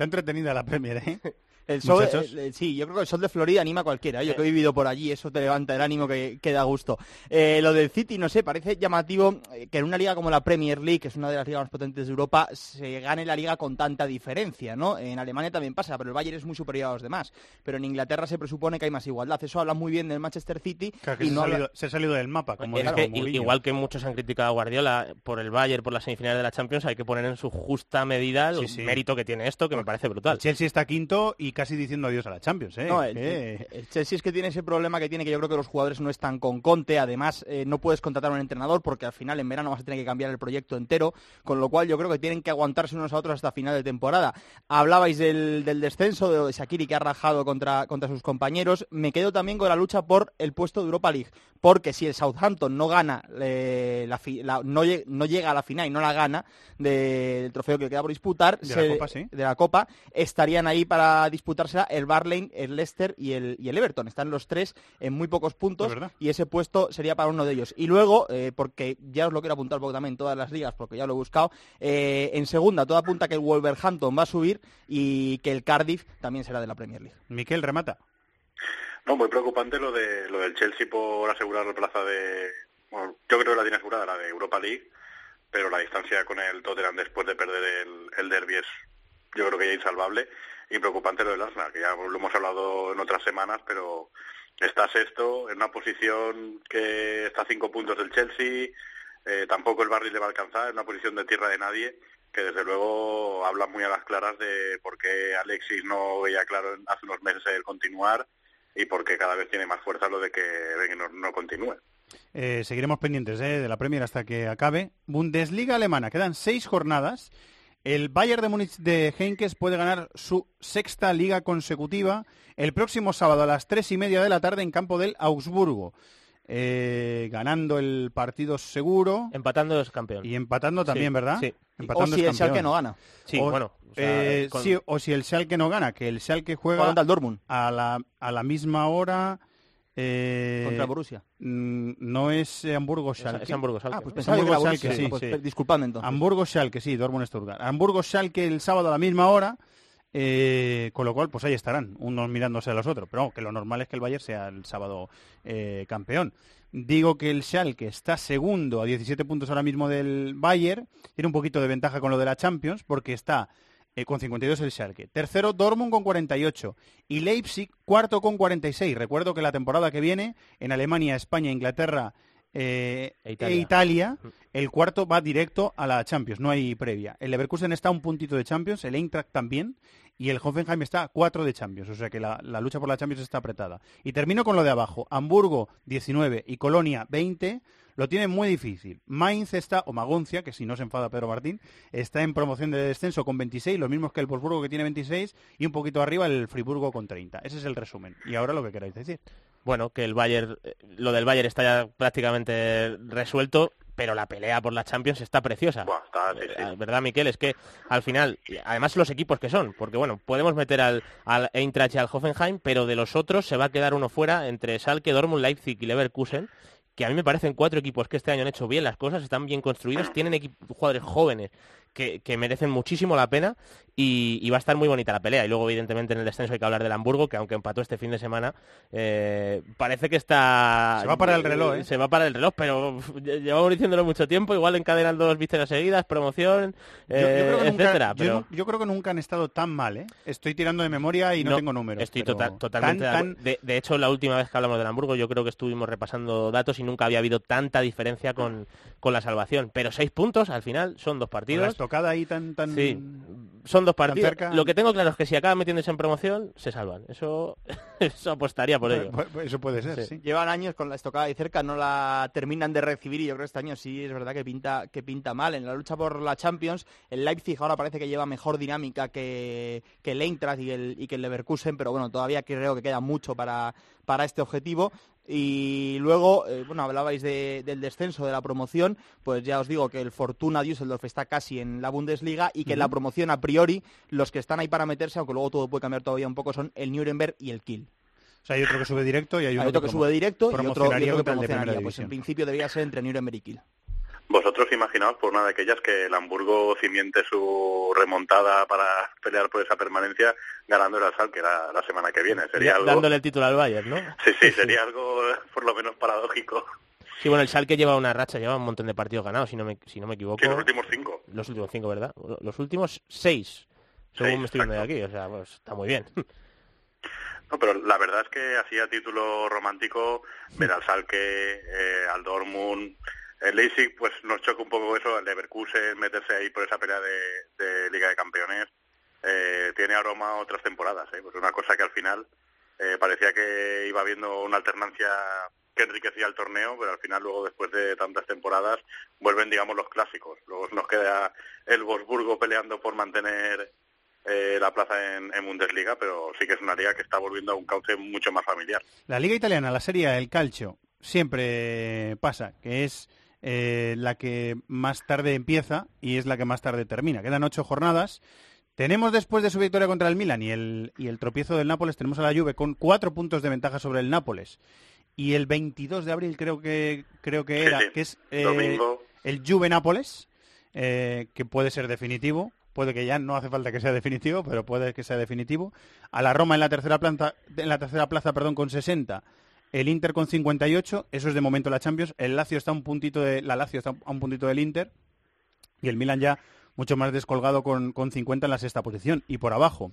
Está entretenida la Premier, ¿eh? El sol, sí, yo creo que el sol de Florida anima a cualquiera. ¿eh? Yo que he vivido por allí, eso te levanta el ánimo que, que da gusto. Eh, lo del City, no sé, parece llamativo eh, que en una liga como la Premier League, que es una de las ligas más potentes de Europa, se gane la liga con tanta diferencia, ¿no? En Alemania también pasa, pero el Bayern es muy superior a los demás. Pero en Inglaterra se presupone que hay más igualdad. Eso habla muy bien del Manchester City. Claro, que y se, no ha habla- salido, se ha salido del mapa, como Es dijo que, Mourinho. igual que muchos han criticado a Guardiola por el Bayern, por las semifinales de la Champions, hay que poner en su justa medida el Sí, sí. mérito que tiene esto, que me parece brutal. El Chelsea está quinto y casi diciendo adiós a la Champions, ¿eh? No, el, Que- el Chelsea es que tiene ese problema que tiene que yo creo que los jugadores no están con Conte. Además, eh, no puedes contratar a un entrenador porque al final en verano vas a tener que cambiar el proyecto entero. Con lo cual yo creo que tienen que aguantarse unos a otros hasta final de temporada. Hablabais del, del descenso, de Shakiri que ha rajado contra, contra sus compañeros. Me quedo también con la lucha por el puesto de Europa League. Porque si el Southampton no gana, la fi- la- no, lle- no llega a la final y no la gana de- del trofeo que queda por disputar, De la Copa, sí. de la Copa, estarían ahí para disputársela el Barley, el Leicester y el, y el Everton. Están los tres en muy pocos puntos y ese puesto sería para uno de ellos. Y luego, eh, porque ya os lo quiero apuntar un poco también en todas las ligas, porque ya lo he buscado, eh, en segunda todo apunta que el Wolverhampton va a subir y que el Cardiff también será de la Premier League. Miquel, remata. No, muy preocupante lo de lo del Chelsea por asegurar la plaza de... Bueno, yo creo que la tiene asegurada, la de Europa League, pero la distancia con el Tottenham después de perder el, el derby es yo creo que ya insalvable y preocupante lo del Arsenal, que ya lo hemos hablado en otras semanas, pero está sexto en una posición que está a cinco puntos del Chelsea, eh, tampoco el Barry le va a alcanzar, en una posición de tierra de nadie, que desde luego habla muy a las claras de por qué Alexis no veía claro hace unos meses el continuar y por qué cada vez tiene más fuerza lo de que, de que no, no continúe. Eh, seguiremos pendientes ¿eh? de la Premier hasta que acabe. Bundesliga alemana, quedan seis jornadas. El Bayern de Múnich de Heinkes puede ganar su sexta liga consecutiva el próximo sábado a las tres y media de la tarde en campo del Augsburgo. Eh, ganando el partido seguro. Empatando es campeón. Y empatando también, Sí, ¿verdad? sí. Empatando O si es el Schalke no gana. Sí, O- bueno. o sea, eh, con- sí, o si el Schalke no gana, que el Schalke juega Juega contra el Dortmund. a la, a la misma hora Eh, Contra Borussia. mm, No es eh, Hamburgo Schalke. es Hamburgo Schalke. Ah, pues Es pensaba Hamburgo era Schalke, Borussia. sí, Pues, sí. per- disculpadme entonces. Hamburgo Schalke, sí, Dortmund Stuttgart. Hamburgo Schalke el sábado a la misma hora, eh, con lo cual pues ahí estarán, unos mirándose a los otros. Pero que lo normal es que el Bayern sea el sábado eh, campeón. Digo que el Schalke está segundo a 17 puntos ahora mismo del Bayern, tiene un poquito de ventaja con lo de la Champions porque está eh, con 52 el Schalke. Tercero Dortmund con 48 y Leipzig cuarto con 46. Recuerdo que la temporada que viene en Alemania, España, Inglaterra eh, E e Italia. Italia, el cuarto va directo a la Champions, no hay previa. El Leverkusen está a un puntito de Champions, el Eintracht también, y el Hoffenheim está a cuatro de Champions, o sea que la, la lucha por la Champions está apretada. Y termino con lo de abajo. Hamburgo 19 y Colonia 20 lo tienen muy difícil. Mainz está, o Maguncia, que si no se enfada Pedro Martín, está en promoción de descenso con 26, lo mismo que el Wolfsburgo que tiene 26 y un poquito arriba el Friburgo con 30. Ese es el resumen. Y ahora lo que queráis decir. Bueno, que el Bayern, eh, lo del Bayern está ya prácticamente resuelto, pero la pelea por la Champions está preciosa. Eh, ¿Verdad, Miquel? Es que al final, además los equipos que son, porque bueno, podemos meter al, al Eintracht y al Hoffenheim, pero de los otros se va a quedar uno fuera entre Schalke, Dortmund, Leipzig y Leverkusen, que a mí me parecen cuatro equipos que este año han hecho bien las cosas, están bien construidos, tienen jugadores jóvenes que, que merecen muchísimo la pena y, y va a estar muy bonita la pelea. Y luego, evidentemente, en el descenso hay que hablar del Hamburgo, que aunque empató este fin de semana, eh, parece que está... Se va para el reloj, ¿eh? Se va para el reloj, pero llevamos diciéndolo mucho tiempo, igual encadenan dos victorias seguidas, promoción, Yo, yo eh, nunca, etcétera. yo pero... nu- yo creo que nunca han estado tan mal, ¿eh? Estoy tirando de memoria y no, No, tengo números. Estoy pero total- totalmente tan- de tan- de, de hecho, la última vez que hablamos del Hamburgo, yo creo que estuvimos repasando datos y nunca había habido tanta diferencia con, con la salvación. Pero seis puntos al final son dos partidos. Estocada ahí tan... tan Sí, son dos partidos. cerca. Lo que tengo claro es que si acaban metiéndose en promoción, se salvan. Eso, eso apostaría por ello. Pu- pu- Eso puede ser, sí. Llevan años con la estocada ahí cerca, no la terminan de recibir y yo creo que este año sí es verdad que pinta, que pinta mal. En la lucha por la Champions, el Leipzig ahora parece que lleva mejor dinámica que, que el Eintracht y el, y que el Leverkusen, pero bueno, todavía creo que queda mucho para, para este objetivo. Y luego, eh, bueno, hablabais de- del descenso de la promoción, pues ya os digo que el Fortuna Düsseldorf está casi en la Bundesliga y que en la promoción a priori los que están ahí para meterse, aunque luego todo puede cambiar todavía un poco, son el Nuremberg y el Kiel. O sea, hay otro que sube directo y hay, Hay otro que sube directo y otro, y otro que promocionaría. Pues en principio debería ser entre Nuremberg y Kiel. Vosotros imaginaos por una de aquellas que el Hamburgo cimiente su remontada para pelear por esa permanencia ganando el Schalke la, la semana que viene. Sería algo... Dándole el título al Bayern, ¿no? Sí, sí, sería algo por lo menos paradójico. Sí, bueno, el Schalke lleva una racha, lleva un montón de partidos ganados, si no me, si no me equivoco. Que los últimos cinco. Los últimos cinco, ¿verdad? Los últimos seis, según Seis, me estoy viendo de aquí. O sea, pues está muy bien. No, pero la verdad es que así a título romántico, ver al Schalke, eh, al Dortmund, el Leipzig, pues nos choca un poco eso, el Leverkusen, meterse ahí por esa pelea de, de Liga de Campeones, eh, tiene aroma otras temporadas, ¿eh? Pues una cosa que al final eh, parecía que iba habiendo una alternancia que enriquecía el torneo, pero al final luego después de tantas temporadas vuelven, digamos, los clásicos. Luego nos queda el Wolfsburgo peleando por mantener eh, la plaza en, Bundesliga, pero sí que es una liga que está volviendo a un cauce mucho más familiar. La Liga Italiana, la Serie el Calcio, siempre pasa, que es eh, la que más tarde empieza y es la que más tarde termina. Quedan ocho jornadas. Tenemos después de su victoria contra el Milan y el, y el tropiezo del Nápoles, tenemos a la Juve con cuatro puntos de ventaja sobre el Nápoles. Y el 22 de abril creo que creo que era, sí. que es eh, el Juve Nápoles, eh, que puede ser definitivo. Puede que ya no hace falta que sea definitivo, pero puede que sea definitivo. A la Roma en la tercera plaza, en la tercera plaza, perdón, con 60. El Inter con 58, eso es de momento la Champions. El Lazio está un puntito de la Lazio está a un puntito del Inter y el Milan ya mucho más descolgado con, con 50 en la sexta posición. Y por abajo,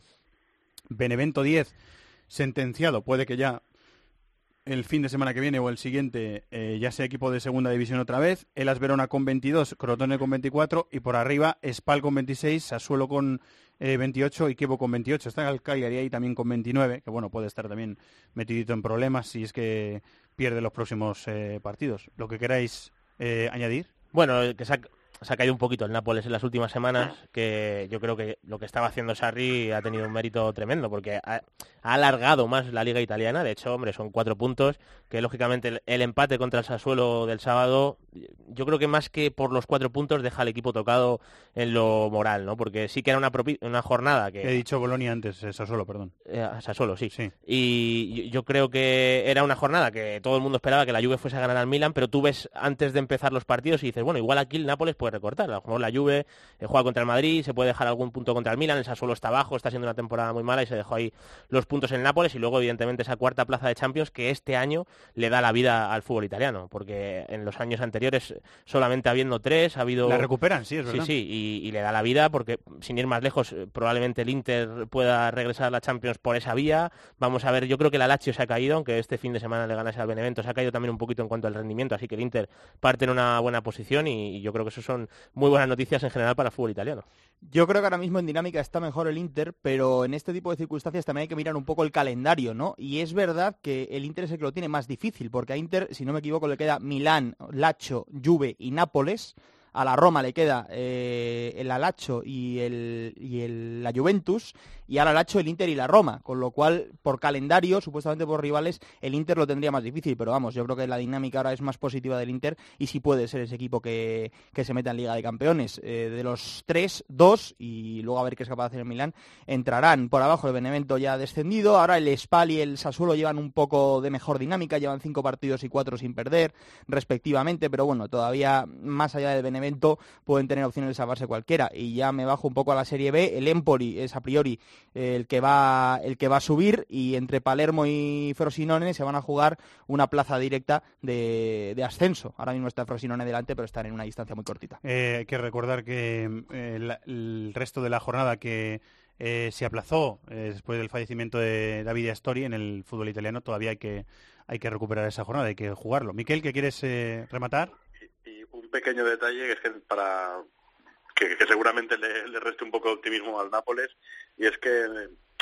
Benevento 10, sentenciado, puede que ya el fin de semana que viene o el siguiente eh, ya sea equipo de segunda división otra vez, Elas Verona con 22, Crotone con 24 y por arriba Spal con 26, Sassuolo con eh, 28 y Kievo con 28. Está el Cagliari ahí también con 29, que bueno, puede estar también metidito en problemas si es que pierde los próximos eh, partidos. Lo que queráis eh, añadir. Bueno, que se ha caído un poquito el Nápoles en las últimas semanas, que yo creo que lo que estaba haciendo Sarri ha tenido un mérito tremendo, porque ha, ha alargado más la liga italiana, de hecho, hombre, son cuatro puntos, que lógicamente el, el empate contra el Sassuolo del sábado, yo creo que más que por los cuatro puntos deja al equipo tocado en lo moral, ¿no? Porque sí que era una, una jornada que... He dicho Bolonia antes, eso solo, perdón. Eh, Sassuolo, sí. Y yo- yo creo que era una jornada que todo el mundo esperaba que la Juve fuese a ganar al Milan, pero tú ves antes de empezar los partidos y dices, bueno, igual aquí el Nápoles puede recortar. A lo mejor la Juve eh, juega contra el Madrid, se puede dejar algún punto contra el Milan, el Sassuolo está abajo, está siendo una temporada muy mala y se dejó ahí los puntos en Nápoles y luego evidentemente esa cuarta plaza de Champions que este año le da la vida al fútbol italiano, porque en los años anteriores solamente habiendo tres, ha habido... La recuperan, sí, es Sí, verdad. sí, y, y le da la vida porque sin ir más lejos eh, probablemente el Inter pueda regresar a la Champions por esa vía. Vamos a ver, yo creo que la Lazio se ha caído, aunque este fin de semana le ganase al Benevento, se ha caído también un poquito en cuanto al rendimiento, así que el Inter parte en una buena posición y, y yo creo que eso son muy buenas noticias en general para el fútbol italiano. Yo creo que ahora mismo en dinámica está mejor el Inter, pero en este tipo de circunstancias también hay que mirar un poco el calendario, ¿no? Y es verdad que el Inter es el que lo tiene más difícil, porque a Inter, si no me equivoco, le queda Milán, Lazio, Juve y Nápoles. A la Roma le queda eh, el Alacho y, el, y el- la Juventus, y al Alacho el Inter y la Roma, con lo cual, por calendario, supuestamente por rivales, el Inter lo tendría más difícil, pero vamos, yo creo que la dinámica ahora es más positiva del Inter y sí puede ser ese equipo que, que se meta en Liga de Campeones. Eh, de los tres, dos, y luego a ver qué es capaz de hacer el Milán, entrarán por abajo el Benevento ya descendido, ahora el Spal y el Sassuolo llevan un poco de mejor dinámica, llevan cinco partidos y cuatro sin perder, respectivamente, pero bueno, todavía más allá del Benevento pueden tener opciones de salvarse cualquiera, y ya me bajo un poco a la Serie B, el Empoli es a priori el que va el que va a subir y entre Palermo y Frosinone se van a jugar una plaza directa de, de ascenso. Ahora mismo está Frosinone delante, pero están en una distancia muy cortita. Eh, hay que recordar que eh, la- el resto de la jornada que eh, se aplazó eh, después del fallecimiento de David Astori en el fútbol italiano, todavía hay que, hay que recuperar esa jornada, hay que jugarlo. Miquel, ¿qué quieres eh, rematar? Y un pequeño detalle que es que para que, seguramente le, le reste un poco de optimismo al Nápoles y es que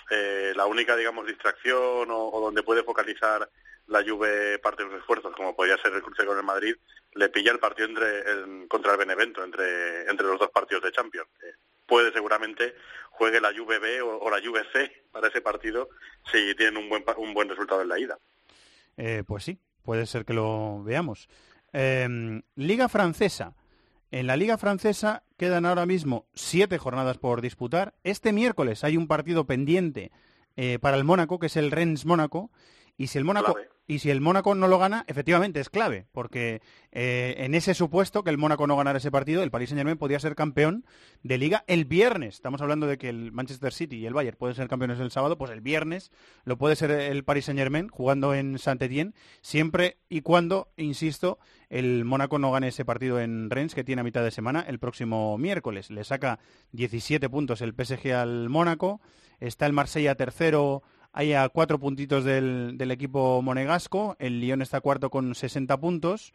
eh, la única digamos distracción o, donde puede focalizar la Juve parte de sus esfuerzos como podría ser el cruce con el Madrid le pilla el partido entre en- contra el Benevento entre entre los dos partidos de Champions Eh, puede seguramente juegue la Juve B o, la Juve C para ese partido si tienen un buen un buen resultado en la ida Eh, pues sí, puede ser que lo veamos. Eh, Liga francesa. En la Liga francesa quedan ahora mismo siete jornadas por disputar. Este miércoles hay un partido pendiente eh, para el Mónaco, que es el Rennes Mónaco. Y si el Mónaco Clave. y si el Mónaco no lo gana, efectivamente es clave, porque eh, en ese supuesto que el Mónaco no ganara ese partido, el Paris Saint Germain podía ser campeón de liga el viernes. Estamos hablando de que el Manchester City y el Bayern pueden ser campeones el sábado, pues el viernes lo puede ser el Paris Saint Germain jugando en Saint-Étienne, siempre y cuando, insisto, el Mónaco no gane ese partido en Rennes que tiene a mitad de semana el próximo miércoles. Le saca 17 puntos el PSG al Mónaco, está el Marsella tercero hay a cuatro puntitos del, equipo monegasco, el Lyon está cuarto con 60 puntos,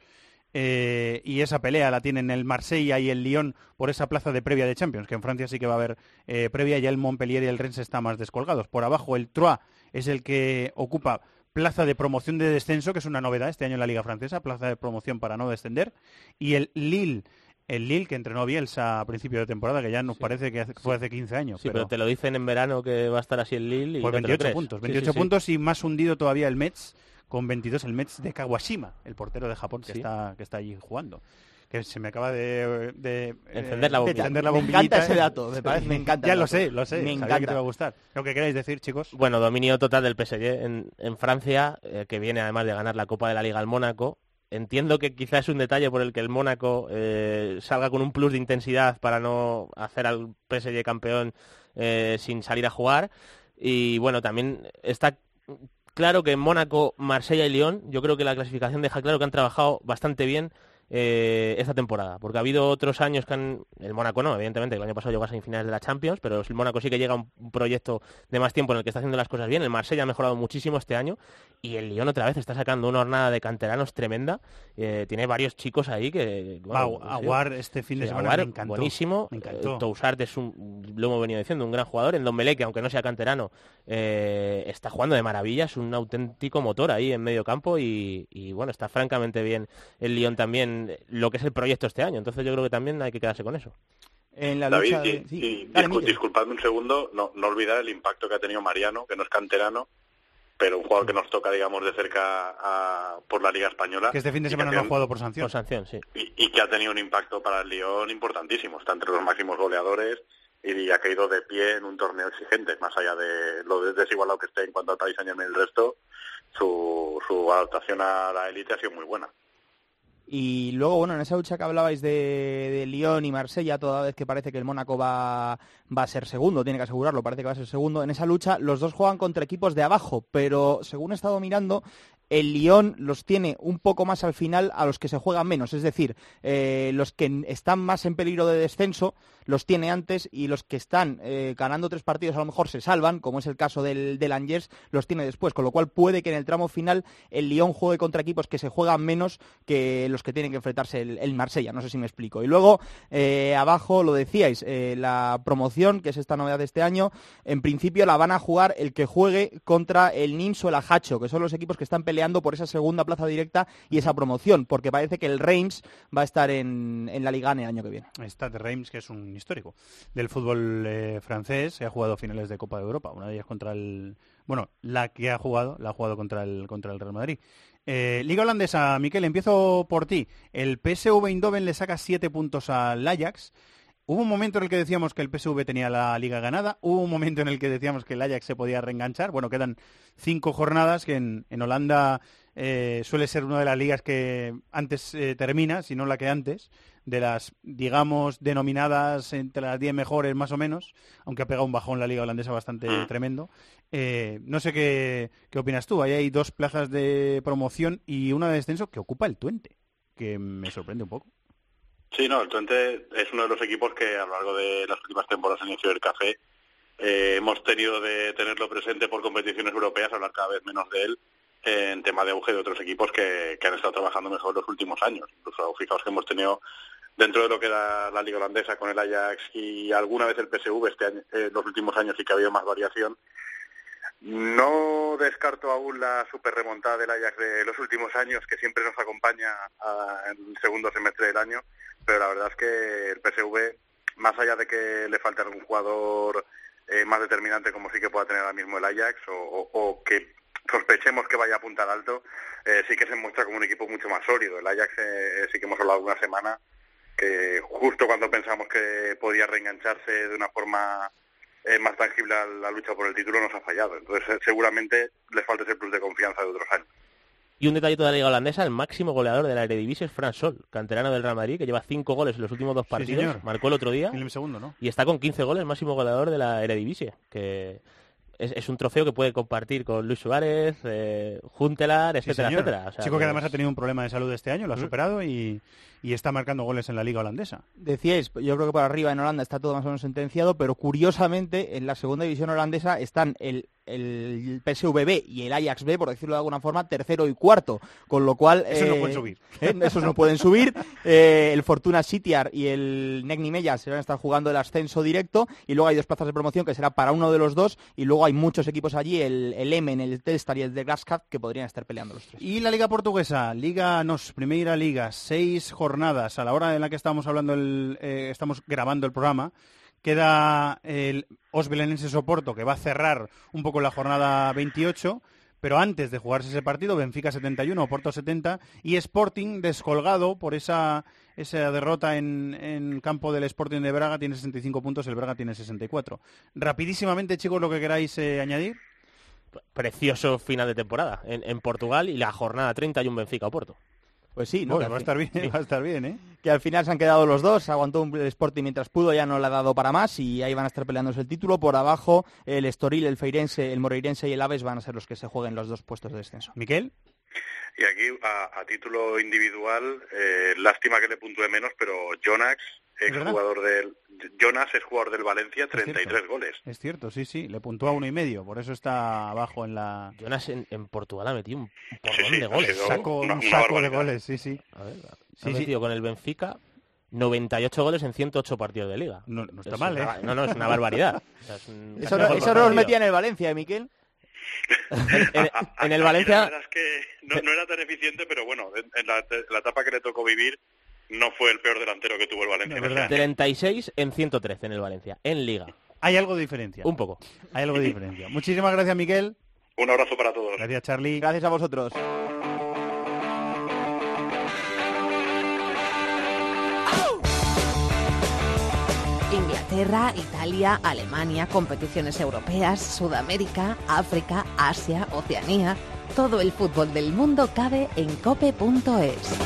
eh, y esa pelea la tienen el Marsella y el Lyon por esa plaza de previa de Champions, que en Francia sí que va a haber eh, previa, ya el Montpellier y el Rennes están más descolgados. Por abajo el Troyes es el que ocupa plaza de promoción de descenso, que es una novedad este año en la Liga Francesa, plaza de promoción para no descender, y el Lille, el Lille que entrenó Bielsa a principio de temporada, que ya nos parece que hace- fue hace 15 años. Sí, pero... te lo dicen en verano que va a estar así el Lille y Pues no te lo 28 crees. puntos, Sí, 28 sí, sí. puntos y más hundido todavía el Mets con 22 el Mets de Kawashima, el portero de Japón que está que está allí jugando. Que se me acaba de, de, Encender la eh, bombilla. encender la Me encanta ese ¿eh? dato, me parece- me encanta Ya lo sé, lo sé. Me encanta. que te iba a gustar. Lo que queráis decir, chicos. Bueno, dominio total del PSG en, en Francia, eh, que viene además de ganar la Copa de la Liga al Mónaco. Entiendo que quizás es un detalle por el que el Mónaco eh, salga con un plus de intensidad para no hacer al PSG campeón eh, sin salir a jugar. Y bueno, también está claro que Mónaco, Marsella y Lyon, yo creo que la clasificación deja claro que han trabajado bastante bien eh, esta temporada, porque ha habido otros años que han... El Mónaco no, evidentemente, el año pasado llegó a semifinales de la Champions, pero el Mónaco sí que llega a un proyecto de más tiempo en el que está haciendo las cosas bien. El Marsella ha mejorado muchísimo este año y el Lyon otra vez está sacando una hornada de canteranos tremenda. Eh, tiene varios chicos ahí que... Agu- sí. Aguar este fin de Sí, semana Aguar, me encantó. Buenísimo. Me encantó. Eh, Toussaint es un, lo hemos venido diciendo, un gran jugador. En Dombele, que aunque no sea canterano, eh, está jugando de maravilla. Es un auténtico motor ahí en medio campo y, y, bueno, está francamente bien el Lyon también en lo que es el proyecto este año. Entonces yo creo que también hay que quedarse con eso. En la David, lucha y- de- sí. y Dale, discul- Miguel. disculpadme un segundo, no, no olvidar el impacto que ha tenido Mariano, que no es canterano, pero un jugador que nos toca, digamos, de cerca a- por la Liga Española. Que este fin de semana no ha jugado por sanción. Por sanción, sí. y, y que ha tenido un impacto para el Lyon importantísimo. Está entre los máximos goleadores y ha caído de pie en un torneo exigente, más allá de lo de- desigualado que esté en cuanto al país y el resto, su, su adaptación a la élite ha sido muy buena. Y luego, bueno, en esa lucha que hablabais de, de Lyon y Marsella, toda vez que parece que el Mónaco va, va a ser segundo, tiene que asegurarlo, parece que va a ser segundo, en esa lucha los dos juegan contra equipos de abajo, pero según he estado mirando, el Lyon los tiene un poco más al final a los que se juegan menos, es decir, eh, los que están más en peligro de descenso los tiene antes y los que están eh, ganando tres partidos a lo mejor se salvan, como es el caso del, del Angers, los tiene después, con lo cual puede que en el tramo final el Lyon juegue contra equipos que se juegan menos que los que tienen que enfrentarse el, el Marsella, no sé si me explico. Y luego, eh, abajo, lo decíais, la promoción, que es esta novedad de este año, en principio la van a jugar el que juegue contra el Nims o el Ajacho, que son los equipos que están peleando por esa segunda plaza directa y esa promoción, porque parece que el Reims va a estar en, en la Liga el año que viene. Stade Reims, que es un histórico del fútbol eh, francés, se ha jugado finales de Copa de Europa, una de ellas contra el... Bueno, la que ha jugado, la ha jugado contra el, contra el Real Madrid. Eh, Liga holandesa, Miquel, empiezo por ti. El PSV Eindhoven le saca siete puntos al Ajax. Hubo un momento en el que decíamos que el PSV tenía la liga ganada, hubo un momento en el que decíamos que el Ajax se podía reenganchar. Bueno, quedan cinco jornadas que en, en Holanda eh, suele ser una de las ligas que antes eh, termina, si no la que antes, de las, digamos, denominadas entre las 10 mejores más o menos, aunque ha pegado un bajón la liga holandesa bastante tremendo. Eh, no sé qué, qué opinas tú, ahí hay dos plazas de promoción y una de descenso que ocupa el Twente, que me sorprende un poco. Sí, no, el Twente es uno de los equipos que a lo largo de las últimas temporadas en inicio del café eh, hemos tenido de tenerlo presente por competiciones europeas, hablar cada vez menos de él en tema de auge de otros equipos que, que han estado trabajando mejor los últimos años. Incluso fijaos que hemos tenido dentro de lo que era la liga holandesa con el Ajax y alguna vez el PSV este año, eh, los últimos años sí que ha habido más variación. No descarto aún la super remontada del Ajax de los últimos años que siempre nos acompaña en el segundo semestre del año, pero la verdad es que el PSV, más allá de que le falte algún jugador eh, más determinante como sí que pueda tener ahora mismo el Ajax o, que sospechemos que vaya a apuntar alto, eh, sí que se muestra como un equipo mucho más sólido. El Ajax eh, sí que hemos hablado una semana que justo cuando pensamos que podía reengancharse de una forma eh, más tangible a la lucha por el título nos ha fallado. Entonces eh, seguramente le falta ese plus de confianza de otros años. Y un detallito de la Liga Holandesa, el máximo goleador de la Eredivisie es Fran Sol, canterano del Real Madrid, que lleva cinco goles en los últimos dos partidos, señor. marcó el otro día En el segundo, ¿no? y está con 15 goles, máximo goleador de la Eredivisie, que es, es un trofeo que puede compartir con Luis Suárez, eh, Juntelar, etcétera, etcétera. O sea, Chico que que además es- ha tenido un problema de salud este año, lo ha superado y, y está marcando goles en la liga holandesa. Decíais, yo creo que por arriba en Holanda está todo más o menos sentenciado, pero curiosamente en la segunda división holandesa están el, el PSVB y el Ajax B, por decirlo de alguna forma, tercero y cuarto, con lo cual... Esos no eh, pueden subir. eh, esos no pueden subir. Eh, el Fortuna Sitiar y el Negni Mella se van a estar jugando el ascenso directo y luego hay dos plazas de promoción que será para uno de los dos y luego hay muchos equipos allí, el, el Emen, el Telstar y el de Glasgow, que podrían estar peleando los tres. Y la Liga Portuguesa, Liga Nos, Primera Liga, seis jornadas a la hora en la que estamos hablando, el, eh, estamos grabando el programa. Queda el Os Belenenses Oporto, que va a cerrar un poco la jornada 28, pero antes de jugarse ese partido, Benfica 71, Oporto 70 y Sporting descolgado por esa, esa derrota en, en campo del Sporting de Braga, tiene 65 puntos, el Braga tiene 64. Rapidísimamente, chicos, lo que queráis eh, añadir. Precioso final de temporada en, Portugal y la jornada 30 y un Benfica Oporto. Pues sí, ¿no? Va a estar bien, va a estar bien, ¿eh? que al final se han quedado los dos, aguantó un- el Sporting mientras pudo, ya no le ha dado para más y ahí van a estar peleándose el título. Por abajo, el Estoril, el Feirense, el Moreirense y el Aves van a ser los que se jueguen los dos puestos de descenso. Miquel. Y aquí, a, a título individual, eh, lástima que le puntúe menos, pero Jonas, ¿Es verdad? Exjugador del Jonas es jugador del Valencia, cierto. 33 goles. Es cierto, sí, sí, le puntúa uno y medio, por eso está abajo en la... Jonas en, en Portugal ha metido un porrón Sí, sí, de goles. Saco, una- un una saco de goles, sí, sí. A ver, ha Sí, sí. metido con el Benfica 98 goles en 108 partidos de liga. No, no está Es mal, una ¿eh? No, no, es una barbaridad. O sea, es un- Eso, no- eso no los metía en el Valencia, ¿eh, Miquel? en, en el Valencia... La verdad es que no, no era tan eficiente, pero bueno, en, en la, en la etapa que le tocó vivir no fue el peor delantero que tuvo el Valencia. Es verdad. 36 en 113 en el Valencia, en Liga. Hay algo de diferencia. Un poco. Hay algo de diferencia. Muchísimas gracias, Miguel. Un abrazo para todos. Gracias, Charlie. Gracias a vosotros. Inglaterra, Italia, Alemania, competiciones europeas, Sudamérica, África, Asia, Oceanía. Todo el fútbol del mundo cabe en cope.es.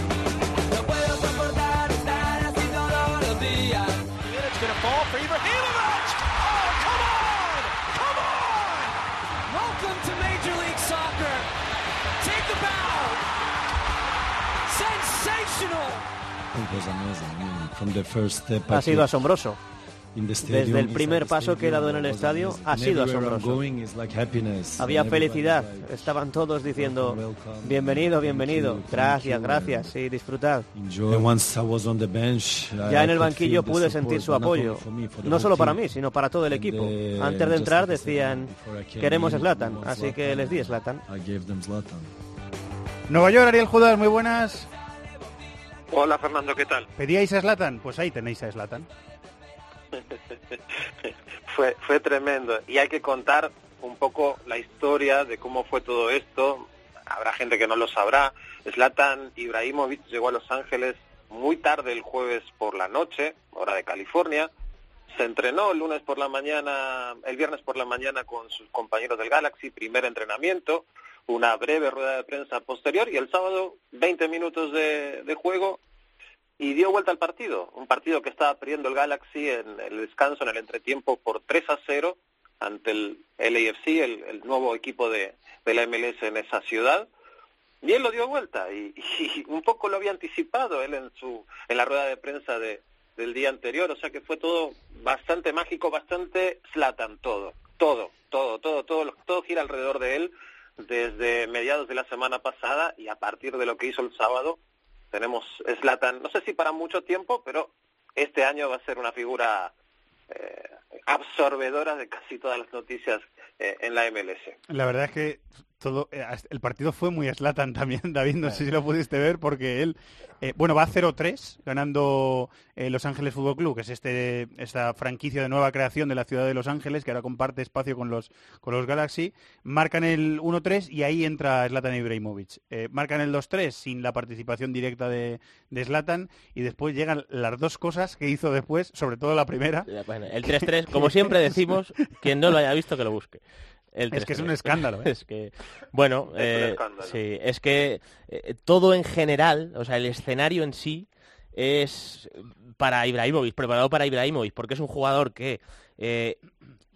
Ha sido asombroso. Desde el primer paso que he dado en el estadio ha sido asombroso. Había felicidad. Estaban todos diciendo, bienvenido, bienvenido, gracias, gracias y disfrutad. Ya en el banquillo pude sentir su apoyo, no solo para mí, sino para todo el equipo. Antes de entrar decían, queremos Slatan, así que les di Slatan. Nueva York, Ariel Judas, muy buenas. Hola Fernando, ¿qué tal? ¿Pedíais a Slatan? Pues ahí tenéis a Slatan. fue, fue tremendo. Y hay que contar un poco la historia de cómo fue todo esto. Habrá gente que no lo sabrá. Zlatan Ibrahimovic llegó a Los Ángeles muy tarde el jueves por la noche, hora de California. Se entrenó el lunes por la mañana, el viernes por la mañana con sus compañeros del Galaxy, primer entrenamiento, una breve rueda de prensa posterior y el sábado 20 minutos de, de juego y dio vuelta al partido. Un partido que estaba perdiendo el Galaxy en el descanso, en el entretiempo, por 3 a 0 ante el LAFC, el, el nuevo equipo de, de la MLS en esa ciudad. Y él lo dio vuelta y, y un poco lo había anticipado él en su en la rueda de prensa de, del día anterior, o sea que fue todo bastante mágico, bastante Slatan, todo, todo, todo, todo, todo, todo gira alrededor de él desde mediados de la semana pasada y a partir de lo que hizo el sábado tenemos Slatan, no sé si para mucho tiempo, pero este año va a ser una figura eh, absorbedora de casi todas las noticias eh, en la MLS. La verdad es que todo eh, el partido fue muy Slatan también, David, no sé si lo pudiste ver, porque él, eh, bueno, va 0-3 ganando eh, Los Ángeles Fútbol Club, que es este esta franquicia de nueva creación de la ciudad de Los Ángeles, que ahora comparte espacio con los, con los Galaxy. Marcan el 1-3 y ahí entra Zlatan Ibrahimovic. Eh, marcan el 2-3 sin la participación directa de, de Zlatan y después llegan las dos cosas que hizo después, sobre todo la primera. Bueno, el 3-3, como siempre decimos, quien no lo haya visto que lo busque. El Es que es un 3-3. escándalo, ¿eh? Es que, bueno, Es un eh, escándalo. sí, es que eh, todo en general, o sea, el escenario en sí es para Ibrahimovic, preparado para Ibrahimovic, porque es un jugador que eh,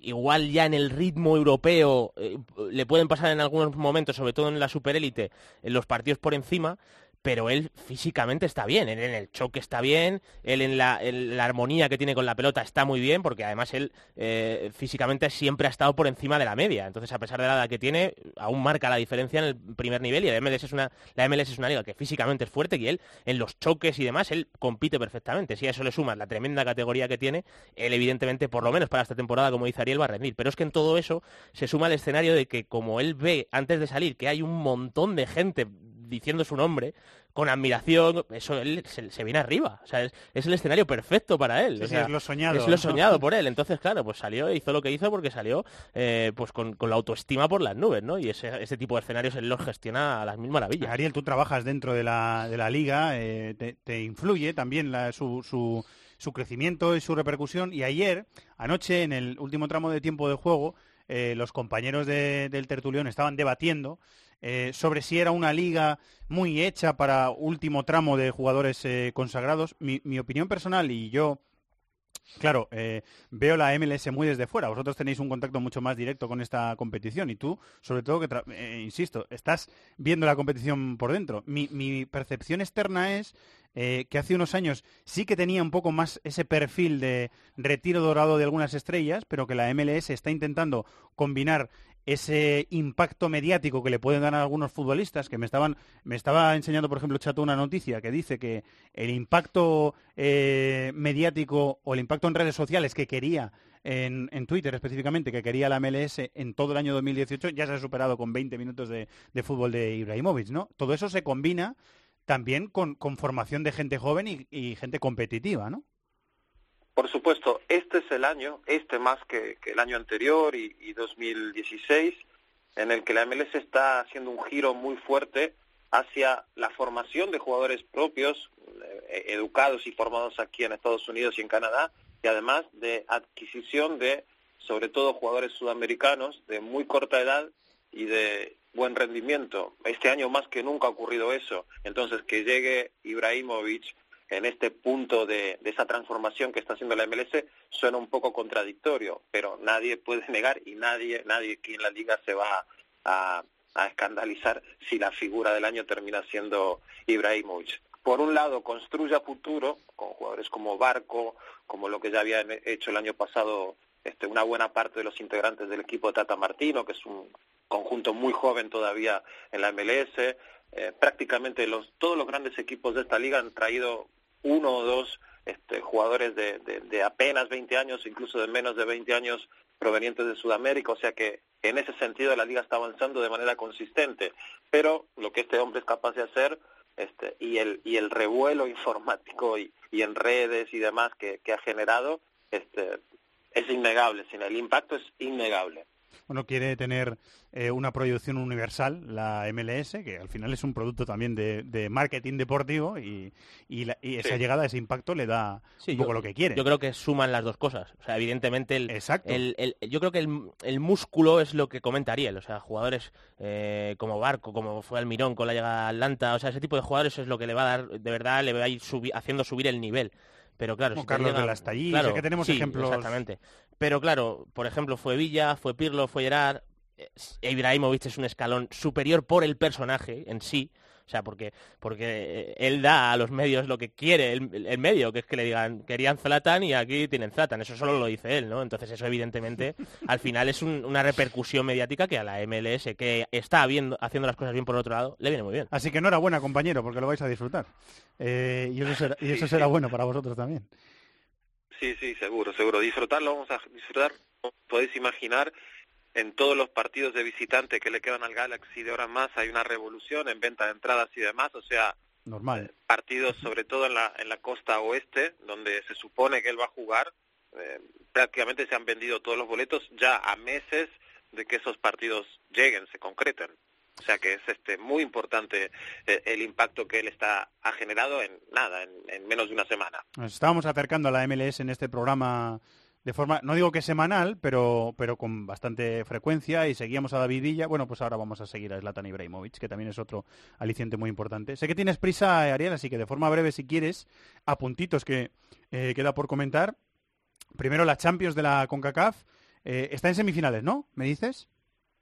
igual ya en el ritmo europeo eh, le pueden pasar en algunos momentos, sobre todo en la superélite, en los partidos por encima, pero él físicamente está bien, él en el choque está bien, él en la, armonía que tiene con la pelota está muy bien, porque además él eh, físicamente siempre ha estado por encima de la media, entonces a pesar de la edad que tiene, aún marca la diferencia en el primer nivel y la MLS es una, la MLS es una liga que físicamente es fuerte y él en los choques y demás, él compite perfectamente, si a eso le sumas la tremenda categoría que tiene, él evidentemente, por lo menos para esta temporada, como dice Ariel, va a rendir, pero es que en todo eso se suma el escenario de que como él ve antes de salir que hay un montón de gente diciendo su nombre con admiración, eso él se, se viene arriba. O sea, es, es el escenario perfecto para él. Sí, o sí, sea, es lo soñado, Es lo ¿no? soñado por él. Entonces, claro, pues salió, hizo lo que hizo porque salió eh, pues con, con la autoestima por las nubes, ¿no? Y ese, ese tipo de escenarios él los gestiona a las mil maravillas. Ariel, tú trabajas dentro de la, de la liga, eh, te, te influye también la- su, su, su crecimiento y su repercusión. Y ayer, anoche, en el último tramo de tiempo de juego, eh, los compañeros de- del tertulión estaban debatiendo eh, sobre si era una liga muy hecha para último tramo de jugadores eh, consagrados. Mi, opinión personal y yo Claro, eh, veo la MLS muy desde fuera. Vosotros tenéis un contacto mucho más directo con esta competición y tú, sobre todo, que insisto, estás viendo la competición por dentro. Mi, mi percepción externa es que hace unos años sí que tenía un poco más ese perfil de retiro dorado de algunas estrellas, pero que la MLS está intentando combinar ese impacto mediático que le pueden dar a algunos futbolistas, que me estaban, me estaba enseñando, por ejemplo, Chato, una noticia que dice que el impacto eh, mediático o el impacto en redes sociales que quería en, en Twitter específicamente que quería la MLS en todo el año 2018, ya se ha superado con 20 minutos de, de fútbol de Ibrahimovic, ¿no? Todo eso se combina también con, con formación de gente joven y, y gente competitiva, ¿no? Por supuesto, este es el año, este más que, el año anterior y, y 2016, en el que la MLS está haciendo un giro muy fuerte hacia la formación de jugadores propios, eh, educados y formados aquí en Estados Unidos y en Canadá, y además de adquisición de, sobre todo, jugadores sudamericanos de muy corta edad y de buen rendimiento. Este año más que nunca ha ocurrido eso. Entonces, que llegue Ibrahimovic en este punto de, de esa transformación que está haciendo la MLS suena un poco contradictorio, pero nadie puede negar y nadie, nadie aquí en la liga se va a, escandalizar si la figura del año termina siendo Ibrahimovic. Por un lado, construye futuro con jugadores como Barco, como lo que ya habían hecho el año pasado este, una buena parte de los integrantes del equipo de Tata Martino, que es un conjunto muy joven todavía en la MLS. Eh, prácticamente los, todos los grandes equipos de esta liga han traído uno o dos este, jugadores de, de, apenas 20 años, incluso de menos de 20 años provenientes de Sudamérica, o sea que en ese sentido la liga está avanzando de manera consistente, pero lo que este hombre es capaz de hacer este, y el y el revuelo informático y, en redes y demás que, que ha generado este, es innegable, sin el impacto es innegable. Bueno, quiere tener eh, una proyección universal, la MLS, que al final es un producto también de, de marketing deportivo y, y, la- y esa Sí. llegada, ese impacto le da Sí, un poco yo- lo que quiere. Yo creo que suman las dos cosas. O sea, evidentemente el, Exacto. el- el- yo creo que el, el músculo es lo que comenta Ariel. O sea, jugadores eh, como Barco, como fue Almirón con la llegada a Atlanta, o sea, ese tipo de jugadores es lo que le va a dar, de verdad, le va a ir subi- haciendo subir el nivel. Pero claro, Como si Carlos llega- de las claro, que tenemos sí, ejemplos- Exactamente. Pero claro, por ejemplo, fue Villa, fue Pirlo, fue Gerard. Ibrahimovic es un escalón superior por el personaje en sí. O sea, porque, porque eh, él da a los medios lo que quiere el, el medio, que es que le digan, querían Zlatan y aquí tienen Zlatan. Eso solo lo dice él, ¿no? Entonces eso evidentemente al final es un- una repercusión mediática que a la MLS, que está habiendo, haciendo las cosas bien por otro lado, le viene muy bien. Así que enhorabuena, compañero, porque lo vais a disfrutar. Eh, y eso será, y eso será bueno para vosotros también. Sí, sí, seguro, seguro. Disfrutarlo, vamos a disfrutar. Podéis imaginar en todos los partidos de visitante que le quedan al Galaxy de ahora en más hay una revolución en venta de entradas y demás, o sea, Normal. partidos sobre todo en la en la costa oeste donde se supone que él va a jugar, eh, prácticamente se han vendido todos los boletos ya a meses de que esos partidos lleguen, se concreten. O sea que es este muy importante eh, el impacto que él está ha generado en nada, en, en menos de una semana. Nos estábamos acercando a la MLS en este programa de forma, no digo que semanal, pero, pero con bastante frecuencia y seguíamos a David Villa. Bueno, pues ahora vamos a seguir a Zlatan Ibrahimovic, que también es otro aliciente muy importante. Sé que tienes prisa, Ariel, así que de forma breve, si quieres, a puntitos que eh, queda por comentar. Primero, la Champions de la CONCACAF. Eh, está en semifinales, ¿no? ¿Me dices?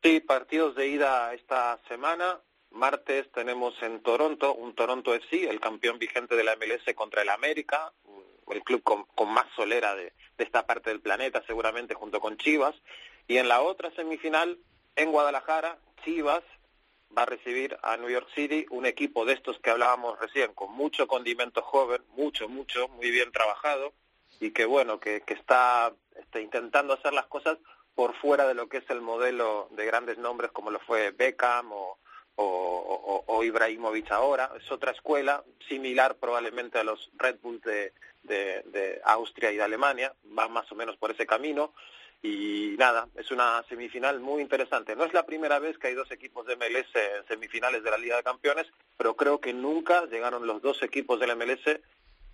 Sí, partidos de ida esta semana. Martes tenemos en Toronto un Toronto FC, el campeón vigente de la MLS contra el América, el club con, más solera de, esta parte del planeta, seguramente junto con Chivas. Y en la otra semifinal, en Guadalajara, Chivas va a recibir a New York City, un equipo de estos que hablábamos recién, con mucho condimento joven, mucho, mucho, muy bien trabajado, y que bueno, que, que está este, intentando hacer las cosas por fuera de lo que es el modelo de grandes nombres como lo fue Beckham o, o, o, Ibrahimovic ahora. Es otra escuela, similar probablemente a los Red Bulls de, de, Austria y de Alemania, va más o menos por ese camino. Y nada, es una semifinal muy interesante. No es la primera vez que hay dos equipos de MLS en semifinales de la Liga de Campeones, pero creo que nunca llegaron los dos equipos de la MLS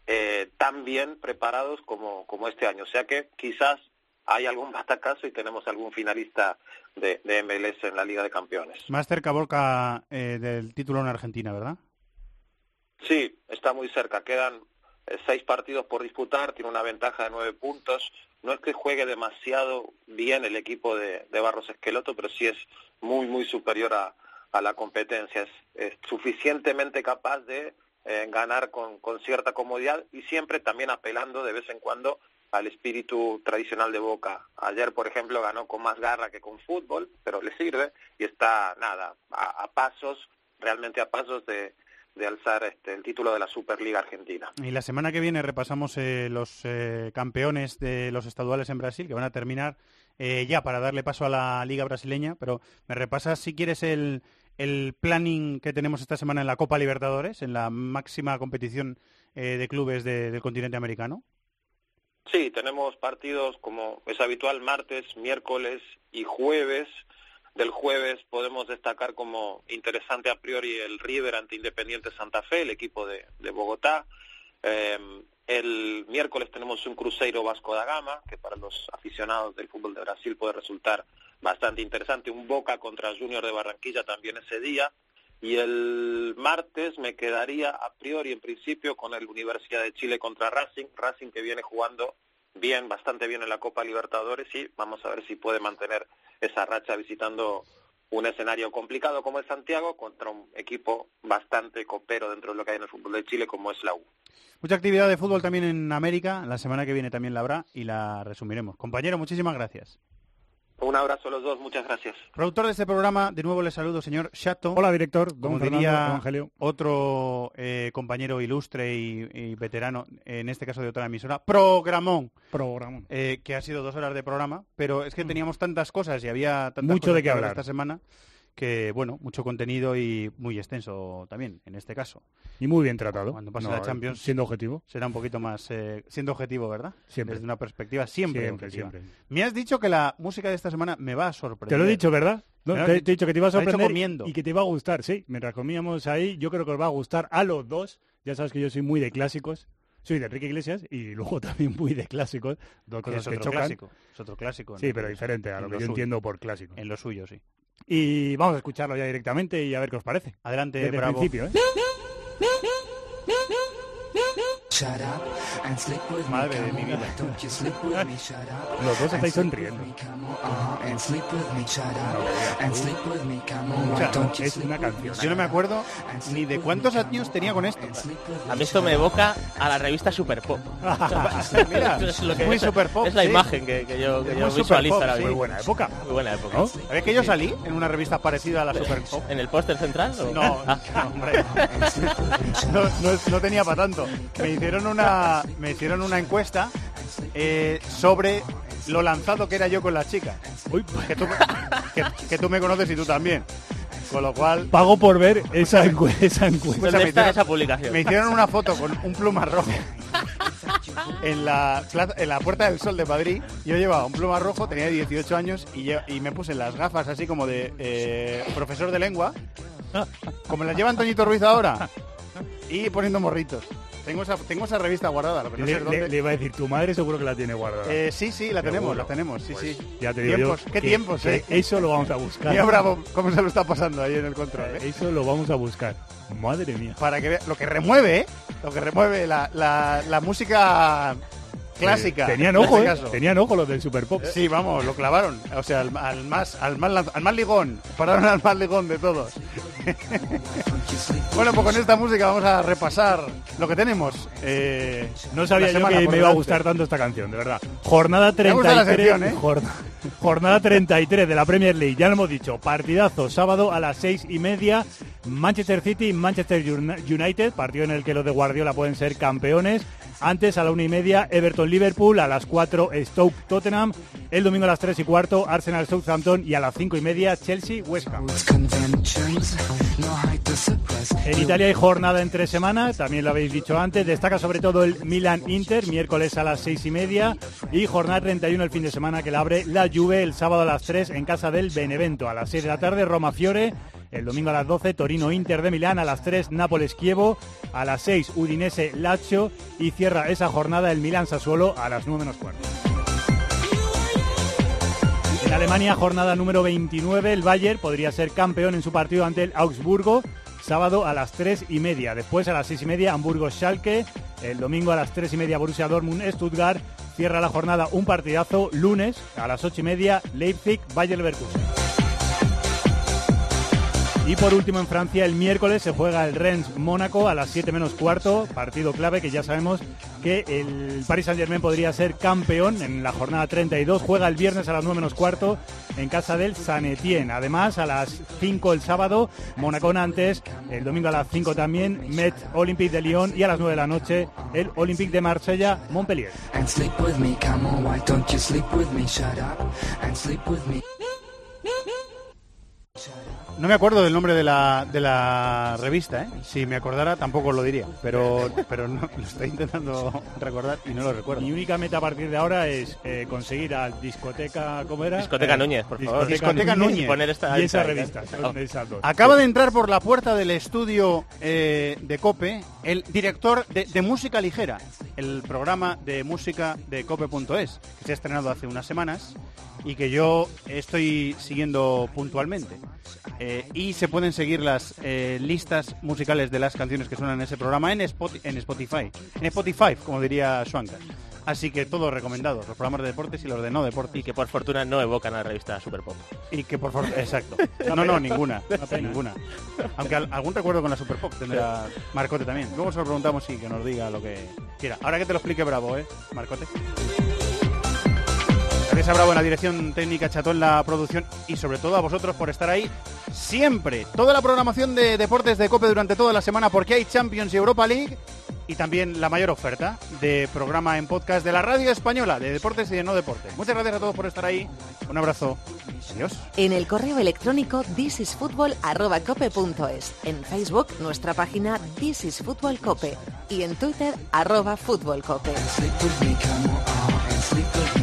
eh, tan bien preparados como, como este año. O sea que quizás hay algún batacazo y tenemos algún finalista de, de MLS en la Liga de Campeones. Más cerca, Borca, eh, del título en Argentina, ¿verdad? Sí, está muy cerca. Quedan eh, seis partidos por disputar, tiene una ventaja de nueve puntos. No es que juegue demasiado bien el equipo de, de Barros Esqueloto, pero sí es muy, muy superior a, a la competencia. Es, es suficientemente capaz de eh, ganar con, con cierta comodidad y siempre también apelando de vez en cuando al espíritu tradicional de Boca. Ayer, por ejemplo, ganó con más garra que con fútbol, pero le sirve y está, nada, a, pasos, realmente a pasos de, alzar este, el título de la Superliga Argentina. Y la semana que viene repasamos eh, los eh, campeones de los estaduales en Brasil, que van a terminar eh, ya para darle paso a la Liga Brasileña, pero me repasas si quieres el, el planning que tenemos esta semana en la Copa Libertadores, en la máxima competición eh, de clubes de- del continente americano. Sí, tenemos partidos como es habitual martes, miércoles y jueves. Del jueves podemos destacar como interesante a priori el River ante Independiente Santa Fe, el equipo de, Bogotá. Eh, el miércoles tenemos un Cruzeiro Vasco da Gama, que para los aficionados del fútbol de Brasil puede resultar bastante interesante. Un Boca contra Junior de Barranquilla también ese día. Y el martes me quedaría a priori, en principio, con el Universidad de Chile contra Racing. Racing que viene jugando bien, bastante bien en la Copa Libertadores y vamos a ver si puede mantener esa racha visitando un escenario complicado como es Santiago contra un equipo bastante copero dentro de lo que hay en el fútbol de Chile como es la U. Mucha actividad de fútbol también en América. La semana que viene también la habrá y la resumiremos. Compañero, muchísimas gracias. Un abrazo a los dos, muchas gracias. Productor de este programa, de nuevo le saludo, señor Chato. Hola, director. Don Como Fernando diría Evangelio. otro eh, compañero ilustre y, y veterano, en este caso de otra emisora, programón. Programón. eh, que ha sido dos horas de programa, pero es que teníamos tantas cosas y había tantas Mucho cosas de qué hablar. esta semana que, bueno, mucho contenido y muy extenso también, en este caso. Y muy bien tratado. Cuando pase No, la Champions, Siendo objetivo. será un poquito más, eh, siendo objetivo, ¿verdad? Siempre. Desde una perspectiva siempre, Siempre, objetiva. siempre. Me has dicho que la música de esta semana me va a sorprender. Te lo he dicho, ¿verdad? No, te, he dicho que te iba a sorprender y que te iba a gustar, sí. Mientras comíamos ahí, yo creo que os va a gustar a los dos. Ya sabes que yo soy muy de clásicos. Soy de Enrique Iglesias y luego también muy de clásicos. Dos cosas es que otro chocan. clásico. Es otro clásico. Sí, pero diferente a lo que yo suyo. entiendo por clásico. En lo suyo, sí. Y vamos a escucharlo ya directamente y a ver qué os parece. Adelante, Desde Bravo. el principio, ¿eh? Madre de mi vida. Los dos estáis sonriendo. Es una canción. Yo no me acuerdo ni de cuántos años tenía con esto. A mí esto me evoca a la revista Super Pop. Mira, es lo que muy es, Super Pop, es la sí. imagen que, que yo, que yo visualizo ahora sí. mismo. Muy buena época. Muy buena época. ¿No? ¿Sabes que yo salí en una revista parecida a la Super Pop? ¿En el póster central? o? No, Ah. no, hombre. No, no- no tenía para tanto. Me hicieron una, me hicieron una encuesta eh, sobre lo lanzado que era yo con las chicas. que, tú, que, que tú me conoces y tú también. Con lo cual... Pago por ver esa, encue- esa encuesta. Pues ¿Dónde me está hicieron- esa publicación? Me hicieron una foto con un pluma rojo en la, plaza- en la Puerta del Sol de Madrid. Yo llevaba un pluma rojo, tenía 18 años y, yo- y me puse las gafas así como de eh, profesor de lengua, como las lleva Antoñito Ruiz ahora, y poniendo morritos. Tengo esa, tengo esa revista guardada, lo que no sé Le, dónde. le- le iba a decir, tu madre seguro que la tiene guardada. Eh, sí, sí, la tenemos, la tenemos, sí, Pues sí. Ya te digo tiempos, yo qué que- tiempos, eh. Eso lo vamos a buscar. Mira Bravo, cómo se lo está pasando ahí en el control, eh. Eso lo vamos a buscar. Madre mía. para que vea lo que remueve, ¿eh? Lo que remueve la, la, la música clásica. Tenían en este ojo, ¿eh? Tenían ojo los del Super Pop. Sí, vamos, lo clavaron. O sea, al, al más, al más, al más ligón. Pararon al más ligón de todos. bueno, pues con esta música vamos a repasar lo que tenemos. eh, No sabía yo que me iba a gustar tanto esta canción, de verdad. Jornada Me gusta la 33, sección, ¿eh? jornada, jornada 33 de la Premier League. Ya lo hemos dicho, partidazo sábado a las seis y media. Manchester City Manchester Uni- United, partido en el que los de Guardiola pueden ser campeones. Antes a la una y media Everton Liverpool, a las 4 Stoke Tottenham. El domingo a las 3 y cuarto Arsenal Southampton y a las cinco y media Chelsea West En Italia hay jornada entre semana, también lo habéis dicho antes. Destaca sobre todo el Milan Inter, miércoles a las seis y media. Y jornada 31 el fin de semana que la abre la Juve el sábado a las 3 en casa del Benevento. A las 6 de la tarde Roma Fiore. El domingo a las 12 Torino Inter de Milán. A las 3 Nápoles Kievo. A las 6 Udinese Lazio. Y cierra esa jornada el Milán Sassuolo a las 9 menos cuarto. En Alemania, jornada número 29, el Bayern podría ser campeón en su partido ante el Augsburgo, sábado a las 3 y media. Después a las 6 y media, Hamburgo-Schalke. El domingo a las 3 y media, Borussia Dortmund-Stuttgart. Cierra la jornada un partidazo, lunes a las 8 y media, Leipzig-Bayer Leverkusen. Y por último en Francia el miércoles se juega el Rennes Mónaco a las 7 menos cuarto, partido clave que ya sabemos que el Paris Saint Germain podría ser campeón en la jornada 32. Juega el viernes a las 9 menos cuarto en casa del San Etienne. Además a las 5 el sábado Mónaco Nantes, el domingo a las 5 también Met Olympique de Lyon y a las 9 de la noche el Olympique de Marsella Montpellier. No me acuerdo del nombre de la, de la revista, ¿eh? Si me acordara tampoco lo diría, pero, pero no, lo estoy intentando recordar y no lo recuerdo. Mi única meta a partir de ahora es eh, conseguir a discoteca, ¿cómo era? Discoteca Eh, Núñez, por favor. Discoteca Núñez. Poner esta y esa revista. esas dos. Acaba de entrar por la puerta del estudio eh, de Cope el director de, de Música Ligera, el programa de música de Cope.es, que se ha estrenado hace unas semanas y que yo estoy siguiendo puntualmente. Eh, y se pueden seguir las eh, listas musicales de las canciones que suenan en ese programa en, Spot- en Spotify. En Spotify, como diría Schwanka. Así que todos recomendados, los programas de deportes y los de no deportes. Y que por fortuna no evocan a la revista Super Pop. Y que por favor, exacto. No, no, ninguna, ninguna. Aunque al- algún recuerdo con la Super Pop tendrá Marcote también. Luego se lo preguntamos y que nos diga lo que quiera. Ahora que te lo explique Bravo, ¿eh, Marcote? Gracias a Bravo en la dirección técnica, Chato en la producción y sobre todo a vosotros por estar ahí siempre. Toda la programación de deportes de COPE durante toda la semana porque hay Champions y Europa League y también la mayor oferta de programa en podcast de la radio española de deportes y de no deportes. Muchas gracias a todos por estar ahí. Un abrazo. Adiós. En el correo electrónico thisisfutbol@cope.es, en Facebook nuestra página This is Fútbol Cope y en Twitter arroba Fútbol